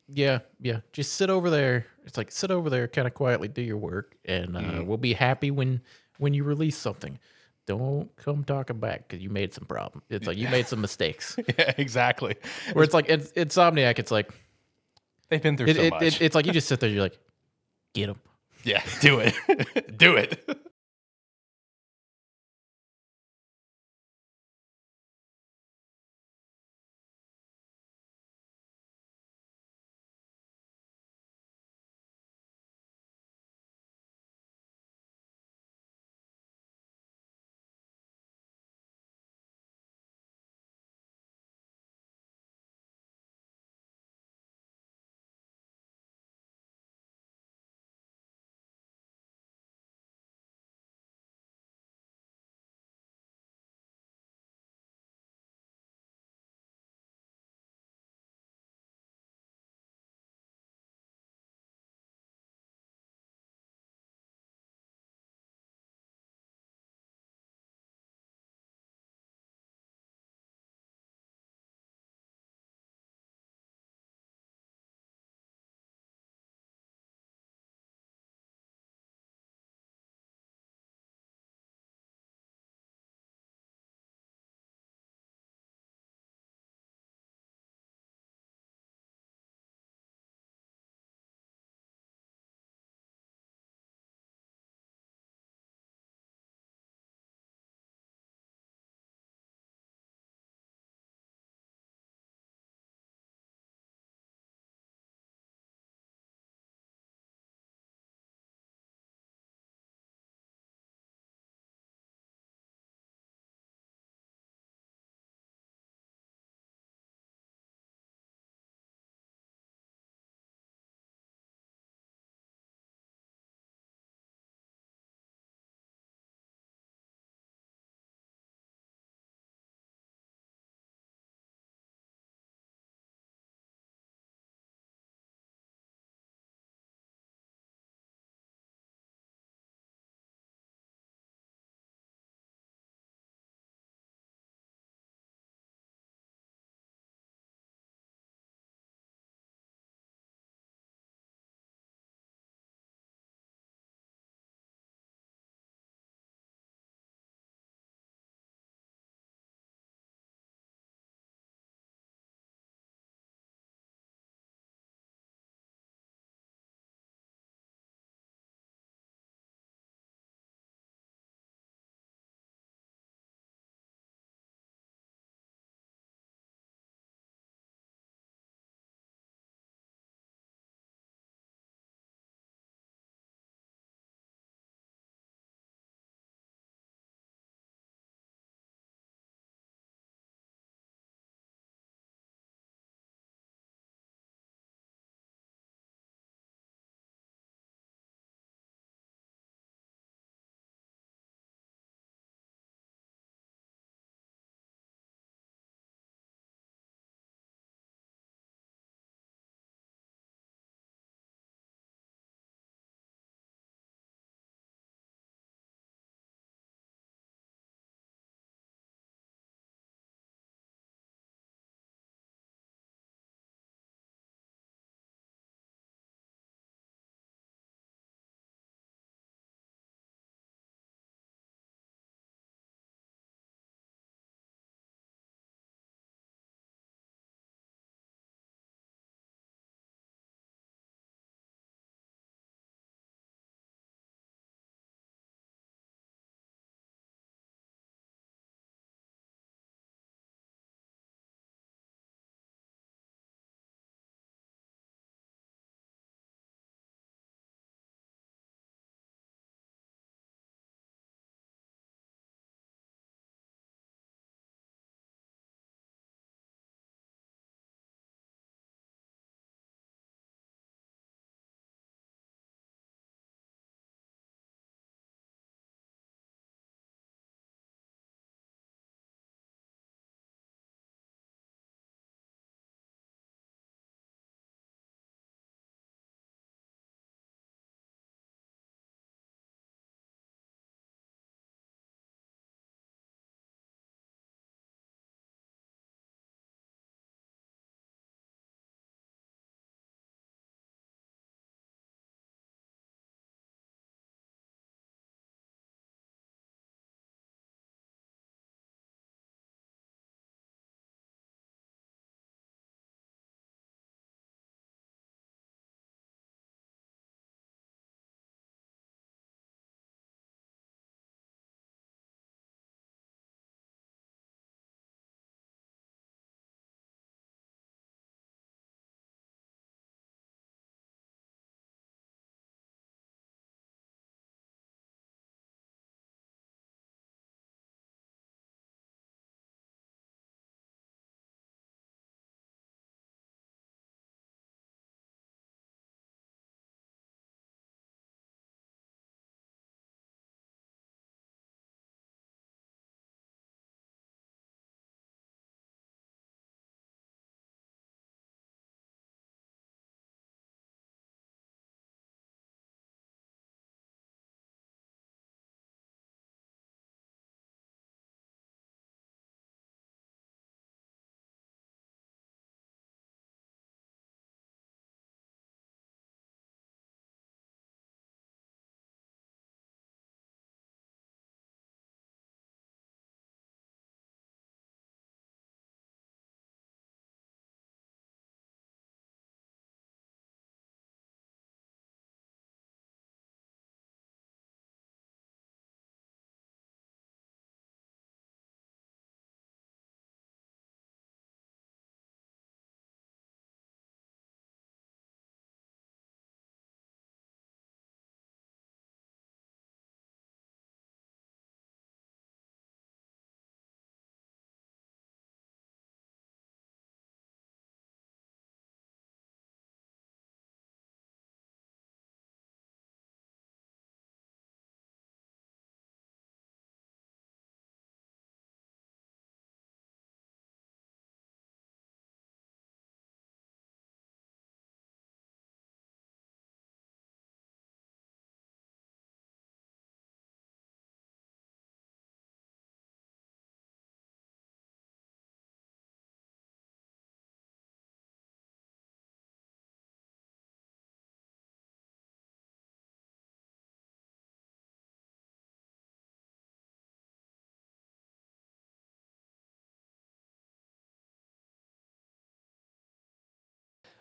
yeah, yeah, just sit over there. It's like sit over there, kind of quietly do your work, and uh, we'll be happy when when you release something. Don't come talking back because you made some problem. It's like you made some mistakes. yeah, exactly. Where it's like it's Insomniac, it's like, They've been through It, so it, much. it, it's like you just sit there, you're like, get him. Yeah, do it. do it.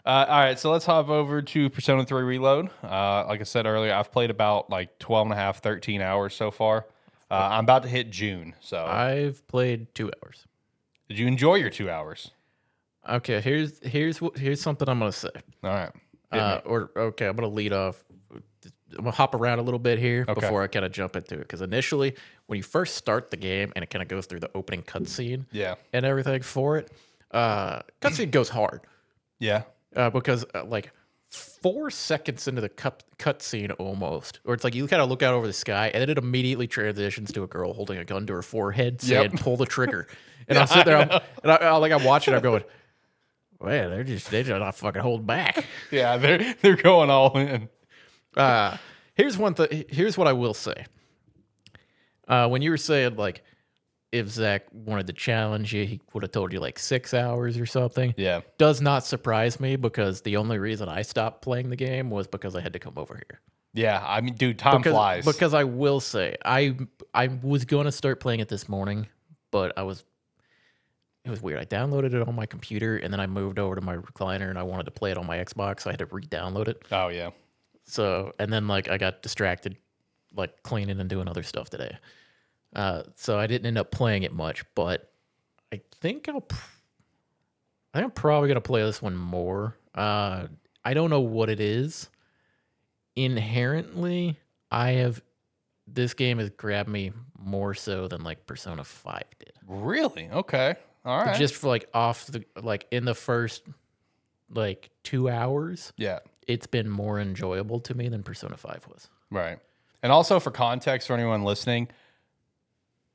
Uh, all right, so let's hop over to Persona 3 Reload. Uh, like I said earlier, I've played about like 12 and a half, 13 hours so far. Uh, I'm about to hit June. So, I've played two hours. did you enjoy your two hours? Okay, here's here's what here's something I'm gonna say. All right. Uh, or okay, I'm gonna lead off. I'm gonna hop around a little bit here Okay. before I kind of jump into it because initially, when you first start the game and it kind of goes through the opening cutscene yeah. and everything for it, uh, cutscene goes hard Yeah. Uh, because uh, like four seconds into the cut cutscene almost, or it's like you kind of look out over the sky and then it immediately transitions to a girl holding a gun to her forehead saying Yep. "pull the trigger," and I'm sitting there I'm, and I, I, like I'm watching, I'm going, "Man, they're just they're just not fucking holding back." Yeah. They're, they're going all in. Uh, here's one thing. Here's what I will say. Uh, when you were saying like, if Zach wanted to challenge you, he would have told you like six hours or something. Yeah. Does not surprise me because the only reason I stopped playing the game was because I had to come over here. Yeah. I mean, dude, time Because, flies. because I will say I I was going to start playing it this morning, but I was it was weird. I downloaded it on my computer and then I moved over to my recliner and I wanted to play it on my Xbox. So I had to re-download it. oh, yeah. So and then like I got distracted, like cleaning and doing other stuff today. Uh, so I didn't end up playing it much, but I think I'll. I think I'm probably gonna play this one more. Uh, I don't know what it is. Inherently, I have this game has grabbed me more so than like Persona Five did. Really? Okay. All right. Just for like off the like in the first like two hours, yeah. it's been more enjoyable to me than Persona Five was. Right. And also for context for anyone listening,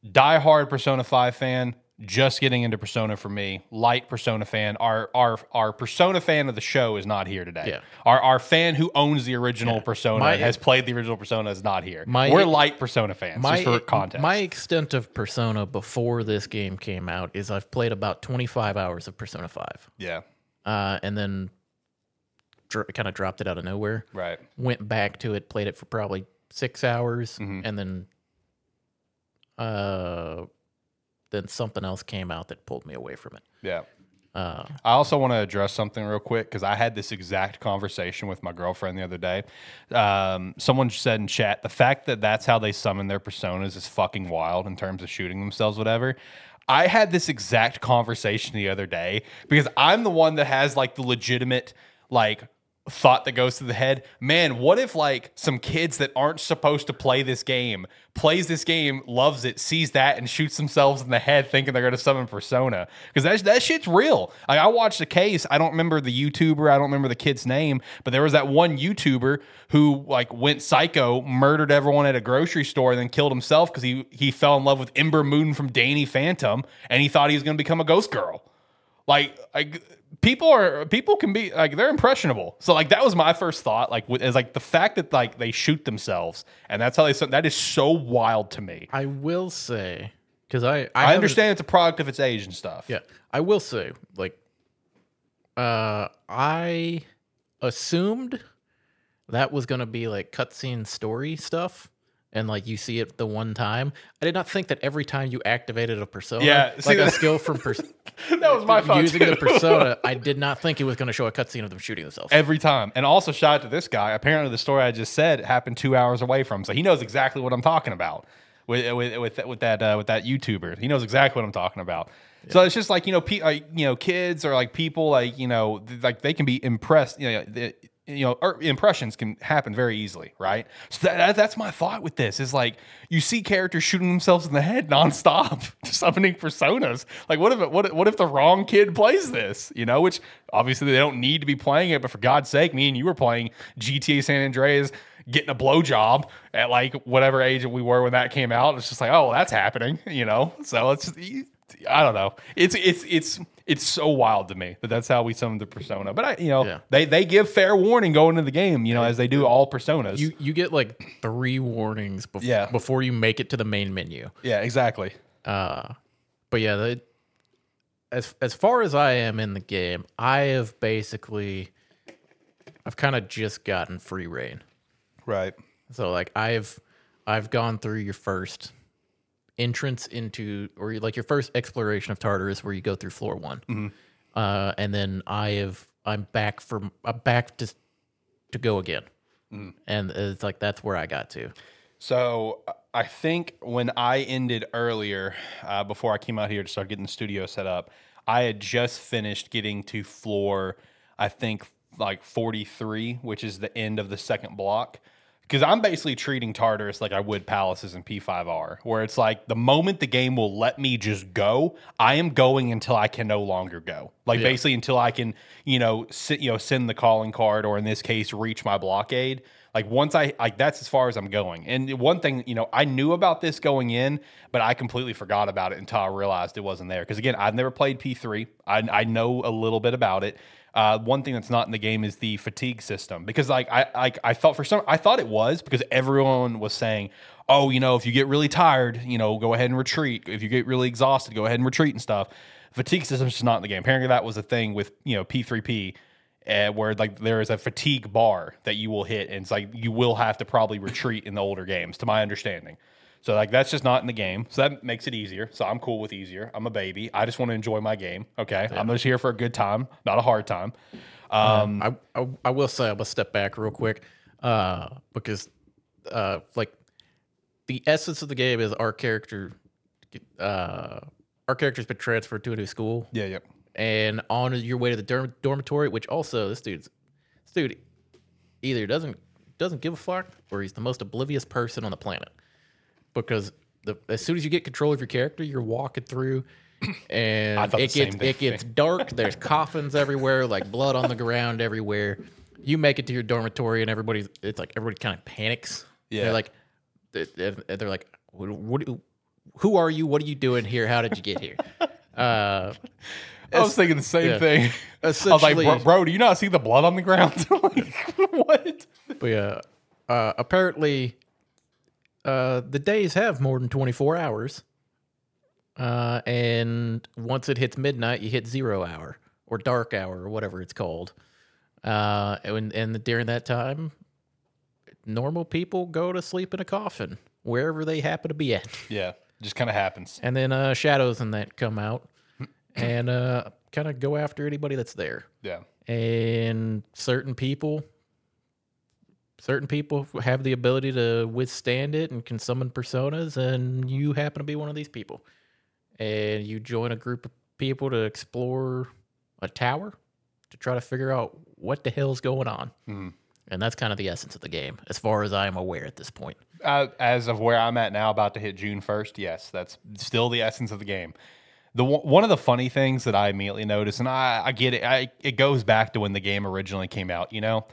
diehard Persona 5 fan, just getting into Persona for me, light Persona fan. Our our our Persona fan of the show is not here today. Yeah. Our our fan who owns the original Persona My- has played the original Persona is not here. My- We're light Persona fans, my just for context. my extent of Persona before this game came out is I've played about 25 hours of Persona 5, yeah. uh, and then dr- kind of dropped it out of nowhere. Right. Went back to it, played it for probably six hours, Mm-hmm. and then uh, then something else came out that pulled me away from it. Yeah. Uh, I also want to address something real quick because I had this exact conversation with my girlfriend the other day. Um, someone said in chat the fact that that's how they summon their personas is fucking wild in terms of shooting themselves, whatever. I had this exact conversation the other day because I'm the one that has like the legitimate like thought that goes to the head. Man what if like some kids that aren't supposed to play this game plays this game loves it sees that and shoots themselves in the head thinking they're going to summon persona? Because that, that shit's real. Like i watched a case i don't remember the youtuber i don't remember the kid's name but there was that one youtuber who like went psycho murdered everyone at a grocery store and then killed himself because he he fell in love with ember moon from danny phantom and he thought he was going to become a ghost girl. Like like people are people can be like they're impressionable. So like that was my first thought like with- is like the fact that like they shoot themselves and that's how they that is so wild to me. I will say because I I, i, understand it's a product of its age and stuff. Yeah, I will say, like, uh, I assumed that was gonna be like cutscene story stuff, and like you see it the one time. I did not think that every time you activated a persona, Yeah, see, like a that- skill from pers- that was my thought using too. the persona, I did not think it was gonna show a cutscene of them shooting themselves. every time and also shout out to this guy apparently the story i just said happened two hours away from so he knows exactly what i'm talking about with with with, with that uh, with that youtuber he knows exactly what i'm talking about so it's just like you know pe- like, you know kids or like people like you know like they can be impressed you know the, you know impressions can happen very easily right? So that, that- that's my thought with this is like you see characters shooting themselves in the head nonstop summoning personas. Like what if what, what if the wrong kid plays this you know which obviously they don't need to be playing it but for god's sake me and you were playing gta san andreas getting a blowjob at like whatever age we were when that came out. It's just like oh well, that's happening you know? So it's i don't know. It's it's it's it's so wild to me that that's how we summon the persona but i you know Yeah. they they give fair warning going into the game you know as they do all personas You you get like three warnings bef- Yeah. before you make it to the main menu. yeah exactly Uh, but yeah, the, as as far as I am in the game, I have basically, I've kind of just gotten free reign. right So like I've I've gone through your first entrance into or like your first exploration of Tartarus, where you go through floor one, uh, and then I have I'm back for I'm back to to go again. Mm. And it's like that's where I got to. So I think when I ended earlier, uh, before I came out here to start getting the studio set up, I had just finished getting to floor, I think like 43, which is the end of the second block. Because I'm basically treating Tartarus like I would Palaces and P5R, where it's like the moment the game will let me just go, I am going until I can no longer go. Like basically until I can, you know, sit, you know, send the calling card, or in this case, reach my blockade. Like once I like that's as far as I'm going. And one thing, you know, I knew about this going in, but I completely forgot about it until I realized it wasn't there. Because again, I've never played P3. I, I know a little bit about it. Uh, one thing that's not in the game is the fatigue system because like I like I thought for some I thought it was because everyone was saying, oh, you know, if you get really tired, you know, go ahead and retreat. If you get really exhausted, go ahead and retreat and stuff. Fatigue system's just not in the game. Apparently, that was a thing with you know P3P uh, where like there is a fatigue bar that you will hit, and it's like you will have to probably retreat in the older games, to my understanding. So like that's just not in the game. So that makes it easier. So I'm cool with easier. I'm a baby. I just want to enjoy my game. Okay, I'm just here for a good time, not a hard time. Um, I, I I will say I'm gonna step back real quick, uh, because uh, like the essence of the game is our character, uh, our character's been transferred to a new school, yeah, yeah, and on your way to the dorm- dormitory, which also this dude's this dude either doesn't doesn't give a fuck or he's the most oblivious person on the planet because the as soon as you get control of your character, you're walking through. And it gets it gets dark. There's coffins everywhere, like blood on the ground everywhere. You make it to your dormitory, and everybody's it's like everybody kind of panics. Yeah. they're like, they're, they're like, what, what? Who are you? What are you doing here? How did you get here? Uh, I was thinking the same yeah. thing. I was like, bro, bro, do you not see the blood on the ground? like, what? But yeah, uh, apparently, uh, the days have more than 24 hours. Uh, and once it hits midnight, you hit zero hour or dark hour or whatever it's called. Uh, and, and during that time, normal people go to sleep in a coffin wherever they happen to be at. Yeah, just kind of happens. And then uh, shadows and that come out and uh, kind of go after anybody that's there Yeah, and certain people certain people have the ability to withstand it and can summon personas and you happen to be one of these people and you join a group of people to explore a tower to try to figure out what the hell's going on and that's kind of the essence of the game as far as i'm aware at this point uh, as of where I'm at now, about to hit June 1st, yes, that's still the essence of the game. The one one of the funny things that I immediately noticed, and I, I get it, I, it goes back to when the game originally came out, you know.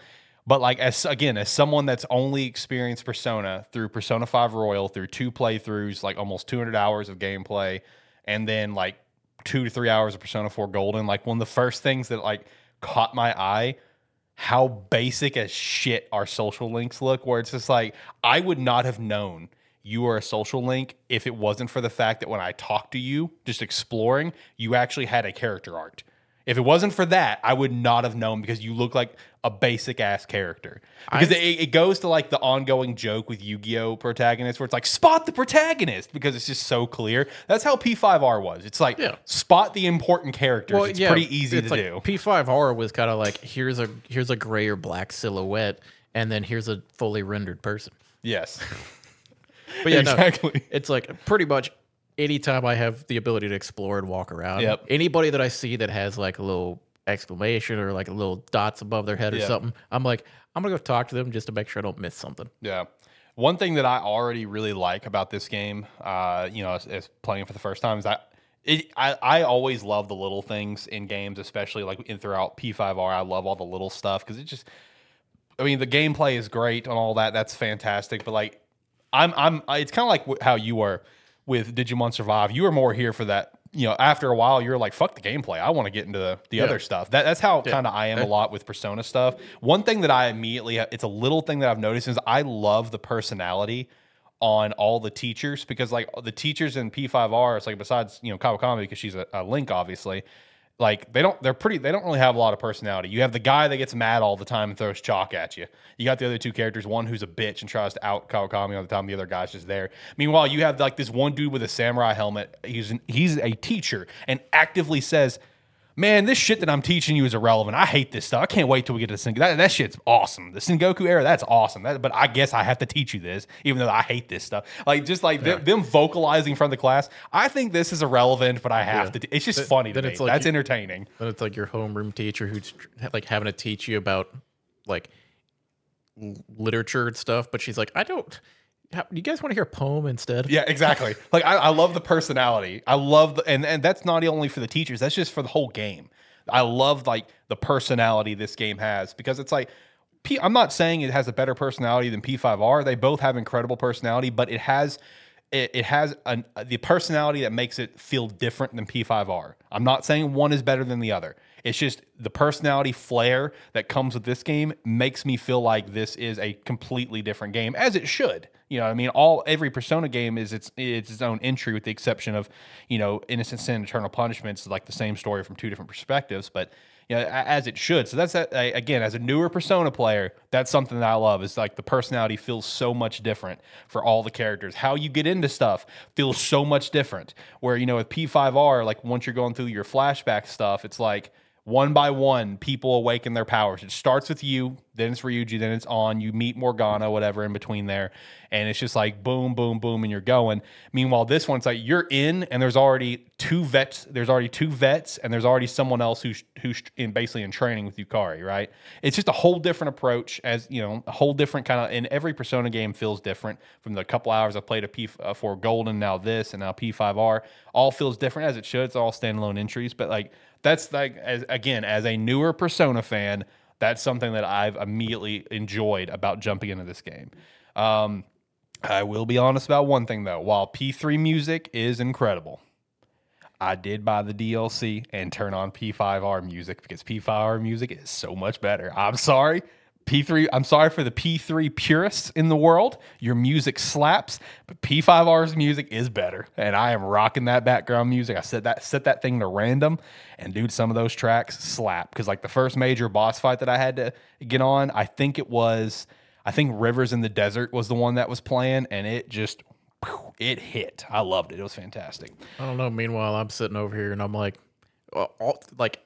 But like as again, as someone that's only experienced Persona through Persona 5 Royal, through two playthroughs, like almost 200 hours of gameplay, and then like two to three hours of Persona 4 Golden, like one of the first things that like caught my eye how basic as shit our social links look, where it's just like, I would not have known you are a social link if it wasn't for the fact that when I talked to you, just exploring, you actually had a character art. If it wasn't for that, I would not have known because you look like a basic ass character. Because it, it goes to like the ongoing joke with Yu Gi Oh protagonists where it's like, spot the protagonist because it's just so clear. That's how P5R was. It's like, Yeah. spot the important characters. it's pretty easy it's to like do. P5R was kind of like here's a here's a gray or black silhouette, and then here's a fully rendered person. yes. But yeah, no, exactly. it's like pretty much anytime I have the ability to explore and walk around. Yep. Anybody that I see that has like a little exclamation or like a little dots above their head or Yeah. something, I'm like, I'm gonna go talk to them just to make sure I don't miss something. Yeah. One thing that I already really like about this game, uh, you know, as, as playing it for the first time, is that it, I, I always love the little things in games, especially like in throughout P5R. I love all the little stuff because it just, I mean, the gameplay is great and all that. That's fantastic. But like, I'm, I'm, it's kind of like how you were with Digimon Survive. You were more here for that. You know, after a while, you're like, "Fuck the gameplay. I want to get into the, the other stuff." That, that's how kind of I am a lot with Persona stuff. One thing that I immediately, it's a little thing that I've noticed is I love the personality on all the teachers because like the teachers in P5R, it's like besides you know Kawakami because she's a, a link obviously, like they don't they're pretty they don't really have a lot of personality. You have the guy that gets mad all the time and throws chalk at you. You got the other two characters, one who's a bitch and tries to out Kawakami all the time. The other guy's just there. Meanwhile, you have like this one dude with a samurai helmet. He's an, he's a teacher and actively says. Man, this shit that I'm teaching you is irrelevant. I hate this stuff. I can't wait till we get to Sengoku. That, that shit's awesome. The Sengoku era, that's awesome. That, but I guess I have to teach you this, even though I hate this stuff. Like just like them, them vocalizing from the class. I think this is irrelevant, but I have Yeah. to. T- it's just funny to then me. it's like that's you- entertaining. Then it's like your homeroom teacher who's like having to teach you about like literature and stuff, but she's like, I don't. You guys want to hear a poem instead? Yeah, exactly. like I, I love the personality. I love the and and that's not only for the teachers. That's just for the whole game. I love like the personality this game has because it's like P, I'm not saying it has a better personality than P5R. They both have incredible personality, but it has it, it has an, the personality that makes it feel different than P5R. I'm not saying one is better than the other. It's just the personality flair that comes with this game makes me feel like this is a completely different game, as it should. You know, I mean, all every Persona game is its it's its own entry, with the exception of you know, Innocent Sin, Eternal Punishments, like the same story from two different perspectives, but you know, as it should. So that's again, as a newer Persona player, that's something that I love. Is like the personality feels so much different for all the characters. How you get into stuff feels so much different. Where you know, with P5R, like once you're going through your flashback stuff, it's like one by one, people awaken their powers. It starts with you, then it's Ryuji, then it's on. You meet Morgana, whatever in between there, and it's just like boom, boom, boom, and you're going. Meanwhile, this one's like you're in, and there's already two vets. There's already two vets, and there's already someone else who's who's in basically in training with Yukari. Right? It's just a whole different approach, as you know, a whole different kind of. And every Persona game feels different. From the couple hours I played a P uh, for Golden, now this, and now P5R, all feels different as it should. It's all standalone entries, but like that's like as again as a newer persona fan that's something that i've immediately enjoyed about jumping into this game. Um, i will be honest about one thing though. While p3 music is incredible i did buy the dlc and turn on p5r music because p5r music is so much better. I'm sorry P3, I'm sorry for the P3 purists in the world. Your music slaps, but P5R's music is better. And I am rocking that background music. I set that set that thing to random. And dude, some of those tracks slap. Cause like the first major boss fight that I had to get on, I think it was I think Rivers in the Desert was the one that was playing, and it just it hit. I loved it. It was fantastic. I don't know. Meanwhile, I'm sitting over here and I'm like, well, all, like,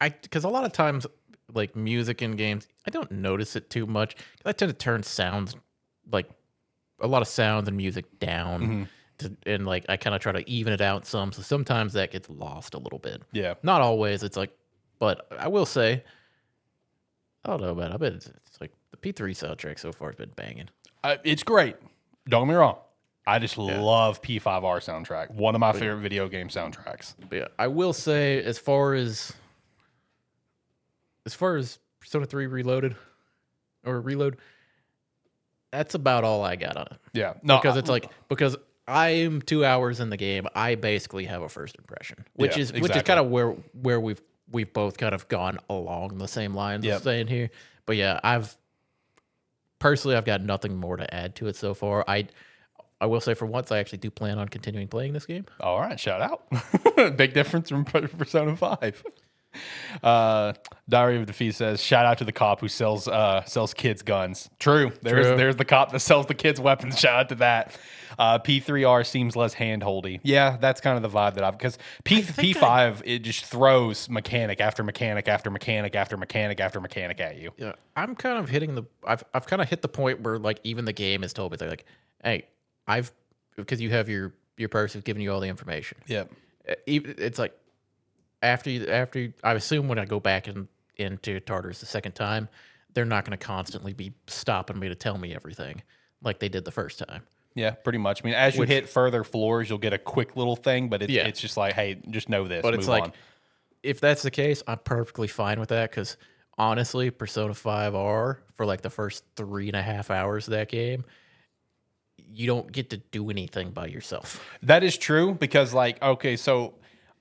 I because a lot of times, like music in games, I don't notice it too much. I tend to turn sounds, like, a lot of sounds and music down, to, and like I kind of try to even it out some. So sometimes that gets lost a little bit. Yeah. Not always. It's like, but I will say, I don't know, man. I bet it's, it's like the P3 soundtrack so far has been banging. Uh, it's great. Don't get me wrong. I just love P5R soundtrack. One of my favorite video game soundtracks. But yeah, I will say as far as as far as Persona 3 Reloaded or Reload, that's about all I got on it. Yeah. No, Because I- it's like because I'm two hours in the game, I basically have a first impression. Which Yeah, is which is kind of where where we've we've both kind of gone along the same lines Yep. of saying here. But yeah, I've personally I've got nothing more to add to it so far. I I will say for once I actually do plan on continuing playing this game. All right, shout out. Big difference from Persona 5. Uh, Diary of Defeat says, shout out to the cop who sells uh, sells kids guns. True. There's True. there's the cop that sells the kids weapons. Shout out to that. Uh, P3R seems less handholdy. Yeah, that's kind of the vibe that I've because P think P5 it just throws mechanic after mechanic after mechanic after mechanic after mechanic at you. Yeah, I'm kind of hitting the. I've I've kind of hit the point where like even the game has told me they're like, hey, I've because you have your your person giving you all the information. Yeah, It's like after you after you, I assume when I go back in, into Tartarus the second time, they're not going to constantly be stopping me to tell me everything like they did the first time. Yeah, pretty much. I mean, as you hit further floors, you'll get a quick little thing, but it's, Yeah. it's just like, hey, just know this. But it's like on. if that's the case, I'm perfectly fine with that because honestly, Persona 5R for like the first three and a half hours of that game, you don't get to do anything by yourself. That is true because, like, okay, so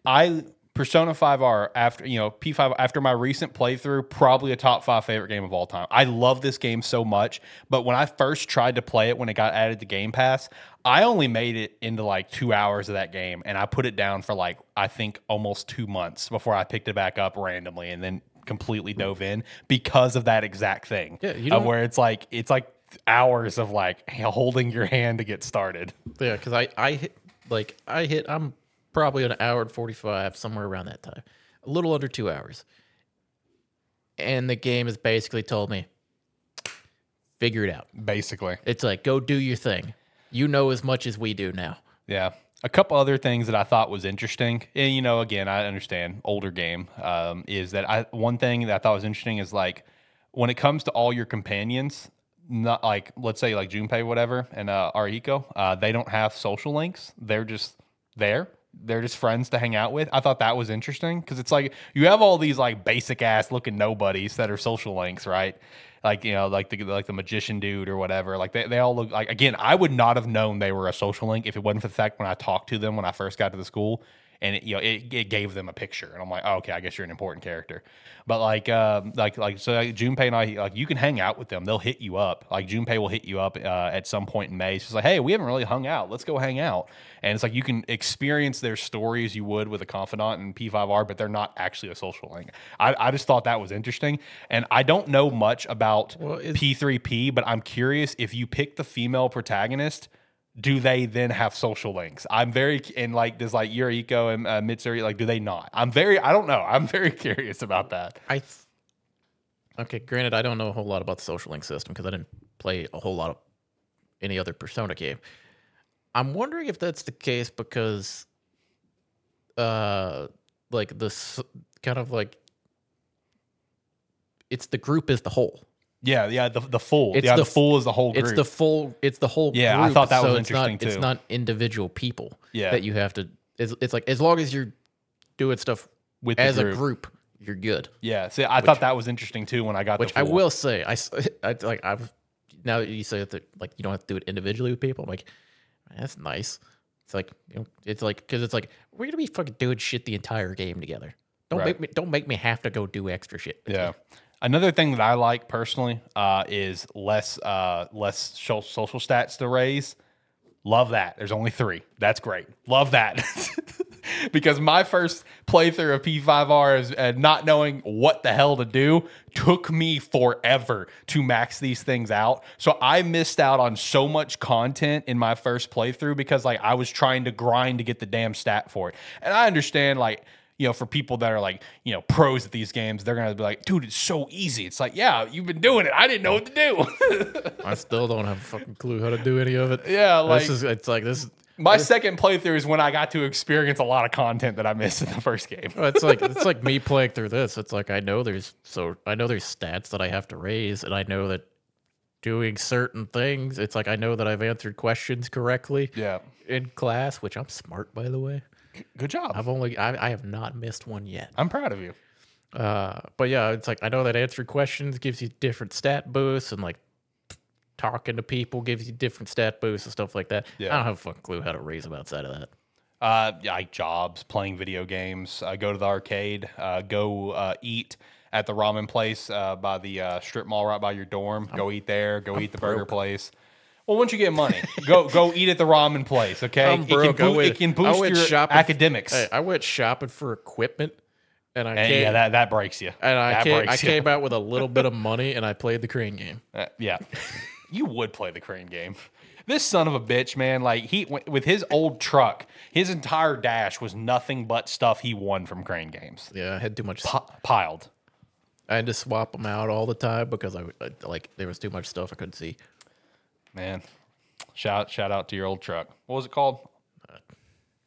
I Persona 5R after you know P5 after my recent playthrough, probably a top five favorite game of all time. I love this game so much, but when I first tried to play it when it got added to Game Pass, I only made it into like two hours of that game, and I put it down for like I think almost two months before I picked it back up randomly, and then completely hmm. dove in because of that exact thing. Yeah, you of where it's like it's like hours of like holding your hand to get started. Yeah, because I I hit like I hit I'm probably an hour and forty five somewhere around that time. a little under two hours. And the game has basically told me, figure it out. Basically. It's like, go do your thing. You know as much as we do now. Yeah. A couple other things that I thought was interesting, and you know, again, I understand older game um, is that I one thing that I thought was interesting is like when it comes to all your companions, not like let's say like Junpei whatever and uh, Ariko, uh, they don't have social links. They're just there. They're just friends to hang out with. I thought that was interesting because it's like you have all these like basic ass looking nobodies that are social links, right? Like you know, like the like the magician dude or whatever. Like they, they all look like again. I would not have known they were a social link if it wasn't for the fact when I talked to them when I first got to the school and it, you know it, it gave them a picture. And i'm like oh, okay i guess you're an important character. But like um like like so like junpei and i like you can hang out with them. They'll hit you up. Like junpei will hit you up uh, at some point in may. She's like hey we haven't really hung out. Let's go hang out. And it's like you can experience their stories you would with a confidant in p5r but they're not actually a social link. I, I just thought that was interesting. And i don't know much about Well, p3p but i'm curious if you pick the female protagonist do they then have social links? I'm very and like does like Yuriko and uh, Mitsuru like do they not? I'm very I don't know. I'm very curious about that. I th- okay. Granted, I don't know a whole lot about the social link system because I didn't play a whole lot of any other Persona game. I'm wondering if that's the case because, uh, like this kind of like it's the group is the whole. Yeah, yeah. The the full It's yeah the the, full is the whole group. It's the full. It's the whole. Yeah, I thought that was so it's not- interesting, It's not individual people. Yeah. that you have to. It's, it's like as long as you're doing stuff With as group. a group, you're good. yeah. See, I thought that was interesting too when I got Which the I will say, I like I've now that you say that like you don't have to do it individually with people. I'm like, "Man, that's nice. It's like you know, it's like because it's like we're gonna be fucking doing shit the entire game together. Don't Right. make me don't make me have to go do extra shit. Yeah. Another thing that I like personally uh, is less uh, less social stats to raise. Love that. There's only three. That's great. Love that. because my first playthrough of P5R is uh, not knowing what the hell to do took me forever to max these things out. So I missed out on so much content in my first playthrough because like I was trying to grind to get the damn stat for it. And I understand like you know, for people that are like, you know, pros at these games, they're gonna be like, dude, it's so easy. It's like, yeah, you've been doing it. I didn't know what to do. I still don't have a fucking clue how to do any of it. Yeah, like- this is it's like this. My second playthrough is when I got to experience a lot of content that I missed in the first game. It's like it's like me playing through this. It's like I know there's so I know there's stats that I have to raise, and I know that doing certain things. It's like I know that I've answered questions correctly Yeah. in class, which I'm smart by the way. Good job. I've only I, I have not missed one yet. I'm proud of you. Uh, but yeah, it's like I know that answering questions gives you different stat boosts, and like talking to people gives you different stat boosts and stuff like that. Yeah. I don't have a fucking clue how to raise them outside of that. Uh, yeah, like jobs, playing video games, uh, go to the arcade, uh, go uh, eat at the ramen place uh, by the uh, strip mall right by your dorm. go eat there. Go eat the burger place. Well, once you get money, go go eat at the ramen place. Okay, I'm it, broke. I can boo- went- it can boost your shopping academics. Hey, I went shopping for equipment, and I and came, yeah, that, that breaks you. and I that came, I you. came out with a little bit of money, and I played the crane game. Uh, yeah, you would play the crane game. This son of a bitch, man, like he with his old truck, his entire dash was nothing but stuff he won from crane games, Yeah, I had too much. P- piled. I had to swap them out all the time because I, I like there was too much stuff I couldn't see. Man, shout shout out to your old truck. What was it called?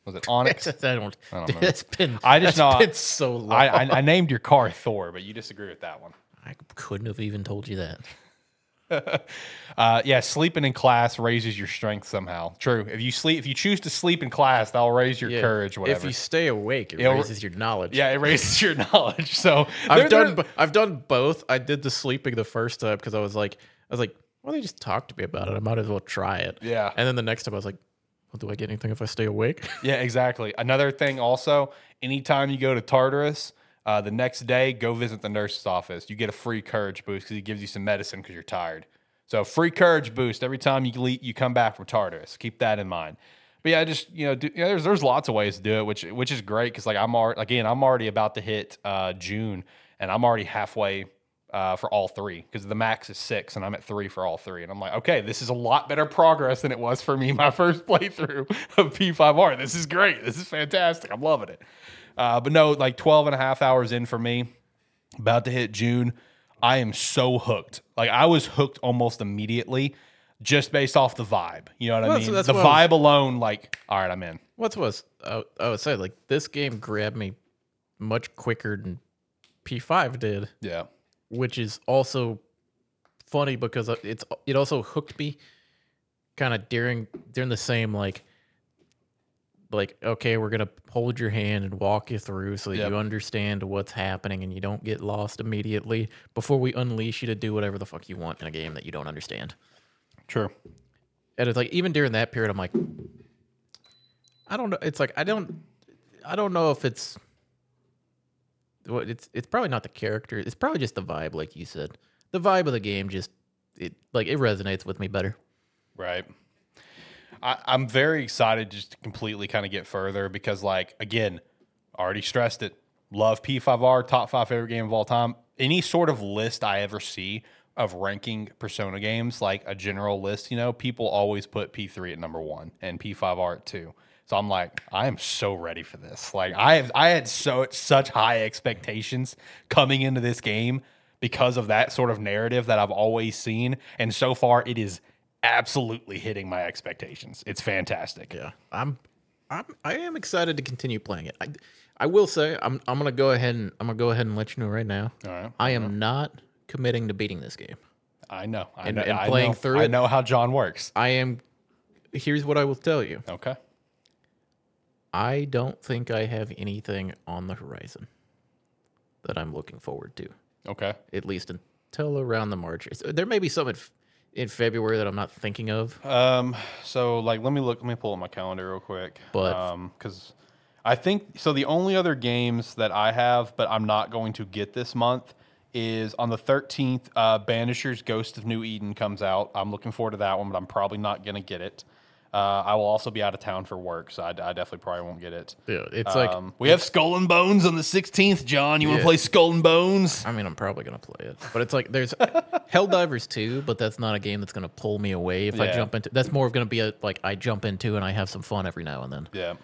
Was it Onyx? I don't. don't know. It's been. I just know- been so long. I, I I named your car Thor, but you disagree with that one. I couldn't have even told you that. Uh, yeah, sleeping in class raises your strength somehow. True. If you sleep, if you choose to sleep in class, that'll raise your Yeah, courage. Whatever. If you stay awake, it It'll- raises your knowledge. yeah, it raises your knowledge. So I've done. I've done both. I did the sleeping the first time because I was like, I was like, well, they just talked to me about it. I might as well try it. Yeah. And then the next time I was like, well, do I get anything if I stay awake? Yeah, exactly. Another thing also, anytime you go to Tartarus, uh, the next day, go visit the nurse's office. You get a free courage boost because he gives you some medicine because you're tired. So free courage boost every time you le- you come back from Tartarus. Keep that in mind. But yeah, just you know, do, you know there's there's lots of ways to do it, which which is great because like I'm already again I'm already about to hit uh, June and I'm already halfway uh, for all three because the max is six and I'm at three for all three and I'm like okay this is a lot better progress than it was for me my first playthrough of P5R. This is great. This is fantastic. I'm loving it. Uh, but no, like 12 and a half hours in for me, about to hit June. I am so hooked. Like I was hooked almost immediately just based off the vibe. You know what Well, I mean? that's the what I vibe alone, like, all right, I'm in. What's was I, I would say like this game grabbed me much quicker than P5 did, Yeah. Which is also funny because uh, it's it also hooked me kind of during during the same like like okay we're gonna hold your hand and walk you through so that Yep. you understand what's happening and you don't get lost immediately before we unleash you to do whatever the fuck you want in a game that you don't understand True. and it's like even during that period i'm like i don't know it's like i don't i don't know if it's well, it's it's probably not the character it's probably just the vibe like you said the vibe of the game just it like it resonates with me better Right. I, I'm very excited just to completely kind of get further because, like, again, already stressed it. Love P5R, top five favorite game of all time. Any sort of list I ever see of ranking Persona games, like a general list, you know, people always put P3 at number one and P5R at two. So I'm like, I am so ready for this. Like, I have, I had so such high expectations coming into this game because of that sort of narrative that I've always seen, and so far it is absolutely hitting my expectations. It's fantastic. yeah i'm i'm i am excited to continue playing it i i will say i'm i'm gonna go ahead and i'm gonna go ahead and let you know right now All right. i am not committing to beating this game I know. I And- know. and I playing know, through I know how John works. i am here's what i will tell you Okay. I don't think I have anything on the horizon that I'm looking forward to, Okay. at least until around the March. There may be some in, in February that I'm not thinking of. Um. So, like, let me look. Let me pull up my calendar real quick. But- um, because I think so. The only other games that I have, but I'm not going to get this month, is on the 13th. Uh, Banishers: Ghost of New Eden comes out. I'm looking forward to that one, but I'm probably not gonna get it. Uh, I will also be out of town for work, so I, I definitely probably won't get it. Yeah, it's like Um, we have Skull and Bones on the 16th. John, you want to Yeah. play Skull and Bones? I mean, I'm probably gonna play it, but it's like there's Helldivers 2, but that's not a game that's gonna pull me away if I jump into. That's more of gonna be a like I jump into and I have some fun every now and then. Yeah.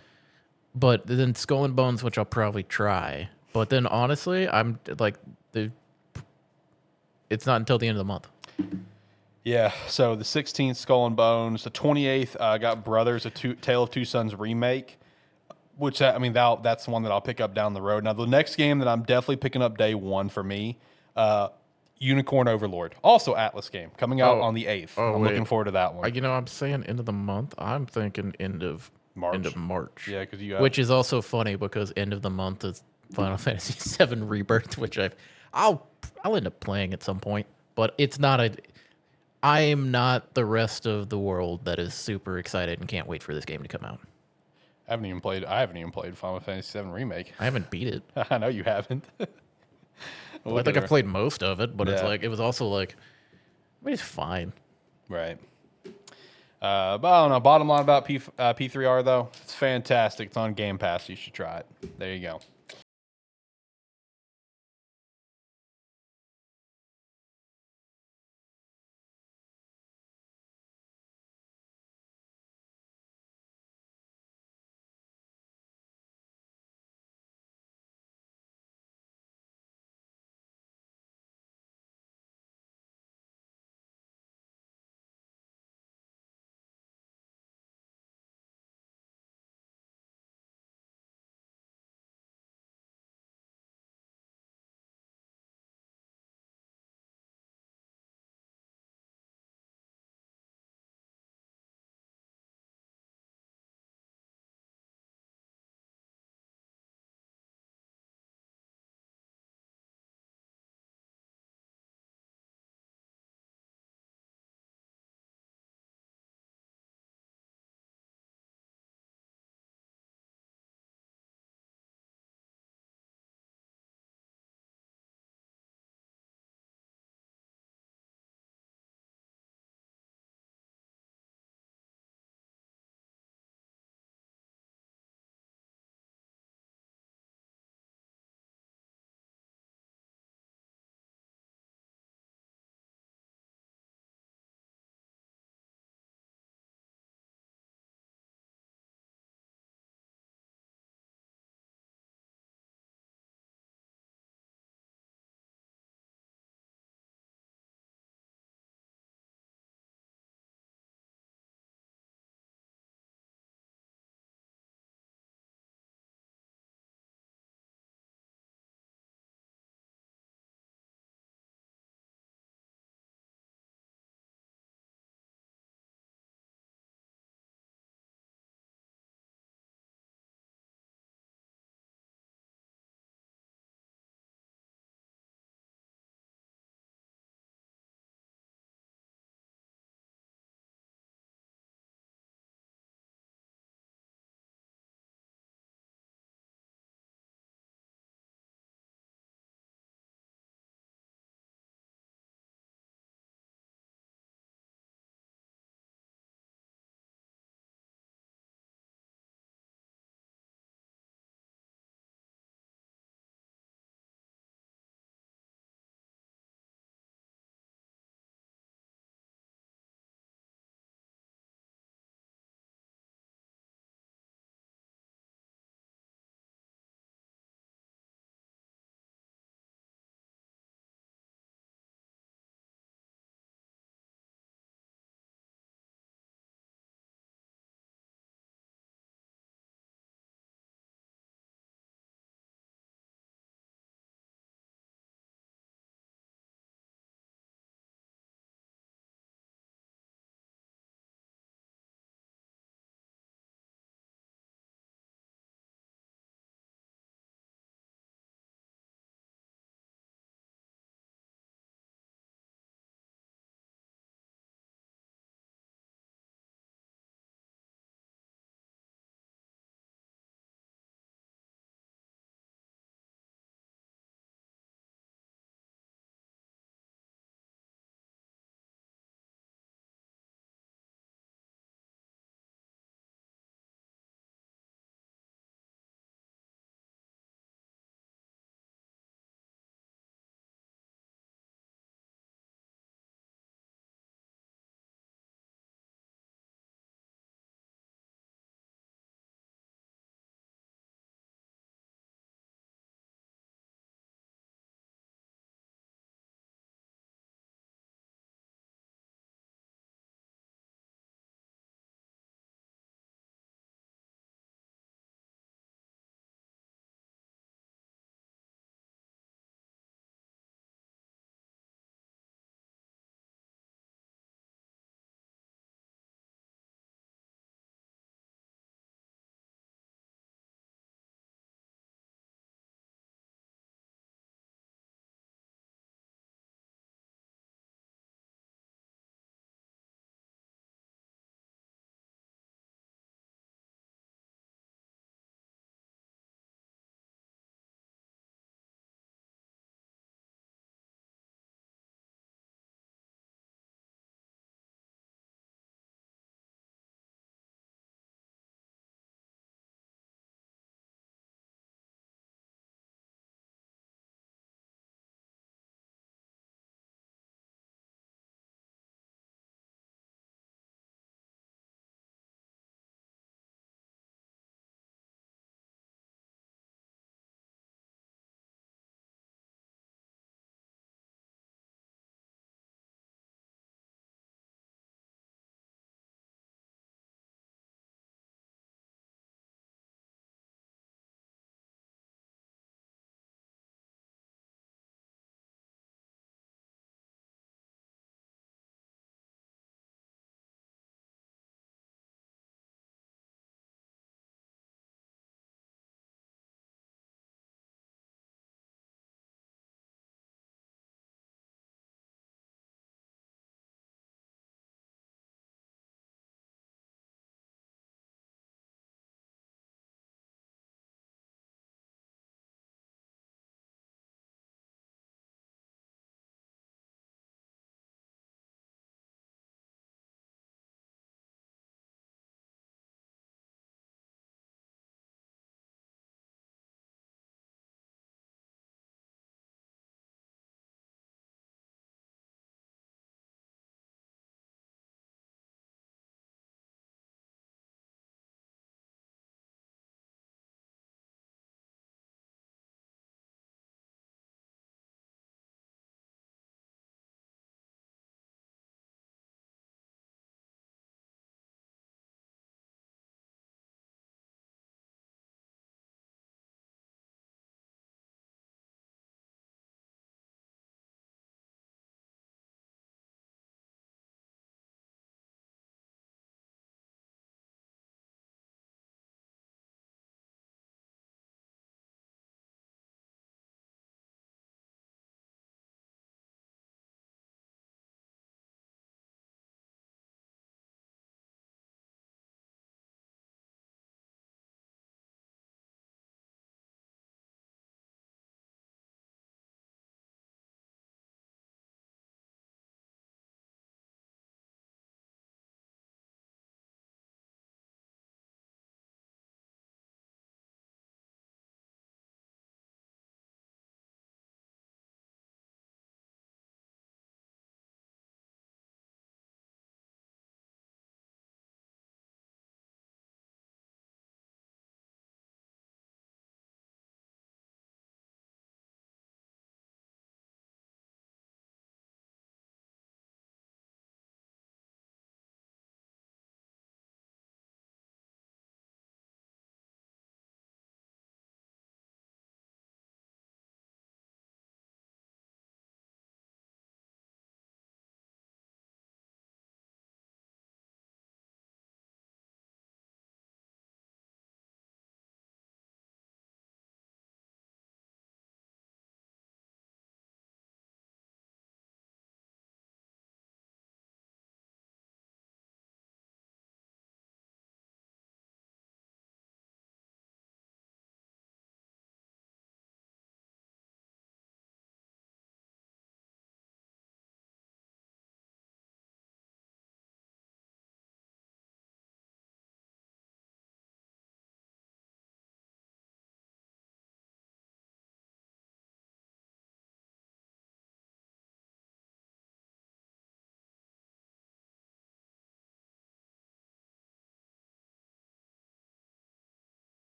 But then Skull and Bones, which I'll probably try. But then honestly, I'm like the. It's not until the end of the month. Yeah, so the 16th, Skull and Bones. The 28th, uh, got Brothers, a two, Tale of Two Sons remake, which uh, I mean, that, that's the one that I'll pick up down the road. Now, the next game that I'm definitely picking up day one for me, uh, Unicorn Overlord, also Atlus game, coming out Oh. on the 8th. Oh, I'm wait. looking forward to that one. you know, I'm saying end of the month. I'm thinking end of March. End of March. Yeah, because you got Which is also funny because end of the month is Final Fantasy VII Rebirth, which I've I'll I'll end up playing at some point, but it's not a. I am not the rest of the world that is super excited and can't wait for this game to come out. I haven't even played. I haven't even played Final Fantasy VII remake. I haven't beat it. I know you haven't. Well, I think I've played most of it, but it's like it was also like, I mean, it's fine. Right. Uh, but I don't know. Bottom line about P, uh, P3R though, it's fantastic. It's on Game Pass. You should try it. There you go.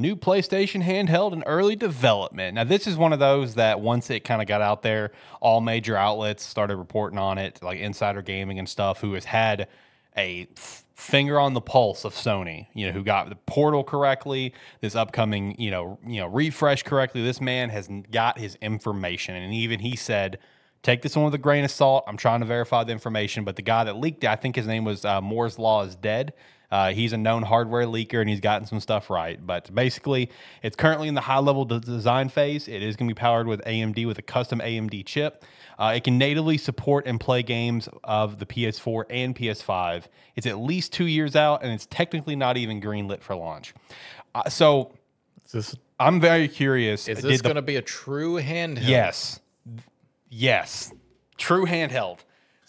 New PlayStation handheld in early development. Now, this is one of those that once it kind of got out there, all major outlets started reporting on it, like Insider Gaming and stuff, who has had a f- finger on the pulse of Sony, you know, who got the portal correctly, this upcoming, you know, you know, refresh correctly. This man has got his information, and even he said, "Take this one with a grain of salt." I'm trying to verify the information, but the guy that leaked it, I think his name was uh, Moore's Law is dead. Uh, he's a known hardware leaker and he's gotten some stuff right. But basically, it's currently in the high level de- design phase. It is going to be powered with AMD with a custom AMD chip. Uh, it can natively support and play games of the PS4 and PS5. It's at least two years out and it's technically not even greenlit for launch. Uh, so this I'm very curious. is this going to be a true handheld? Yes. Yes. True handheld.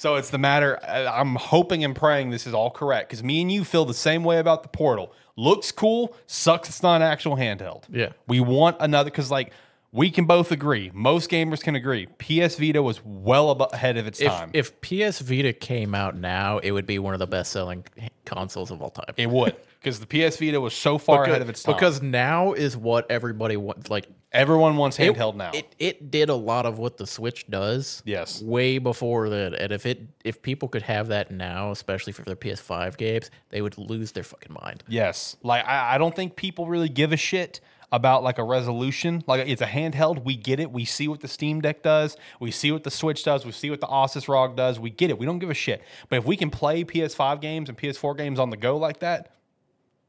So it's the matter. I- I'm hoping and praying this is all correct because me and you feel the same way about the portal. Looks cool, sucks it's not an actual handheld. Yeah. We want another because, like, we can both agree. Most gamers can agree. PS Vita was well ahead of its If time. if PS Vita came out now, it would be one of the best selling consoles of all time. it would because the PS Vita was so far ahead of its time. because now is what everybody wants. Like everyone wants it- handheld now. It it did a lot of what the Switch does. Yes. Way before that. And if it if people could have that now, especially for their PS5 games, they would lose their fucking mind. Yes. Like I, I don't think people really give a shit about like a resolution. Like it's a handheld. We get it. We see what the Steam Deck does. We see what the Switch does. We see what the Asus ROG does. We get it. We don't give a shit. But if we can play PS5 games and PS4 games on the go like that,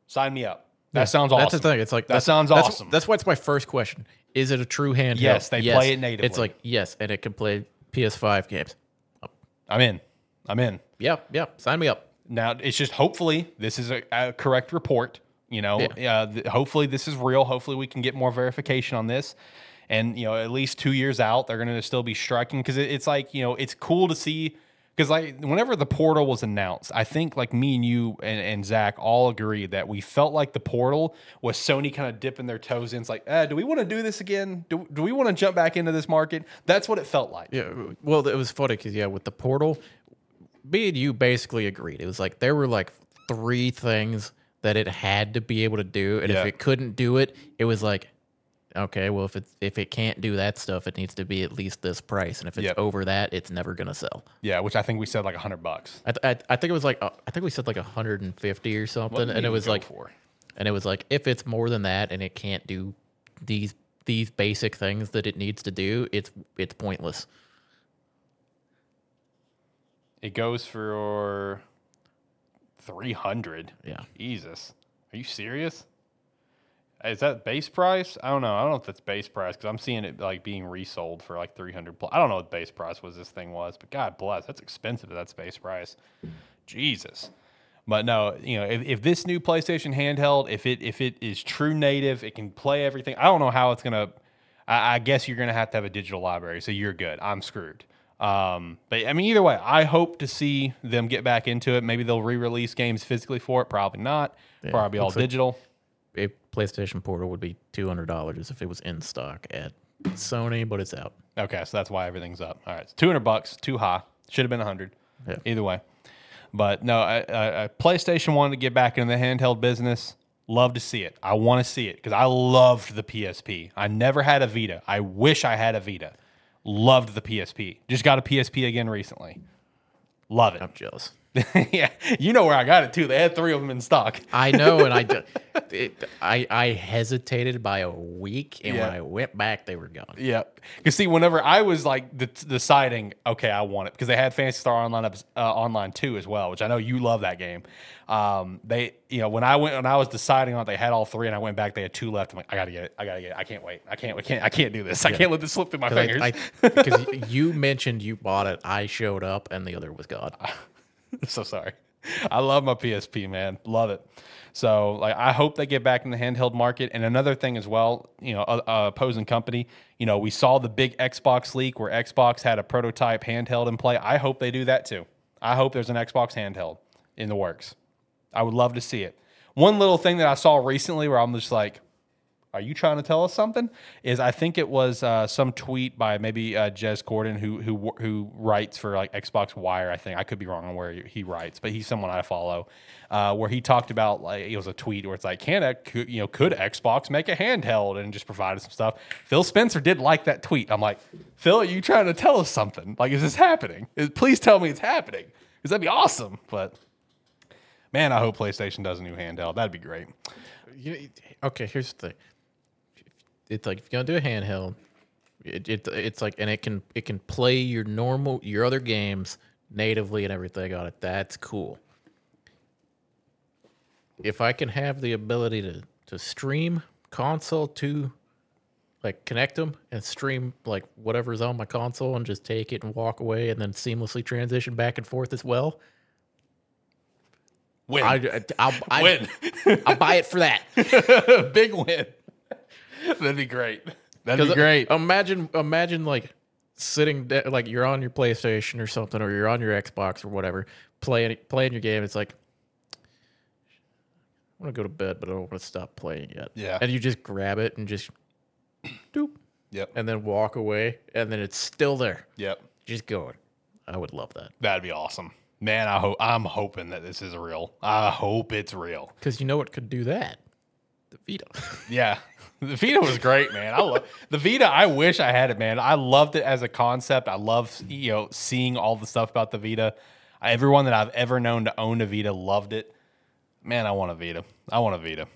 sign me up. That sounds awesome. That's the thing. It's like That that's- sounds that's- awesome. That's why it's my first question. Is it a true handheld? Yes, they play it natively. It's like yes, and it can play PS5 games. I'm in. I'm in. Yep, yep. Sign me up. Now it's just hopefully this is a, a correct report. You know, uh, th- hopefully this is real. Hopefully we can get more verification on this. And you know, at least two years out, they're going to still be striking because it, it's like you know, it's cool to see. Because like whenever the portal was announced, I think like me and you and, and Zach all agreed that we felt like the portal was Sony kind of dipping their toes in. It's like, eh, do we want to do this again? Do, do we want to jump back into this market? That's what it felt like. Yeah. Well, it was funny because yeah, with the portal, me and you basically agreed. It was like there were like three things that it had to be able to do, and Yeah. if it couldn't do it, it was like, okay, well if it if it can't do that stuff, it needs to be at least this price, and if it's Yep. over that, it's never gonna sell. Yeah, which I think we said like a hundred bucks. I, th- I, I think it was like uh, I think we said like 150 or something, did and it was go like for? and it was like if it's more than that and it can't do these these basic things that it needs to do, it's it's pointless. It goes for 300. Yeah. Jesus. Are you serious? Is that base price? I don't know. I don't know if that's base price because I'm seeing it like being resold for like 300 plus. I don't know what base price was this thing was, but God bless, that's expensive. That's base price. Jesus. But no, you know, if, if this new PlayStation handheld, if it if it is true native, it can play everything. I don't know how it's gonna. I, I guess you're gonna have to have a digital library, so you're good. I'm screwed. Um, but I mean, either way, I hope to see them get back into it. Maybe they'll re-release games physically for it. Probably not. Probably all like- digital. A PlayStation Portal would be two hundred dollars if it was in stock at Sony, but it's out. Okay, so that's why everything's up. All right, it's 200 bucks, too high. Should have been 100. Yeah. Either way. But no, I, I, I, PlayStation wanted to get back into the handheld business. Love to see it. I want to see it because I loved the PSP. I never had a Vita. I wish I had a Vita. Loved the PSP. Just got a PSP again recently. Love it. I'm jealous. yeah, you know where I got it too. They had three of them in stock. I know, and I, d- it, I, I hesitated by a week, and Yeah. when I went back, they were gone. Yeah, because see, whenever I was like de- deciding, okay, I want it because they had Phantasy Star Online up, uh, online too as well, which I know you love that game. Um, they, you know, when I went when I was deciding on, it, they had all three, and I went back, they had two left. I'm like, I gotta get it, I gotta get it. I can't wait. I can't, I can't, I can't do this. I can't let this slip through my fingers. Because you mentioned you bought it, I showed up, and the other was gone. so sorry. I love my PSP, man. Love it. So, like, I hope they get back in the handheld market. And another thing as well, you know, uh, uh, opposing company, you know, we saw the big Xbox leak where Xbox had a prototype handheld in play. I hope they do that too. I hope there's an Xbox handheld in the works. I would love to see it. One little thing that I saw recently where I'm just like, Are you trying to tell us something? Is I think it was uh, some tweet by maybe uh, Jez Corden who who who writes for like Xbox Wire. I think I could be wrong on where he writes, but he's someone I follow. Uh, where he talked about like it was a tweet where it's like, can you know could Xbox make a handheld and just provided some stuff. Phil Spencer did like that tweet. I'm like, Phil, are you trying to tell us something? Like, is this happening? Is- Please tell me it's happening. Because that'd be awesome. But man, I hope PlayStation does a new handheld. That'd be great. You, okay, here's the thing. It's like if you're gonna do a handheld, it, it it's like and it can it can play your normal your other games natively and everything on it. That's cool. If I can have the ability to to stream console to like connect them and stream like whatever's on my console and just take it and walk away and then seamlessly transition back and forth as well. Win. I, I'll, I, win. I'll buy it for that. Big win. That'd be great. That'd be uh, great. Imagine, imagine like sitting da- like you're on your PlayStation or something, or you're on your Xbox or whatever, playing playing your game. It's like I want to go to bed, but I don't want to stop playing yet. Yeah. and you just grab it and just doop, Yep. and then walk away, and then it's still there, Yep. just going. I would love that That'd be awesome. Man, I hope I'm hoping that this is real. I hope it's real. because you know what could do that? The Vita. Yeah. The Vita was great, man. I love the Vita. I wish I had it, man. I loved it as a concept. I love you know seeing all the stuff about the Vita. Everyone that I've ever known to own a Vita loved it. Man, I want a Vita. I want a Vita.